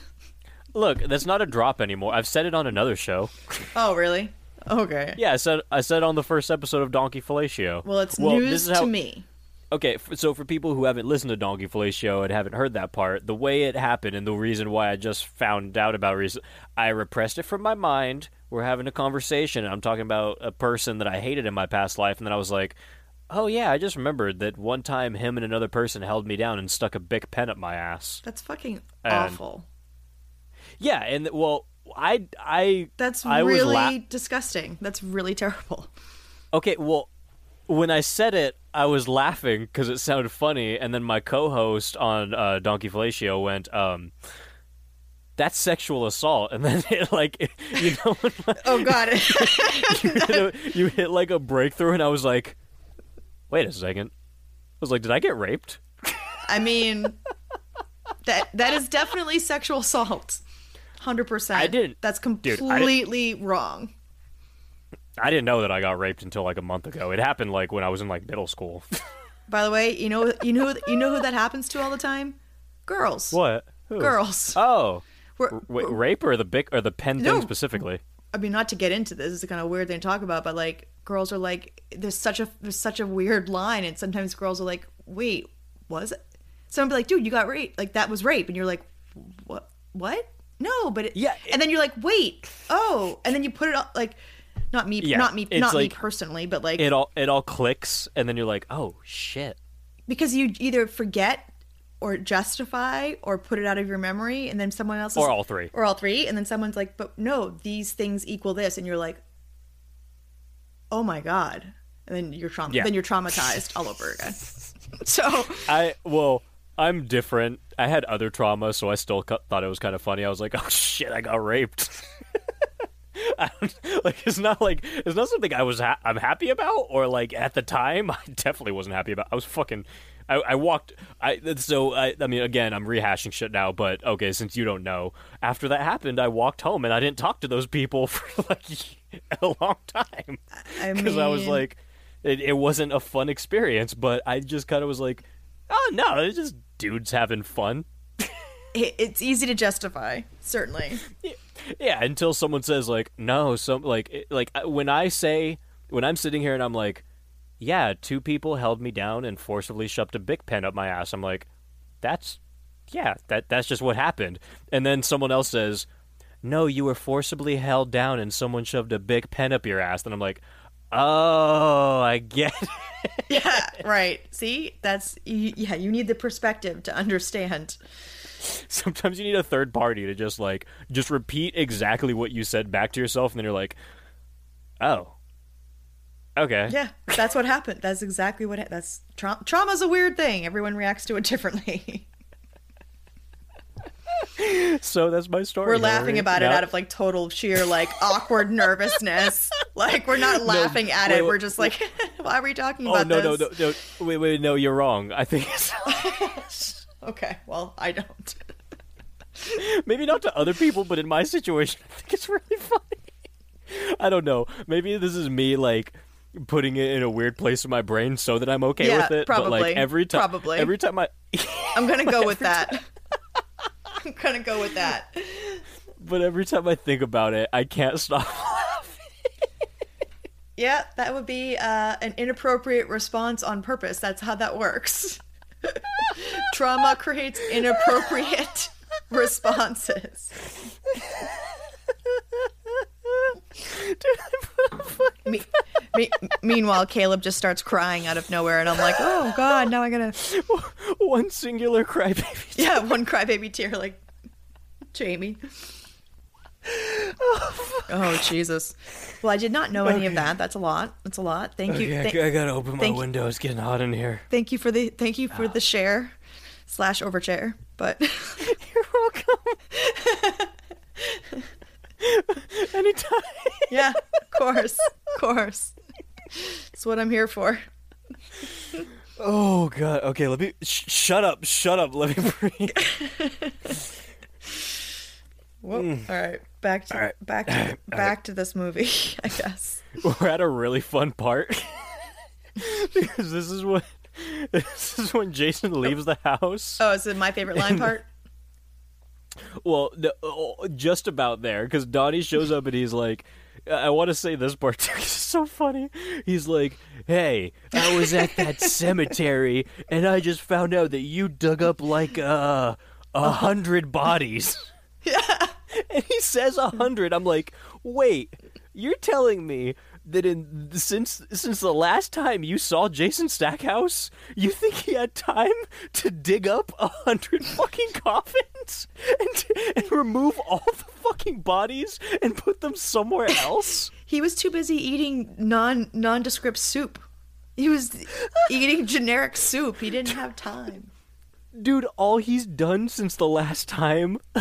Look, that's not a drop anymore. I've said it on another show. Oh, really? Okay. Yeah, I said I said on the first episode of Donkey Fellatio. Well, it's this news how- to me. Okay, f- so for people who haven't listened to Donkey Fellatio and haven't heard that part, the way it happened and the reason why I just found out about it, I repressed it from my mind. We're having a conversation, and I'm talking about a person that I hated in my past life, and then I was like, "Oh yeah, I just remembered that one time him and another person held me down and stuck a big pen up my ass." That's fucking And- awful. Yeah, and well, I I That's I really la- disgusting. That's really terrible. okay. Well, when I said it, I was laughing because it sounded funny, and then my co-host on uh, Donkey Fellatio went, um, "That's sexual assault," and then it like you know Oh God. you, hit a, you hit like a breakthrough, and I was like, "Wait a second. I was like, "Did I get raped?" I mean, that that is definitely sexual assault. Hundred percent. I didn't- That's Dude, I completely wrong. I didn't know that I got raped until like a month ago. It happened like when I was in like middle school. By the way, you know you know you know who that happens to all the time? Girls. what? Who? Girls. Oh. We're- Wait, rape or the bic or the pen No. thing specifically? I mean, not to get into this, it's kind of weird thing to talk about, but like girls are like, there's such a there's such a weird line, and sometimes girls are like, wait, was it? Someone be like, dude, you got raped, like that was rape, and you're like, what? What? No, but it, Yeah, and then you're like, wait, oh, and then you put it up like, not me, Yeah, not me, not me personally, but like It all it all clicks, and then you're like, oh shit. because you either forget or justify or put it out of your memory, and then someone else is, Or all three. or all three, and then someone's like, "But no, these things equal this," and you're like, "Oh my god!" And then you're traum- Yeah. then you're traumatized all over again. So I well, I'm different. I had other trauma, so I still cu- thought it was kind of funny. I was like, oh shit, I got raped. Like it's not like it's not something I was ha- I'm happy about or like at the time I definitely wasn't happy about. I was fucking I, I walked I so I, I mean again I'm rehashing shit now but okay since you don't know after that happened I walked home and I didn't talk to those people for like a long time I because I was like it, it wasn't a fun experience but I just kind of was like oh no it's just dudes having fun it's easy to justify, certainly. Yeah, yeah, until someone says like, no, some like like when I say when I'm sitting here and I'm like, yeah, two people held me down and forcibly shoved a big pen up my ass. I'm like, that's yeah, that that's just what happened. And then someone else says, no, you were forcibly held down and someone shoved a big pen up your ass. And I'm like, oh, I get it. Yeah, right. See, that's yeah. You need the perspective to understand. Sometimes you need a third party to just like just repeat exactly what you said back to yourself, and then you're like, oh, okay, Yeah, that's what happened. That's exactly what. Ha- that's tra- trauma's a weird thing. Everyone reacts to it differently. So that's my story. We're laughing about it out of like total sheer like awkward nervousness. Like we're not laughing at wait, it. wait, We're just like, why are we talking Oh about no, no this? no no wait wait no you're wrong. I think it's Okay, well I don't. maybe not to other people, but in my situation, I think it's really funny. I don't know. Maybe this is me like putting it in a weird place in my brain so that I'm okay Yeah, with it. But probably. like every time, Probably. every time I, I'm gonna go with that. I'm gonna go with that. but every time I think about it, I can't stop. laughing. Yeah, that would be uh, an inappropriate response on purpose. That's how that works. Trauma creates inappropriate responses. Dude, Me- me- meanwhile, Caleb just starts crying out of nowhere, and I'm like, "Oh God, now I gotta." One singular crybaby. Yeah, one crybaby tear, like Jamie. Oh, oh Jesus! Well, I did not know any of that. That's a lot. That's a lot. Thank you. Okay, I, Thank- I gotta open my window. It's getting hot in here. thank you for the thank you for the ah. share slash overshare. But You're welcome. Anytime. yeah, of course, of course. That's what I'm here for. Oh god. Okay, let me sh- shut up. Shut up. Let me breathe. Whoa. Mm. All right, back to right. back to back to this movie. I guess. We're at a really fun part because this is when this is when Jason leaves the house. Oh, is it my favorite line part? Well, the, oh, just about there because Donnie shows up and he's like, I want to say this part too. It's so funny. He's like, "Hey, I was at that cemetery and I just found out that you dug up like uh, a hundred bodies." Yeah. and he says a hundred. I'm like, wait, you're telling me that in since since the last time you saw Jason Stackhouse, you think he had time to dig up a hundred fucking coffins and and remove all the fucking bodies and put them somewhere else? He was too busy eating non nondescript soup. He was eating generic soup. He didn't have time. Dude, all he's done since the last time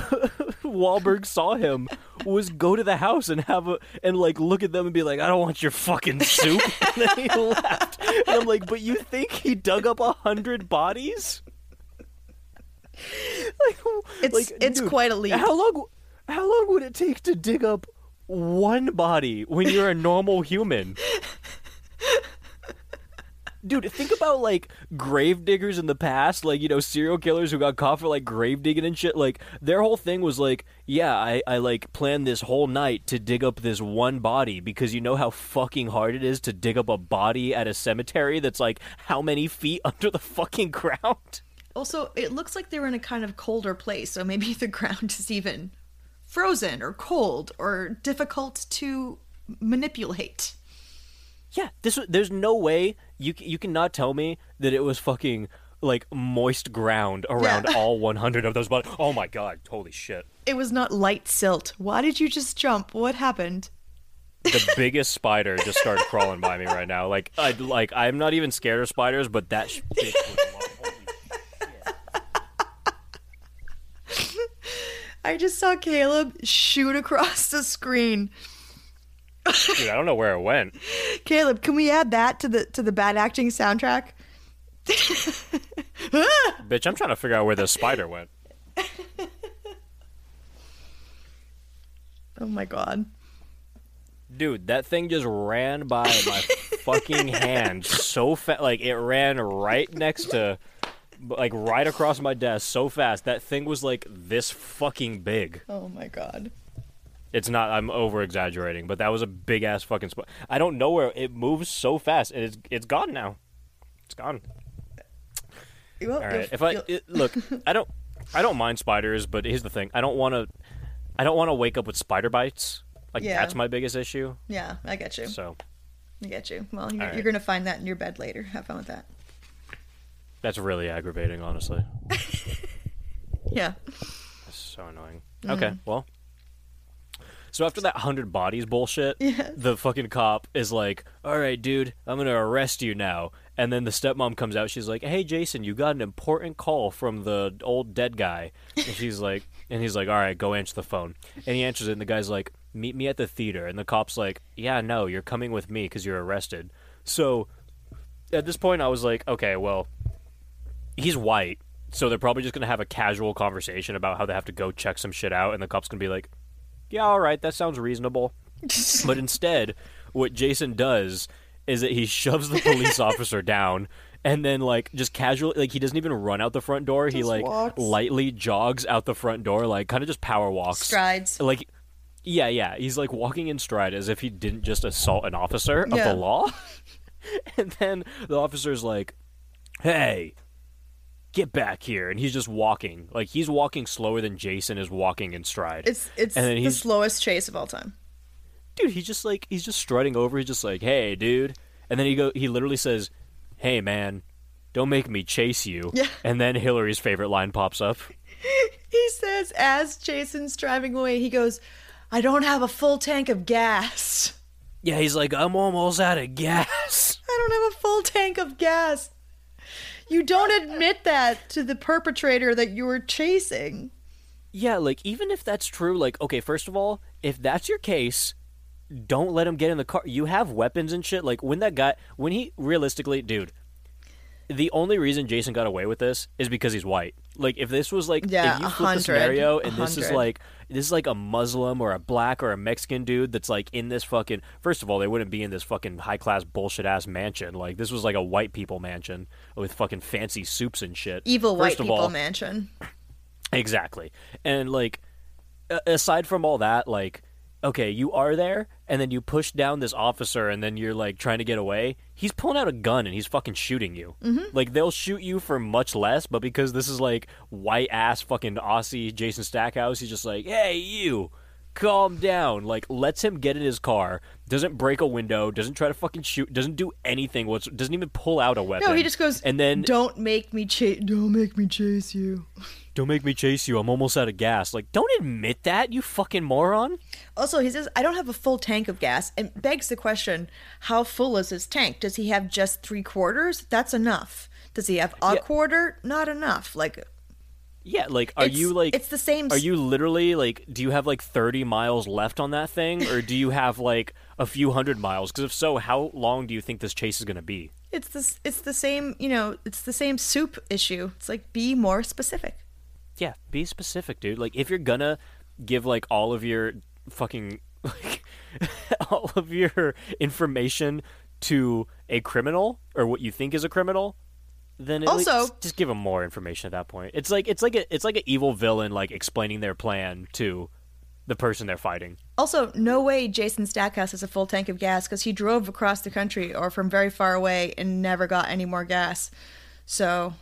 Wahlberg saw him was go to the house and have a and like look at them and be like, I don't want your fucking soup. and then he left. And I'm like, but you think he dug up a hundred bodies? like, It's- like, it's dude, quite a leap. How long? How long would it take to dig up one body when you're a normal human? Dude, think about like grave diggers in the past, like you know serial killers who got caught for like grave digging and shit. Like their whole thing was like, yeah, I I like planned this whole night to dig up this one body because you know how fucking hard it is to dig up a body at a cemetery that's like how many feet under the fucking ground. Also, it looks like they're in a kind of colder place, so maybe the ground is even frozen or cold or difficult to manipulate. Yeah, this was- there's no way you you cannot tell me that it was fucking like moist ground around Yeah. all 100 of those bodies. Oh my god, holy shit. It was not light silt. Why did you just jump? What happened? the biggest spider just started crawling by me right now. Like, I like I'm not even scared of spiders, but that sh- bitch was long. Holy I just saw Caleb shoot across the screen. Dude, I don't know where it went. Caleb, can we add that to the to the bad acting soundtrack? Bitch, I'm trying to figure out where the spider went. Oh my god. Dude, that thing just ran by my fucking hand so fast. Like it ran right next to, like right across my desk so fast. That thing was like this fucking big. Oh my god. It's not. I'm over exaggerating, but that was a big ass fucking spot. I don't know where it moves so fast, and it's it's gone now. It's gone. All right. If I it, look, I don't I don't mind spiders, but here's the thing: I don't want to I don't want to wake up with spider bites. Like Yeah. that's my biggest issue. yeah, I get you. So I get you. Well, you're, right. you're gonna find that in your bed later. Have fun with that. that's really aggravating, honestly. Yeah. That's so annoying. Mm. Okay, well. So after that hundred bodies bullshit, the fucking cop is like, "All right, dude, I'm gonna arrest you now." And then the stepmom comes out. She's like, "Hey, Jason, you got an important call from the old dead guy." And she's like, and he's like, "All right, go answer the phone." And he answers it, and the guy's like, "Meet me at the theater." And the cop's like, "Yeah, no, you're coming with me because you're arrested." So at this point, I was like, "Okay, well, he's white." So they're probably just gonna have a casual conversation about how they have to go check some shit out, and the cop's gonna be like, "Yeah, all right, that sounds reasonable." but instead, what Jason does is that he shoves the police officer down, and then like just casually, like he doesn't even run out the front door. he like walks. lightly jogs out the front door, like kind of just power walks, Strides. like. Yeah, yeah. He's like walking in stride as if he didn't just assault an officer of the law. and then the officer's like, "Hey, get back here!" And he's just walking, like he's walking slower than Jason is walking in stride. It's it's and then the he's slowest chase of all time. dude. He's just like he's just strutting over. He's just like, "Hey, dude," and then he go. He literally says, "Hey, man." Don't make me chase you. Yeah. And then Hillary's favorite line pops up. He says as Jason's driving away, he goes, "I don't have a full tank of gas. Yeah, he's like, I'm almost out of gas. I don't have a full tank of gas." You don't admit that to the perpetrator that you were chasing. Yeah, like even if that's true, like okay, first of all, if that's your case, don't let him get in the car. You have weapons and shit. Like when that guy, when he realistically, dude, the only reason Jason got away with this is because he's white. Like if this was like Yeah, if you a flip the scenario and this is like this is like a Muslim or a black or a Mexican dude that's like in this fucking first of all, they wouldn't be in this fucking high class bullshit ass mansion. Like this was like a white people mansion with fucking fancy soups and shit. Evil white First of people all, mansion. Exactly. And like aside from all that, like okay, you are there and then you push down this officer and then you're like trying to get away. He's pulling out a gun and he's fucking shooting you. Mm-hmm. Like they'll shoot you for much less, but because this is like white ass fucking Aussie Jason Stackhouse, he's just like, "Hey, you calm down like lets him get in his car doesn't break a window doesn't try to fucking shoot doesn't do anything what's doesn't even pull out a weapon No, he just goes, and then "Don't make me chase. Don't make me chase you." Don't make me chase you i'm almost out of gas like don't admit that you fucking moron Also, he says, I don't have a full tank of gas. And begs the question how full is his tank? Does he have just three quarters? That's enough. Does he have a Yeah. quarter? Not enough. Like, Yeah, like are you like it's the same Are you literally like do you have like 30 miles left on that thing or do you have like a few hundred miles? Cuz if so, how long do you think this chase is going to be? it's this. It's the same. You know, it's the same soup issue. It's like be more specific. Yeah, be specific, dude. Like if you're to give like all of your fucking like all of your information to a criminal or what you think is a criminal, then Also- just give them more information at that point. It's like it's like a it's like an evil villain like explaining their plan to the person they're fighting. Also, no way Jason Stackhouse has a full tank of gas because he drove across the country or from very far away and never got any more gas. So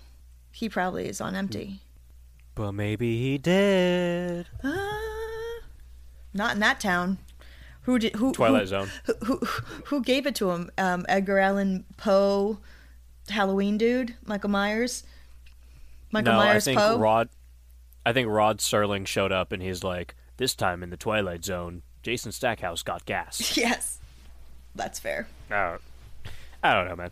he probably is on empty. But maybe he did. Ah, not in that town. Who did who? Twilight who, Zone. Who, who who gave it to him? Um, Edgar Allan Poe, Halloween dude, Michael Myers. Michael no, Myers I think Poe. Rod. I think Rod Serling showed up and he's like, "This time in the Twilight Zone, Jason Stackhouse got gas." yes, that's fair. I don't, I don't know, man.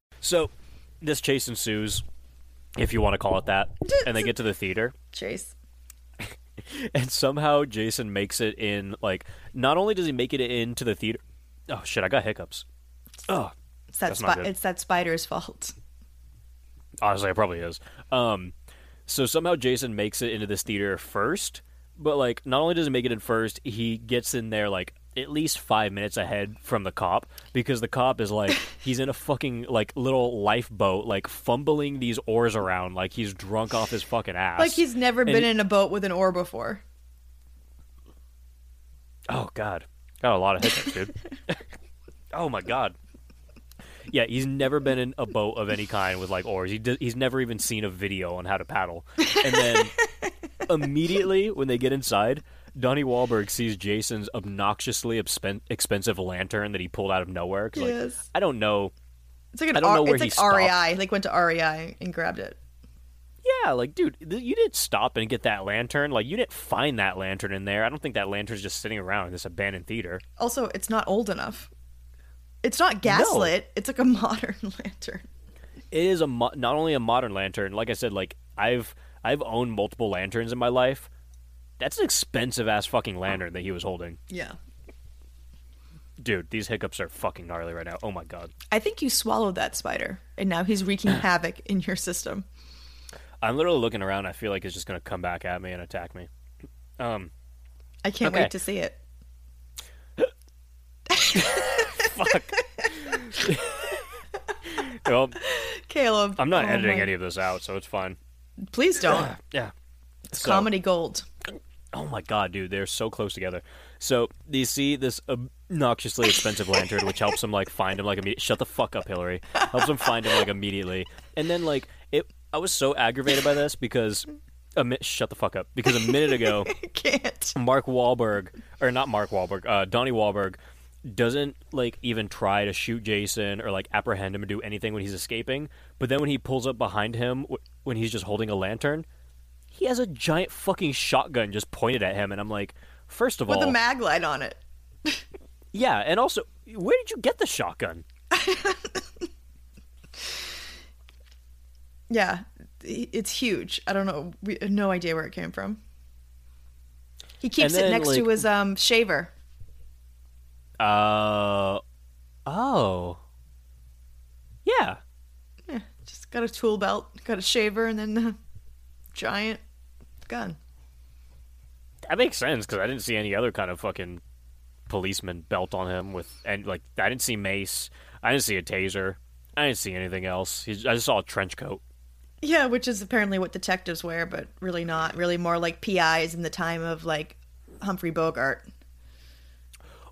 So, this chase ensues, if you want to call it that, and they get to the theater. Chase. and somehow Jason makes it in. Like, not only does he make it into the theater. Oh shit! I got hiccups. Oh, It's that spi- it's that spider's fault. honestly, it probably is. Um, so somehow Jason makes it into this theater first, but like, not only does he make it in first, he gets in there like at least five minutes ahead from the cop because the cop is like he's in a fucking like little lifeboat like fumbling these oars around like he's drunk off his fucking ass Like he's never And been he- in a boat with an oar before. Oh God, got a lot of hiccups, dude. oh my God. Yeah, he's never been in a boat of any kind with like oars. He d- he's never even seen a video on how to paddle. And then immediately when they get inside, Donnie Wahlberg sees Jason's obnoxiously expen- expensive lantern that he pulled out of nowhere. 'cause, like, Yes. I don't know. It's like an I don't R- know where it's he like stopped. REI. Like went to REI and grabbed it. Yeah, like, dude, th- you didn't stop and get that lantern. Like, you didn't find that lantern in there. I don't think that lantern's just sitting around in this abandoned theater. Also, it's not old enough. It's not gaslit. It's like a modern lantern. it is a mo- not only a modern lantern. Like I said, like I've I've owned multiple lanterns in my life. That's an expensive ass fucking lantern that he was holding, Yeah. dude. These hiccups are fucking gnarly right now. Oh my god, I think you swallowed that spider, and now he's wreaking havoc in your system. I'm literally looking around. I feel like it's just gonna come back at me and attack me. Um, I can't Okay. wait to see it. fuck. well, Caleb. I'm not oh editing my- any of this out, so it's fine. Please don't. Yeah. It's So- comedy gold. Oh my god, dude, they're so close together. So you see this obnoxiously expensive lantern, which helps him like find him like immediately. Shut the fuck up, Hillary. Helps him find him like immediately, and then like it. I was so aggravated by this because a mi- shut the fuck up because a minute ago can't. Mark Wahlberg or not Mark Wahlberg, uh, Donnie Wahlberg doesn't like even try to shoot Jason or like apprehend him or do anything when he's escaping. But then when he pulls up behind him w- when he's just holding a lantern, he has a giant fucking shotgun just pointed at him, and I'm like, first of With all, with a mag light on it. yeah, and also, where did you get the shotgun? Yeah. It's huge. I don't know. We no idea where it came from. He keeps And it then, next to his um shaver. Uh, oh, yeah. Yeah, just got a tool belt, got a shaver, and then the giant gun. That makes sense because I didn't see any other kind of fucking policeman belt on him with and like I didn't see mace. I didn't see a taser. I didn't see anything else. He, I just saw a trench coat. Yeah, which is apparently what detectives wear, but really not. Really more like PIs in the time of like Humphrey Bogart.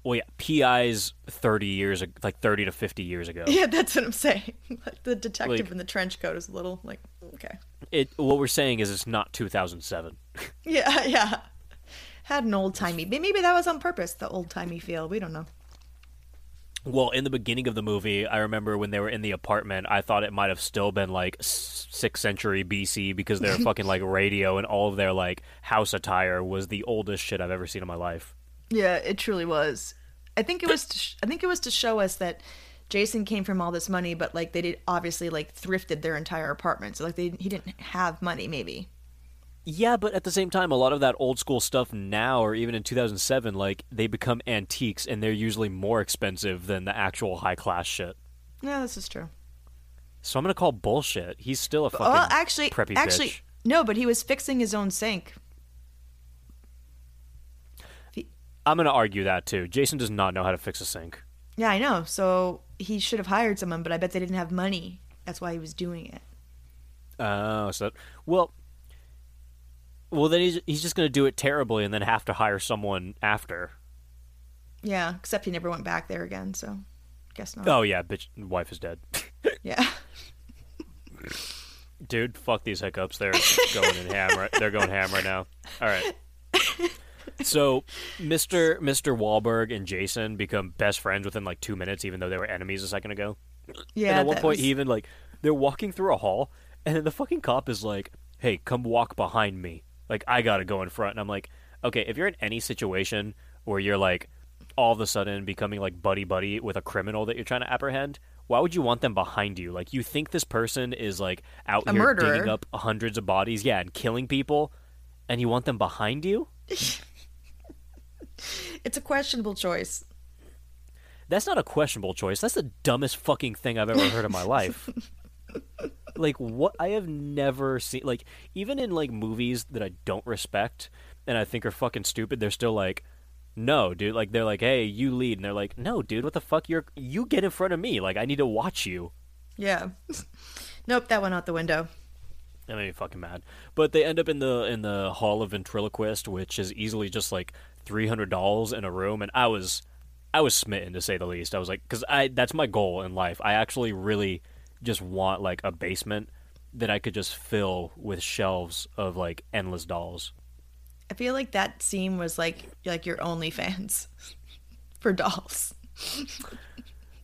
Well, yeah, PI's thirty years, like thirty to fifty years ago. Yeah, that's what I'm saying. Like, the detective Like- in the trench coat is a little like okay. It. What we're saying is it's not two thousand seven. Yeah, yeah. Had an old timey. Maybe that was on purpose. The old timey feel. We don't know. Well, in the beginning of the movie, I remember when they were in the apartment, I thought it might have still been like sixth century BC because their fucking like radio and all of their like house attire was the oldest shit I've ever seen in my life. Yeah, it truly was. I think it was. To sh- I think it was to show us that Jason came from all this money, but like they did obviously like thrifted their entire apartment. So like they he didn't have money. Maybe. Yeah, but at the same time, a lot of that old school stuff now, or even in 2007, like they become antiques and they're usually more expensive than the actual high class shit. Yeah, this is true. So I'm gonna call bullshit. He's still a fucking well, actually, preppy actually, bitch. no. But he was fixing his own sink. I'm gonna argue that too. Jason does not know how to fix a sink. Yeah, I know. So he should have hired someone, but I bet they didn't have money. That's why he was doing it. Oh, so well, well then he's he's just gonna do it terribly and then have to hire someone after. Yeah, except he never went back there again. So, guess not. Oh yeah, bitch, wife is dead. Yeah. Dude, fuck these hiccups. They're going in ham. Right, they're going ham right now. All right. So, Mr. Mr. Wahlberg and Jason become best friends within like two minutes, even though they were enemies a second ago. Yeah. and at one point, was- he even like they're walking through a hall, and then the fucking cop is like, "Hey, come walk behind me. Like I gotta go in front." And I'm like, "Okay, if you're in any situation where you're like all of a sudden becoming like buddy buddy with a criminal that you're trying to apprehend." Why would you want them behind you? Like, you think this person is like out A here murderer. digging up hundreds of bodies, yeah, and killing people? and you want them behind you? It's a questionable choice. That's not a questionable choice. That's the dumbest fucking thing I've ever heard in my life. like what I have never seen like even in like movies that I don't respect and I think are fucking stupid, they're still like no, dude. Like they're like, "Hey, you lead," and they're like, "No, dude. What the fuck? You're you get in front of me. Like I need to watch you." Yeah. nope, that went out the window. That made me fucking mad. But they end up in the in the Hall of Ventriloquist, which is easily just like three hundred dolls in a room, and I was I was smitten to say the least. I was like, because I that's my goal in life. I actually really just want like a basement that I could just fill with shelves of like endless dolls. I feel like that scene was like like your OnlyFans for dolls.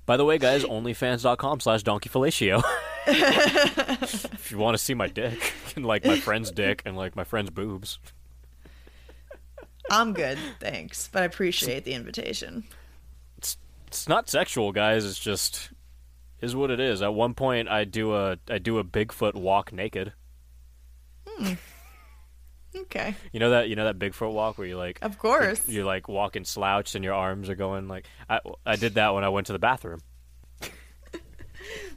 By the way, guys, onlyfans.com slash donkey fellatio. if you want to see my dick and like my friend's dick and like my friend's boobs. I'm good, thanks, but I appreciate the invitation. It's it's not sexual, guys. It's just is what it is. At one point, I do a I do a Bigfoot walk naked. Hmm. Okay. You know that you know that Bigfoot walk where you like Of course. You're like walking slouched and your arms are going like I I did that when I went to the bathroom.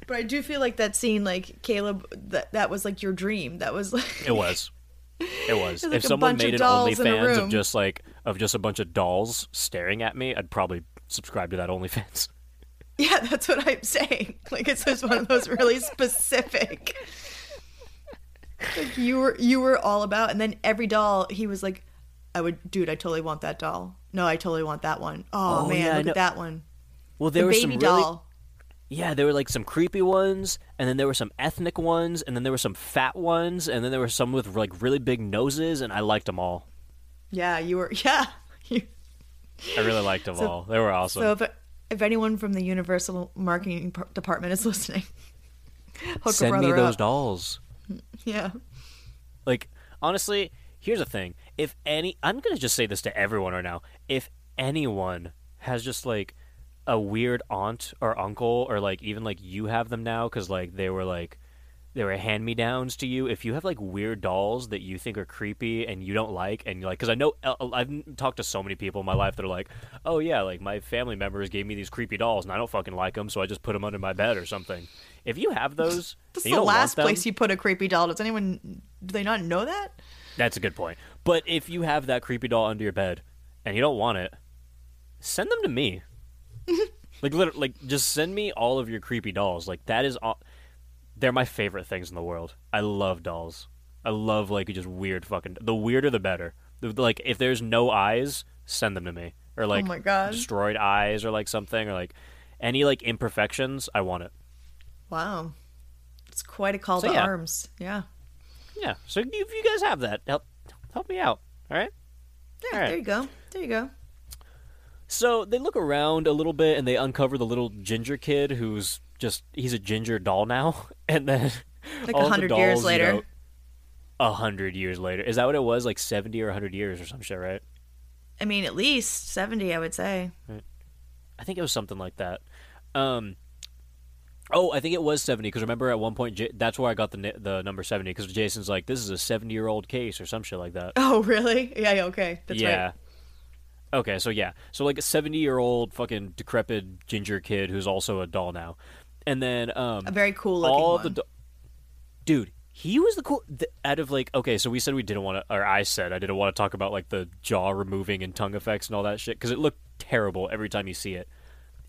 But I do feel like that scene, like Caleb, that that was like your dream. That was like It was. It was. if someone made an OnlyFans of just like of just a bunch of dolls staring at me, I'd probably subscribe to that OnlyFans. Yeah, that's what I'm saying. Like it's just one of those really specific. Like you were you were all about, and then every doll he was like, "I would, dude, I totally want that doll. No, I totally want that one. Oh, Oh, man, yeah, look at that one. Well, there the were baby some really doll. Yeah, there were like some creepy ones, and then there were some ethnic ones, and then there were some fat ones, and then there were some with like really big noses, and I liked them all. Yeah, you were. Yeah. You, I really liked them all. They were awesome. so if if anyone from the Universal marketing p- department is listening, hook a Send me those up. dolls. Yeah. Like honestly, here's the thing: if any, I'm gonna just say this to everyone right now. If anyone has just like a weird aunt or uncle, or like even like you have them now because like they were like they were hand me downs to you. If you have like weird dolls that you think are creepy and you don't like, and you're like, because I know uh, I've talked to so many people in my life that are like, oh yeah, like my family members gave me these creepy dolls and I don't fucking like them, so I just put them under my bed or something. If you have those, This is the last them- place you put a creepy doll. Does anyone do they not know that? That's a good point. But if you have that creepy doll under your bed and you don't want it, send them to me. like literally, like just send me all of your creepy dolls. Like that is all. They're my favorite things in the world. I love dolls. I love like just weird fucking. The weirder the better. Like if there's no eyes, send them to me. Or like oh my God. destroyed eyes or like something or like any like imperfections. I want it. Wow. It's quite a call So, to yeah. arms. Yeah. Yeah. So if you guys have that, help help me out. All right. Yeah, All right. there you go. There you go. So they look around a little bit and they uncover the little ginger kid who's just he's a ginger doll now. And then Like a hundred years dolls, you later. know, A hundred years later. Is that what it was? Like seventy or hundred years or some shit, right? I mean, at least 70, I would say. I think it was something like that. Um Oh, I think it was 70 because remember at one point J- that's where I got the the number 70 because Jason's like this is a 70-year-old case or some shit like that. Oh, really? Yeah, yeah, okay. That's yeah. right. Okay, so yeah, so like a seventy-year-old fucking decrepit ginger kid who's also a doll now, and then um, A very cool looking all one. the do- dude. He was the cool th- out of like okay, so we said we didn't want to, or I said I didn't want to talk about like the jaw removing and tongue effects and all that shit because it looked terrible every time you see it,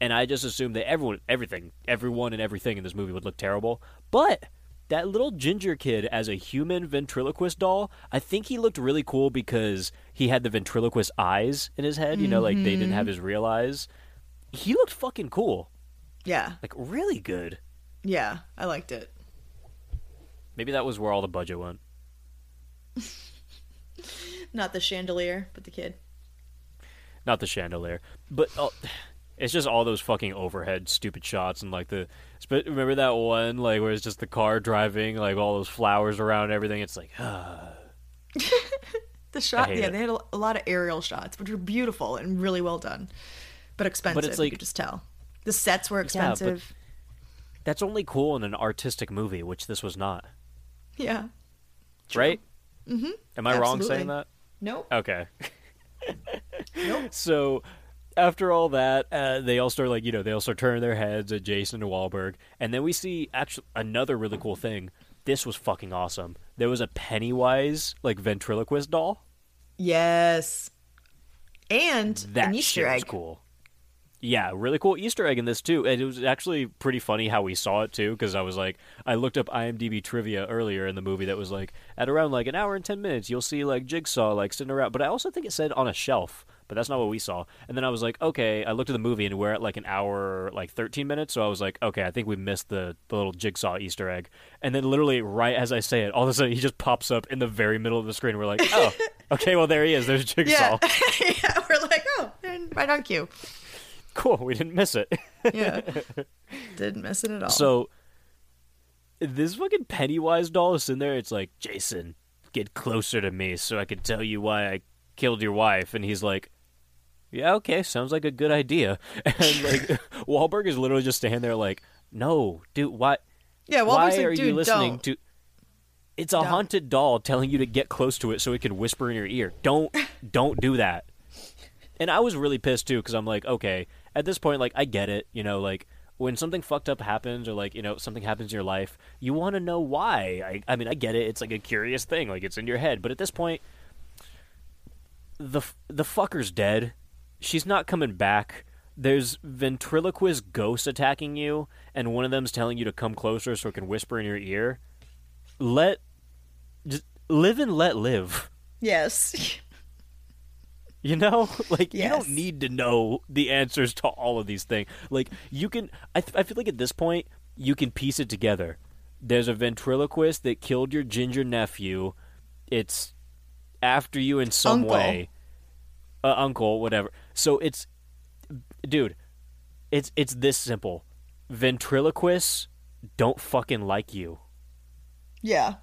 and I just assumed that everyone, everything, everyone, and everything in this movie would look terrible, but that little ginger kid as a human ventriloquist doll, I think he looked really cool because he had the ventriloquist eyes in his head. You know, like they didn't have his real eyes. He looked fucking cool, Yeah, like really good. yeah, I liked it. Maybe that was where all the budget went. Not the chandelier, but the kid. Not the chandelier, but uh, it's just all those fucking overhead stupid shots and like the. sp- Remember that one like where it's just the car driving, like all those flowers around and everything. It's like, ah. The shot, yeah, it. they had a, a lot of aerial shots, which were beautiful and really well done, but expensive. you like- could just tell. The sets were but- expensive. that's only cool in an artistic movie, which this was not. Yeah, right? Mm-hmm. Am I wrong saying that? Nope. Okay. Nope. So after all that, uh, they all start like you know they all start turning their heads at Jason and Wahlberg, and then we see actually another really cool thing. This was fucking awesome. There was a Pennywise like ventriloquist doll. Yes. And That an Easter egg. cool. Yeah, really cool Easter egg in this too. And it was actually pretty funny how we saw it too, because I was like, I looked up IMDb trivia earlier in the movie that was like, at around like an hour and ten minutes, you'll see like Jigsaw like sitting around. But I also think it said on a shelf, but that's not what we saw. And then I was like, okay, I looked at the movie and we're at like an hour, like thirteen minutes. So I was like, okay, I think we missed the, the little Jigsaw Easter egg. And then literally right as I say it, all of a sudden he just pops up in the very middle of the screen. We're like, oh, okay, well there he is. There's Jigsaw. Yeah. yeah. We're like, oh, and right on cue. Cool, we didn't miss it. Yeah. Didn't miss it at all. So this fucking Pennywise doll is in there. It's like Jason, get closer to me so I can tell you why I killed your wife. And he's like, Yeah, okay, sounds like a good idea. And like Wahlberg is literally just standing there like, No, dude, what? yeah, why Wahlberg's like, are dude, you listening don't. to? It's a Don't. haunted doll telling you to get close to it so it can whisper in your ear. Don't, don't do that. And I was really pissed too because I'm like, okay, at this point, like I get it, you know, like when something fucked up happens or like you know something happens in your life, you want to know why. I, I mean, I get it. It's like a curious thing, like it's in your head. But at this point, the the fucker's dead. She's not coming back. There's ventriloquist ghosts attacking you, and one of them's telling you to come closer so it can whisper in your ear. Let just live and let live. Yes. You know, like you don't need to know the answers to all of these things. Like you can, I, th- I feel like at this point you can piece it together. There's a ventriloquist that killed your ginger nephew. It's after you in some Uncle. way, uh, uncle, whatever. So it's, dude, it's it's this simple. Ventriloquists don't fucking like you. Yeah.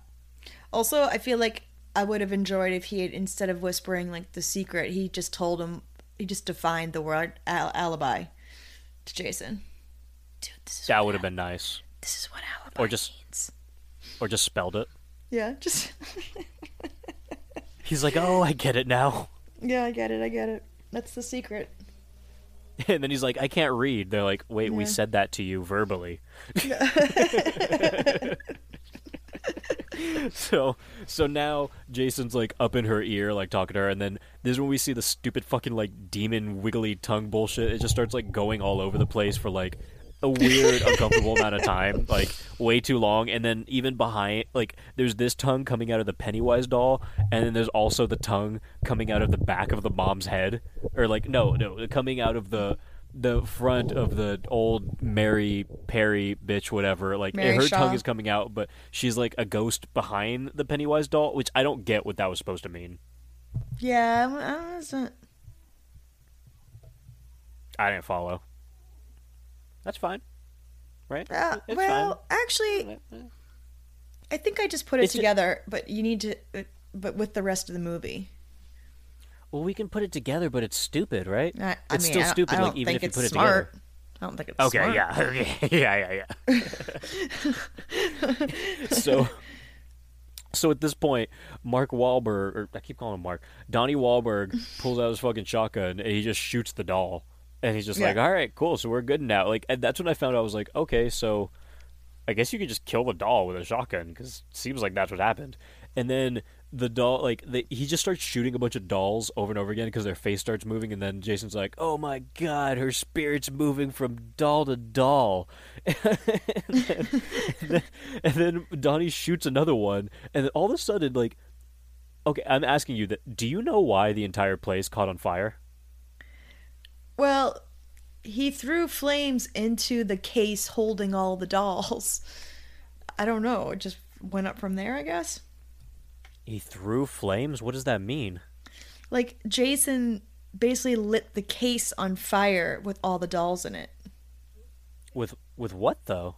Also, I feel like I would have enjoyed if he had, instead of whispering like the secret, he just told him, he just defined the word al- alibi to Jason. Dude, this is That would have al- been nice, This is what alibi Or just- means. or just spelled it. Yeah, just He's like, oh, I get it now. yeah, I get it, I get it. That's the secret. And then he's like, I can't read. They're like, wait, we said that to you verbally. so so now Jason's like up in her ear, like talking to her, and then this is when we see the stupid fucking like demon wiggly tongue bullshit. It just starts like going all over the place for like a weird, uncomfortable amount of time, like way too long. And then even behind, like there's this tongue coming out of the Pennywise doll, and then there's also the tongue coming out of the back of the mom's head, or like no, no, coming out of the the front of the old Mary Perry bitch, whatever. Like Mary her Shaw. tongue is coming out, but she's like a ghost behind the Pennywise doll, which I don't get what that was supposed to mean. Yeah, I don't know, it's not- I didn't follow. That's fine, right? Uh, It's well, actually. I think I just put it It's together, but you need to, uh, but with the rest of the movie. Well, we can put it together, but it's stupid, right? I, I it's mean, still stupid, like even if you put it together. I don't think it's smart. Okay, smart. yeah, yeah, yeah, yeah. so, so at this point, Mark Wahlberg, or I keep calling him Mark, Donnie Wahlberg pulls out his fucking shotgun and he just shoots the doll, and he's just like, "All right, cool, so we're good now." Like, and that's when I found out I was like, "Okay, so." I guess you could just kill the doll with a shotgun because seems like that's what happened. And then the doll, like the, he just starts shooting a bunch of dolls over and over again because their face starts moving. And then Jason's like, "Oh my god, her spirit's moving from doll to doll." and, then, and, then, and then Donnie shoots another one, and then all of a sudden, like, okay, I'm asking you that: Do you know why the entire place caught on fire? Well, he threw flames into the case holding all the dolls. I don't know. It just went up from there, I guess. He threw flames. What does that mean? Like Jason basically lit the case on fire with all the dolls in it. With with what though?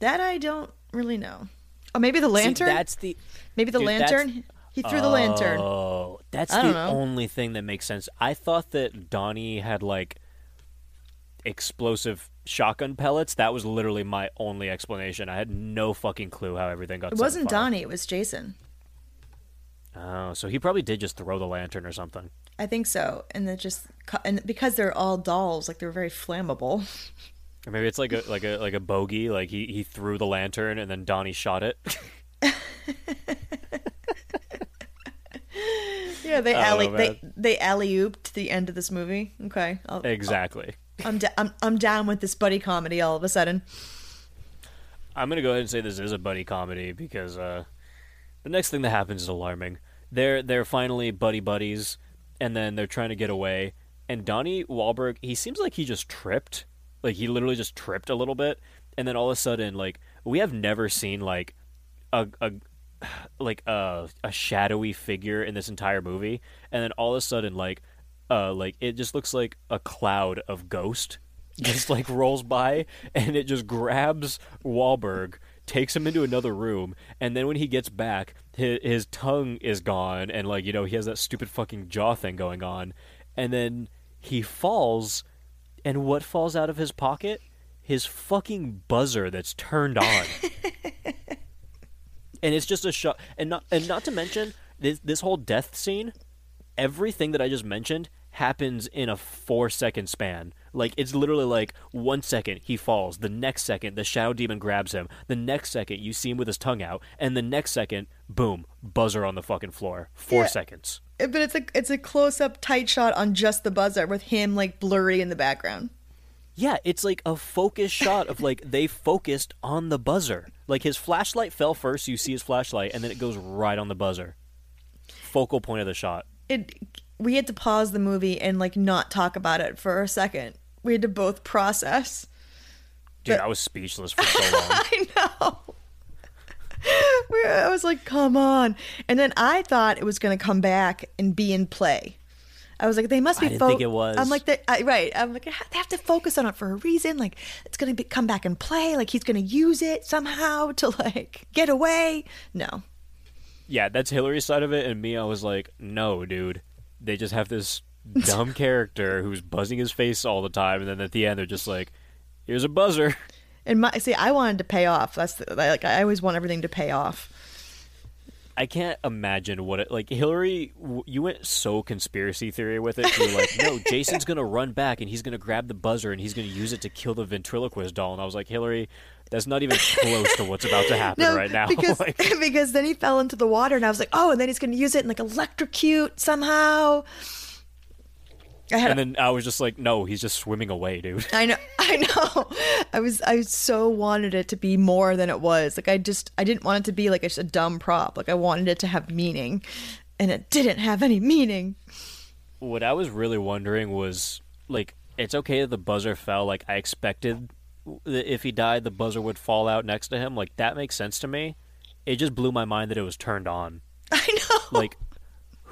That I don't really know. Oh, maybe the See, lantern. that's the maybe the dude, lantern. He threw the lantern. Oh, that's I the don't know. only thing that makes sense. I thought that Donnie had like explosive shotgun pellets. That was literally my only explanation. I had no fucking clue how everything got. It set wasn't fire. Donnie. It was Jason. Oh, so he probably did just throw the lantern or something. I think so. And it just cu- and because they're all dolls, like they're very flammable. Or maybe it's like a like a like a bogey. Like he, he threw the lantern and then Donnie shot it. Yeah, they alley know, they they alley ooped the end of this movie. Okay, I'll, exactly. I'm, da- I'm I'm down with this buddy comedy all of a sudden. I'm gonna go ahead and say this is a buddy comedy because uh, the next thing that happens is alarming. They're they're finally buddy buddies, and then they're trying to get away. And Donnie Wahlberg, he seems like he just tripped, like he literally just tripped a little bit, and then all of a sudden, like we have never seen like a a like a a shadowy figure in this entire movie, and then all of a sudden, like uh like it just looks like a cloud of ghost just like rolls by and it just grabs Wahlberg, takes him into another room, and then when he gets back, his, his tongue is gone, and like you know he has that stupid fucking jaw thing going on, and then he falls, and what falls out of his pocket? His fucking buzzer that's turned on. and it's just a shot and not and not to mention this this whole death scene everything that i just mentioned happens in a 4 second span like it's literally like one second he falls the next second the shadow demon grabs him the next second you see him with his tongue out and the next second boom buzzer on the fucking floor 4 Yeah. seconds But it's a it's a close up tight shot on just the buzzer with him like blurry in the background. Yeah, it's like a focus shot of like they focused on the buzzer. Like his flashlight fell first, you see his flashlight, and then it goes right on the buzzer. Focal point of the shot. It we had to pause the movie and like not talk about it for a second. We had to both process. Dude, But- I was speechless for so long. I know. I was like, come on. And then I thought it was going to come back and be in play. I was like, they must be. I didn't think it was. I'm like, I, right. I'm like, they have to focus on it for a reason. Like, it's going to come back and play. Like, he's going to use it somehow to like get away. No, yeah, that's Hillary's side of it, and me, I was like, no, dude. They just have this dumb character who's buzzing his face all the time, and then at the end, they're just like, here's a buzzer. and my see, I wanted to pay off. That's the, like, I always want everything to pay off. I can't imagine what it like. Hillary, you went so conspiracy theory with it. You were like, no, Jason's gonna run back and he's gonna grab the buzzer and he's gonna use it to kill the ventriloquist doll. And I was like, Hillary, that's not even close to what's about to happen right now. Because Like, because then he fell into the water, and I was like, oh, and then he's going to use it and like electrocute somehow. And then I was just like, no, he's just swimming away, dude. I know, I know. I was, I so wanted it to be more than it was. Like I just, I didn't want it to be like a, a dumb prop. Like I wanted it to have meaning, and it didn't have any meaning. what I was really wondering was like, it's okay that the buzzer fell. Like I expected, that if he died, the buzzer would fall out next to him. Like that makes sense to me. It just blew my mind that it was turned on. I know. like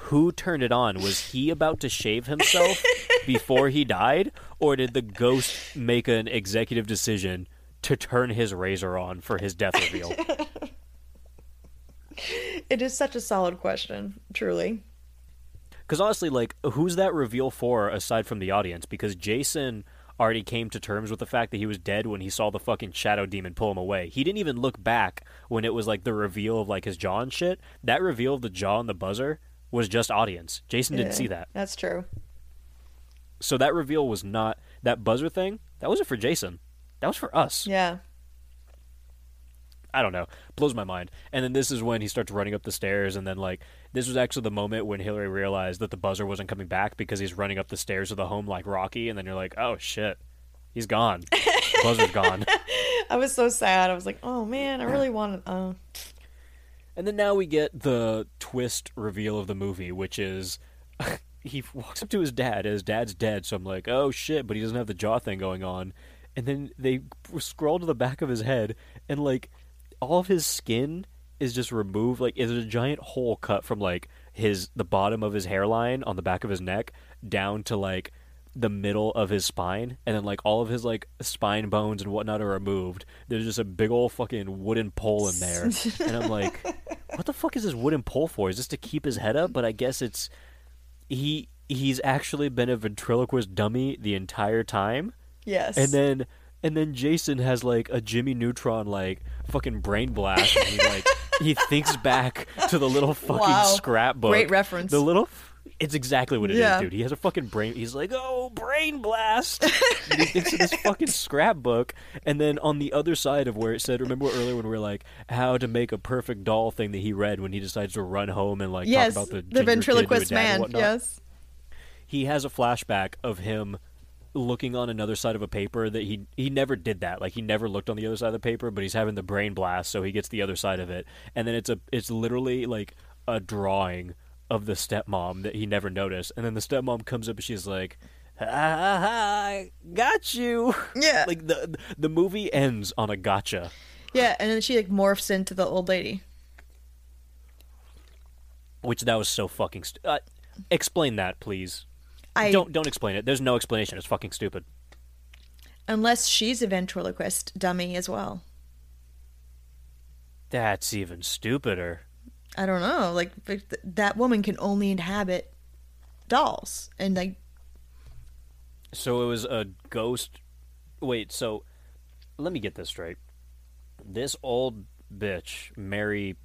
who turned it on? Was he about to shave himself before he died? Or did the ghost make an executive decision to turn his razor on for his death reveal? It is such a solid question, truly. because honestly like who's that reveal for aside from the audience? Because jason already came to terms with the fact that he was dead when he saw the fucking shadow demon pull him away. He didn't even look back when it was like the reveal of like his jaw and shit. That reveal of the jaw and the buzzer was just audience jason didn't Yeah, see that That's true. So that reveal was not that buzzer thing. That wasn't for Jason. That was for us. Yeah. I don't know. Blows my mind. And then this is when he starts running up the stairs, and then like this was actually the moment when Hillary realized that the buzzer wasn't coming back because he's running up the stairs of the home like Rocky, and then you're like, oh shit, he's gone. Buzzer's gone. I was so sad. I was like, oh man, I really wanted. Uh, And then now we get the twist reveal of the movie, which is he walks up to his dad. And his dad's dead, so I'm like, oh shit, but he doesn't have the jaw thing going on. And then they scroll to the back of his head, and like all of his skin is just removed. Like there's a giant hole cut from like his the bottom of his hairline on the back of his neck down to like the middle of his spine, and then like all of his like spine bones and whatnot are removed. There's just a big old fucking wooden pole in there, and I'm like, what the fuck is this wooden pole for? Is this to keep his head up? But I guess it's he he's actually been a ventriloquist dummy the entire time, yes. and then. And then Jason has like a Jimmy Neutron like fucking brain blast, and he like he thinks back to the little fucking Wow. scrapbook. Great reference. The little. It's exactly what it is, Yeah. dude. He has a fucking brain. He's like, oh, brain blast. And he thinks of this fucking scrapbook, and then on the other side of where it said, remember earlier when we were like, how to make a perfect doll thing that he read when he decides to run home and like yes, talk about the, the ginger kid to a ventriloquist dad and man. whatnot? Yes. he has a flashback of him looking on another side of a paper that he he never did that like he never looked on the other side of the paper but he's having the brain blast so he gets the other side of it and then it's a it's literally like a drawing of the stepmom that he never noticed. And then the stepmom comes up and she's like ha, ha, ha, I got you. Yeah. like the the movie ends on a gotcha. Yeah, and then she like morphs into the old lady. which that was so fucking stu- uh, explain that please. I don't don't explain it. There's no explanation. It's fucking stupid. Unless she's a ventriloquist dummy as well. that's even stupider I don't know. Like that woman can only inhabit dolls, and like So it was a ghost. Wait, so let me get this straight. This old bitch, Mary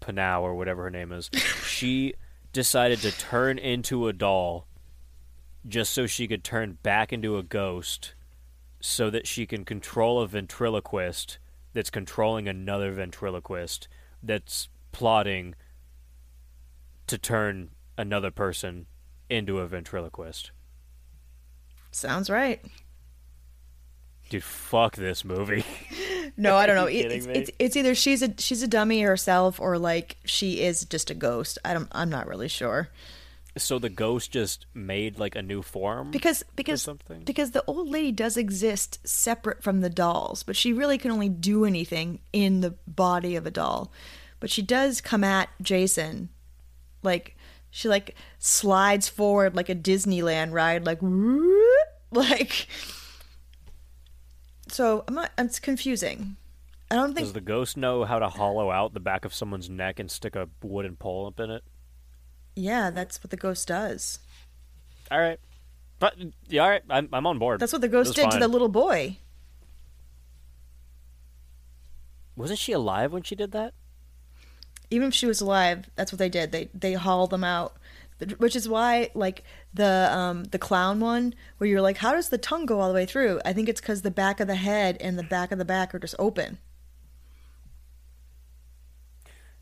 Panow or whatever her name is, she decided to turn into a doll just so she could turn back into a ghost so that she can control a ventriloquist that's controlling another ventriloquist that's plotting to turn another person into a ventriloquist. sounds right. Dude, fuck this movie. No, I don't know. It- it's, it's it's either she's a she's a dummy herself, or like she is just a ghost. I don't. I'm not really sure so the ghost just made like a new form? because because something? because the old lady does exist separate from the dolls, but she really can only do anything in the body of a doll. But she does come at Jason, like she like slides forward like a Disneyland ride, like whoop, like. So I'm not. It's confusing. I don't think Does the ghost know how to hollow out the back of someone's neck and stick a wooden pole up in it? Yeah, that's what the ghost does. All right. But yeah, all right, I'm I'm on board. That's what the ghost did to the little boy. Wasn't she alive when she did that? Even if she was alive, that's what they did. They they hauled them out, which is why like the um the clown one where you're like, how does the tongue go all the way through? I think it's because the back of the head and the back of the back are just open.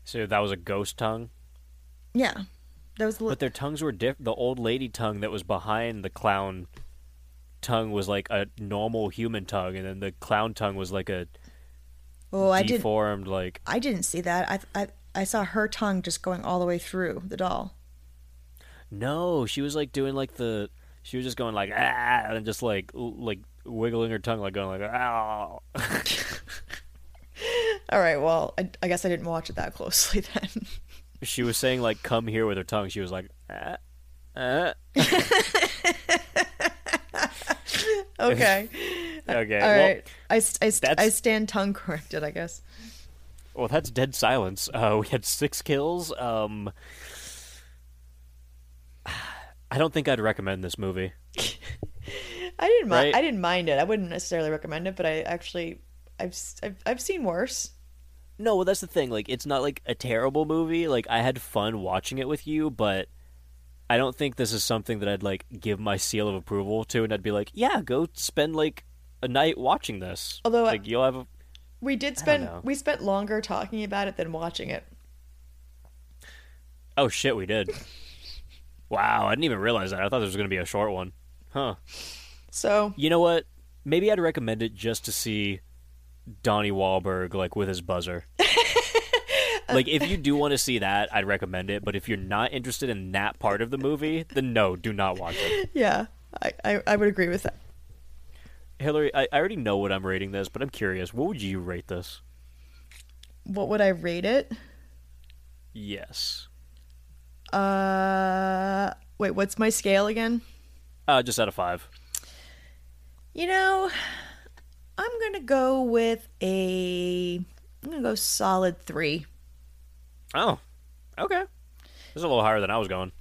So that was a ghost tongue, Yeah, that was the. but their tongues were different. The old lady tongue that was behind the clown tongue was like a normal human tongue, and then the clown tongue was like a oh, I didn't. deformed, like I didn't see that. I I I saw her tongue just going all the way through the doll. No, she was like doing like the. She was just going like ah, and just like like wiggling her tongue, like going like ah. All right, well, I, I guess I didn't watch it that closely then. she was saying like "come here" with her tongue. She was like ah, ah. okay, Okay, all well, right. I, I, I stand tongue corrected, I guess. Well, that's dead silence. Uh, we had six kills. Um, I don't think I'd recommend this movie. I didn't mind. Right? I didn't mind it. I wouldn't necessarily recommend it, but I actually, I've, I've, I've seen worse. No, well, that's the thing. Like, it's not like a terrible movie. Like, I had fun watching it with you, but I don't think this is something that I'd like give my seal of approval to, and I'd be like, yeah, go spend like a night watching this. Although I- like, you'll have a We did spend, we spent longer talking about it than watching it. Oh shit, we did. wow, I didn't even realize that. I thought this was going to be a short one. Huh. So You know what? Maybe I'd recommend it just to see Donnie Wahlberg like with his buzzer. like if you do want to see that, I'd recommend it. But if you're not interested in that part of the movie, then no, do not watch it. yeah, I, I, I would agree with that. Hillary, I, I already know what I'm rating this, but I'm curious. What would you rate this? What would I rate it? Yes. Uh, wait, what's my scale again? Uh, just out of five. You know, I'm gonna go with a. I'm gonna go solid three Oh, okay. This is a little higher than I was going.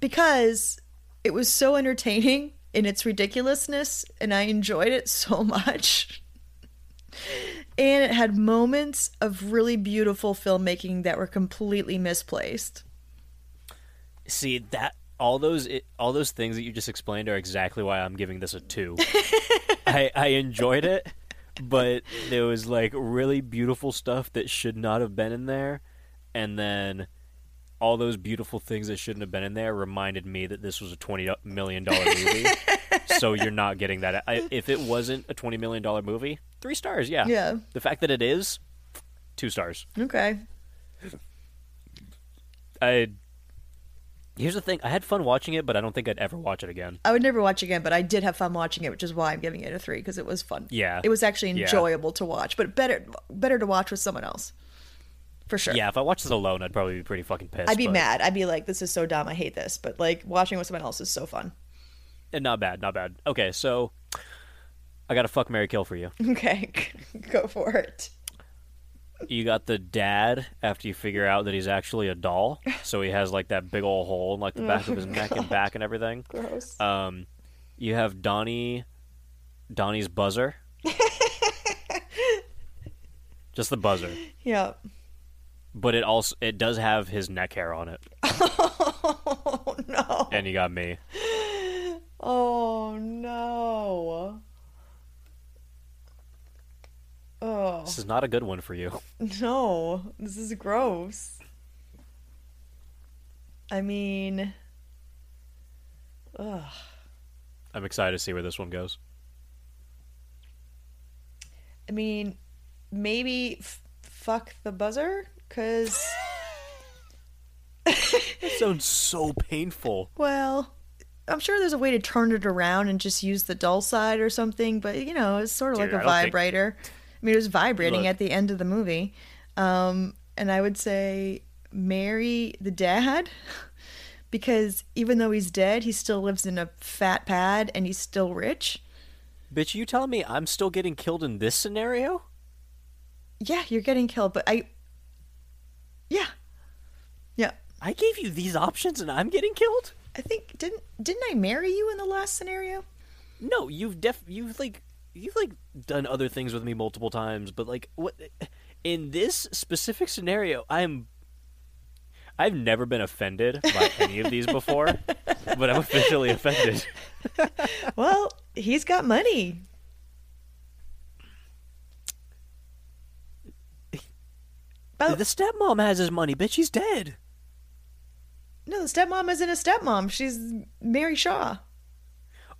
because it was so entertaining in its ridiculousness, and I enjoyed it so much and it had moments of really beautiful filmmaking that were completely misplaced. See that all those it, all those things that you just explained are exactly why I'm giving this a two. I I enjoyed it, but there was like really beautiful stuff that should not have been in there, and then all those beautiful things that shouldn't have been in there reminded me that this was a twenty million dollar movie. so you're not getting that. I, if it wasn't a twenty million dollar movie, three stars. Yeah. Yeah. The fact that it is, two stars. Okay. I. Here's the thing. I had fun watching it, but I don't think I'd ever watch it again. I would never watch it again, but I did have fun watching it, which is why I'm giving it a three because it was fun. Yeah. it was actually Yeah. enjoyable to watch, but better better to watch with someone else, for sure. Yeah, if I watched this alone, I'd probably be pretty fucking pissed. I'd be but- mad. I'd be like, "This is so dumb. I hate this." But like watching with someone else is so fun. And not bad, not bad. Okay, so I got a fuck Mary Kill for you. Okay, go for it. You got the dad after you figure out that he's actually a doll, so he has like that big old hole in like the back of his neck and back and everything. Gross. Um, you have Donnie, Donnie's buzzer. Just the buzzer, yeah. But it also it does have his neck hair on it, Oh no. and you got me. Oh no. Oh This is not a good one for you. no. This is gross. I mean, ugh. I'm excited to see where this one goes. I mean, maybe f- fuck the buzzer because It sounds so painful. well, I'm sure there's a way to turn it around and just use the dull side or something. But you know, it's sort of Dude, like I a think- vibrator. I mean, it was vibrating Look. at the end of the movie, um, and I would say marry the dad because even though he's dead, he still lives in a fat pad and he's still rich. Bitch, you telling me I'm still getting killed in this scenario? Yeah, you're getting killed, but I. Yeah, yeah. I gave you these options and I'm getting killed? I think didn't didn't I marry you in the last scenario? No, you've def you've like you've like done other things with me multiple times, but like what in this specific scenario, I'm I've never been offended by any of these before, but I'm officially offended. Well, he's got money. The stepmom has his money, bitch. He's dead. No, the stepmom isn't a stepmom. She's Mary Shaw.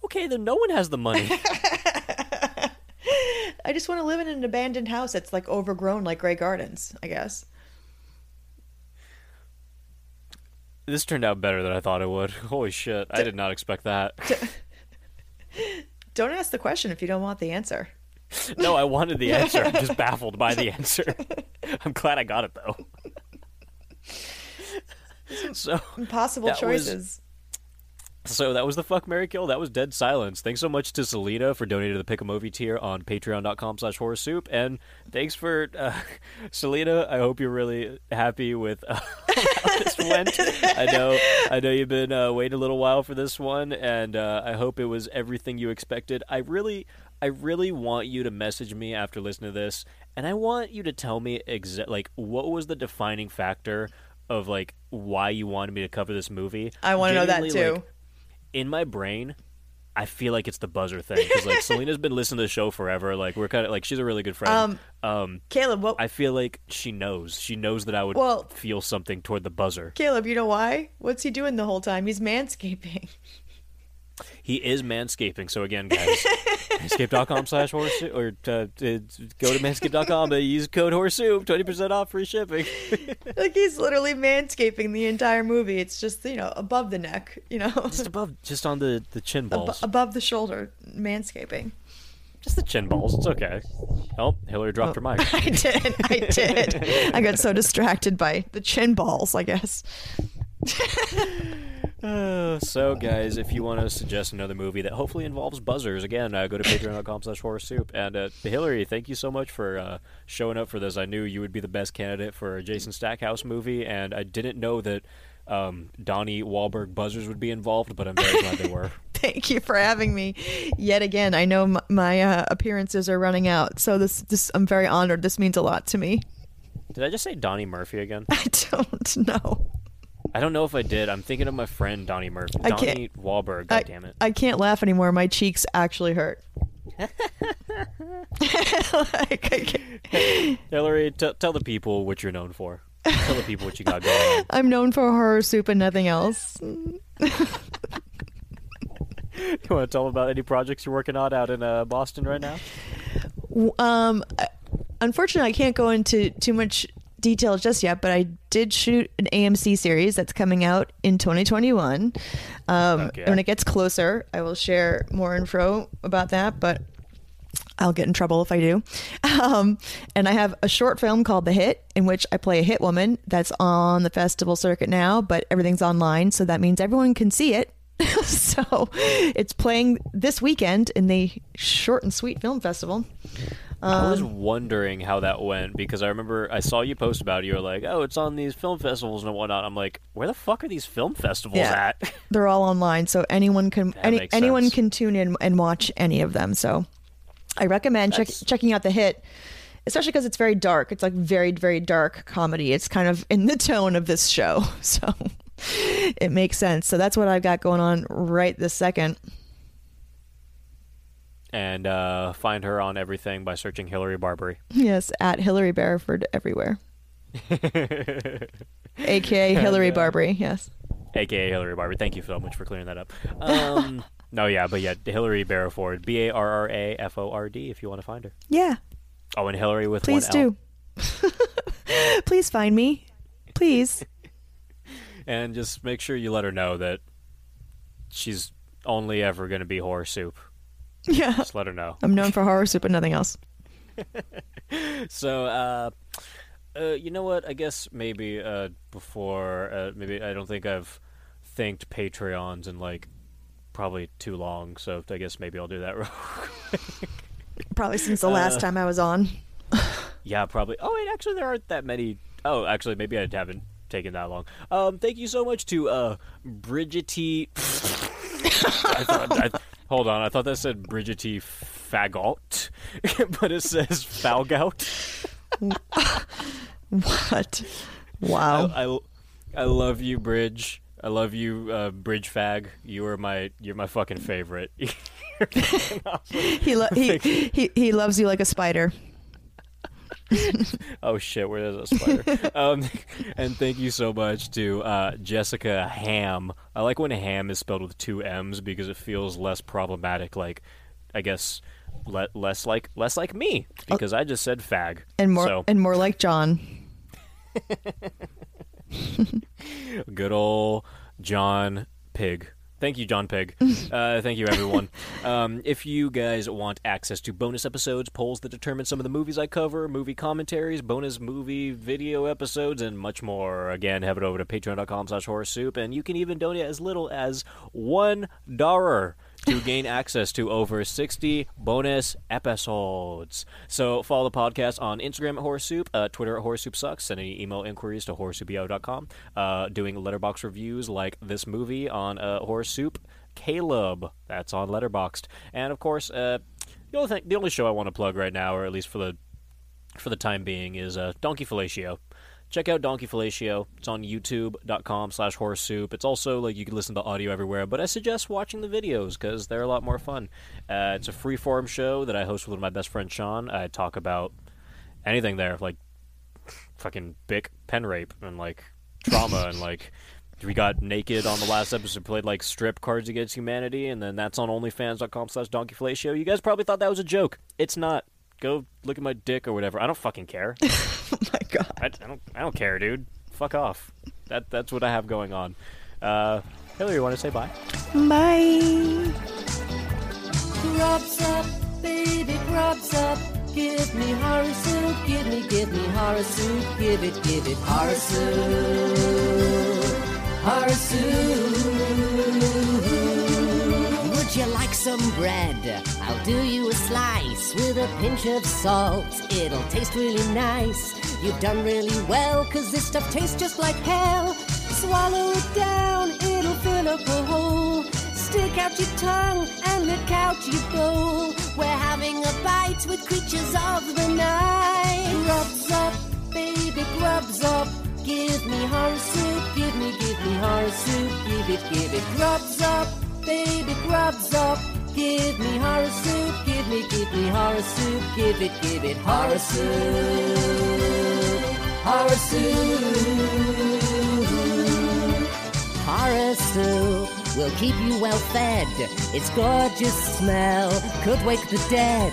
Okay, then no one has the money. I just want to live in an abandoned house that's like overgrown, like Grey Gardens. I guess. this turned out better than I thought it would. Holy shit! I did not expect that. Don't ask the question if you don't want the answer. No, I wanted the answer. I'm just baffled by the answer. I'm glad I got it though. So, Impossible That was- choices. so that was the fuck Mary Kill. That was Dead Silence. Thanks so much to Selena for donating to the Pick a Movie tier on patreon.com slash horror soup. And thanks for, uh, Selena, I hope you're really happy with uh, how this went. I know, I know you've been uh, waiting a little while for this one, and uh, I hope it was everything you expected. I really, I really want you to message me after listening to this, and I want you to tell me exa- like what was the defining factor of like why you wanted me to cover this movie. I wanna know that too. like, in my brain, I feel like it's the buzzer thing because like Selena's been listening to the show forever. Like we're kind of like she's a really good friend. Um, Um, Caleb, what? I feel like she knows. She knows that I would Well- feel something toward the buzzer. Caleb, you know why? What's he doing the whole time? He's manscaping. He is manscaping. So again, guys, manscaped.com slash horse or uh, go to manscaped.com and use code horse soup, twenty percent off free shipping. like he's literally manscaping the entire movie. It's just you know above the neck, you know, just above, just on the the chin Ab- balls, above the shoulder, manscaping. just the chin balls. It's okay. Oh, Hillary dropped her mic. I did. I did. I got so distracted by the chin balls, I guess. Uh, so, guys, if you want to suggest another movie that hopefully involves buzzers, again, uh, go to patreon.com slash horror soup. And uh, Hillary, thank you so much for uh, showing up for this. I knew you would be the best candidate for a Jason Stackhouse movie, and I didn't know that um, Donnie Wahlberg buzzers would be involved, but I'm very glad they were. Thank you for having me yet again. I know m- my uh, appearances are running out, so this this I'm very honored. This means a lot to me. Did I just say Donnie Murphy again? I don't know. I don't know if I did. I'm thinking of my friend Donnie Murphy. I can't- Wahlberg. God I, damn it. I can't laugh anymore. My cheeks actually hurt. Like, I can't- Hillary, t- tell the people what you're known for. Tell the people what you got going on. I'm known for horror soup and nothing else. You want to tell them about any projects you're working on out in uh, Boston right now? Um, unfortunately, I can't go into too much detail just yet, but I did shoot an AMC series that's coming out in 2021. Um, Okay. When it gets closer, I will share more info about that, but I'll get in trouble if I do. Um, and I have a short film called The Hit, in which I play a hit woman that's on the festival circuit now, but everything's online, so that means everyone can see it. so it's playing this weekend in the Short and Sweet Film Festival. I Um, was wondering how that went because I remember I saw you post about it. You were like, "Oh, it's on these film festivals and whatnot." I'm like, "Where the fuck are these film festivals Yeah. at?" They're all online, so anyone can any, anyone can tune in and watch any of them. So I recommend check, checking out the hit, especially because it's very dark. It's like very very dark comedy. It's kind of in the tone of this show, so it makes sense. So that's what I've got going on right this second. And uh, find her on everything by searching Hillary Barbary. Yes, at Hillary Barraford everywhere, aka Hillary Barbary. Yes. aka Hillary Barbary. Thank you so much for clearing that up. Um, no, yeah, but yeah, Hillary Barraford, B A R R A F O R D, if you want to find her. Yeah. Oh, and Hillary with Please one L. do. Please find me. Please. And just make sure you let her know that she's only ever going to be horror soup. Yeah. Just let her know. I'm known for horror soup and nothing else. So, uh, uh, you know what? I guess maybe uh, before, uh, maybe I don't think I've thanked Patreons in like probably too long. So I guess maybe I'll do that. real Probably since the last time I was on. Yeah, probably. Oh, wait, actually, there aren't that many. Oh, actually, maybe I haven't taken that long. Um, thank you so much to uh, Bridgety. I thought, I, hold on, I thought that said Bridgety Fagot, but it says Falgout. What? Wow. I, I, I love you, Bridge. I love you, uh, Bridge Fag. You are my, you're my fucking favorite. he, lo- he he he loves you like a spider. Oh shit, where is a spider? um, and thank you so much to uh, Jessica Ham. I like when ham is spelled with two M's because it feels less problematic. Like, I guess, le- less like less like me because I just said fag. And more So and more like John. good old John Pig. Thank you, John Pig. Uh, thank you, everyone. Um, if you guys want access to bonus episodes, polls that determine some of the movies I cover, movie commentaries, bonus movie video episodes, and much more, again, head over to patreon.com slash horror soup, and you can even donate as little as one dollar to gain access to over 60 bonus episodes. So follow the podcast on Instagram at Horror Soup, uh, Twitter at Horror Soup Sucks, send any email inquiries to horrorsoupio.com, uh, doing Letterboxd reviews like this movie on uh, Horror Soup, Caleb, that's on Letterboxd, and of course, uh, the only thing, the only show I want to plug right now, or at least for the for the time being, is uh, Donkey Fellatio. Check out Donkey Fellatio. It's on youtube.com slash horse soup. It's also like you can listen to audio everywhere, but I suggest watching the videos because they're a lot more fun. Uh, it's a free form show that I host with my best friend Sean. I talk about anything there, like fucking Bic pen rape and like trauma and like we got naked on the last episode, played like strip cards against humanity, and then that's on OnlyFans.com slash Donkey Fellatio. You guys probably thought that was a joke. It's not. Go look at my dick or whatever. I don't fucking care. Oh my god. I, I don't. I don't care, dude. Fuck off. That that's what I have going on. Uh, Hillary, you want to say bye? Bye. Grubs up, baby, grubs up. Give me horror soup, give me, give me horror soup, give it, give it horror soup, horror soup. Would you like some bread? I'll do you a slice with a pinch of salt. It'll taste really nice. You've done really well, cause this stuff tastes just like hell. Swallow it down, it'll fill up a hole. Stick out your tongue and lick out your bowl. We're having a bite with creatures of the night. Grubs up, baby, grubs up. Give me horror soup, give me, give me horror soup, give it, give it. Grubs up, baby, grubs up. Give me horror soup, give me, give me horror soup, give it, give it. Horror soup, horror soup. Horror soup will keep you well fed. Its gorgeous smell could wake the dead.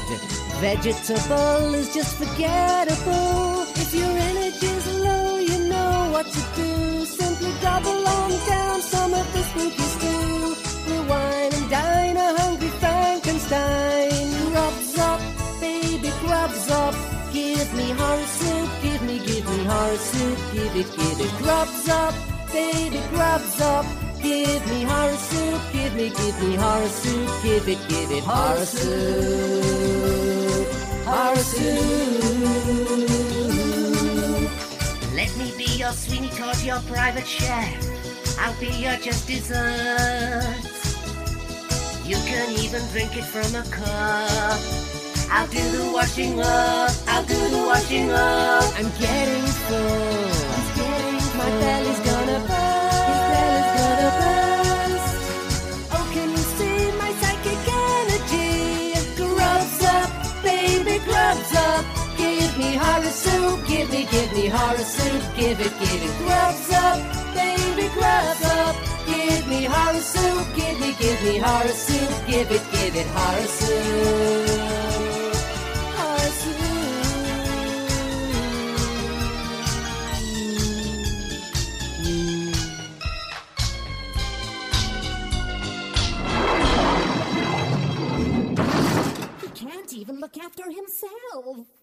Vegetable is just forgettable. If your energy's low, you know what to do. Simply gobble on down some of the spooky stew. We'll wine and dine a hungry Frankenstein. Grubs up, baby, grubs up. Give me horror soup, give me, give me horror soup, give it, give it. Grubs up, baby, grubs up. Give me horror soup, give me, give me horror soup, give it, give it. Horror soup, horror soup. Let me be your Sweeney Todd, your private chef. I'll be your just dessert. You can even drink it from a cup. I'll do the washing up. I'll do the washing up. I'm getting full. He's getting My belly's gonna burst. Horror soup. Give me, give me horror soup. Give it, give it. Grubs up, baby, grubs up. Give me horror soup. Give me, give me horror soup. Give it, give it horror soup. Horror soup. He can't even look after himself.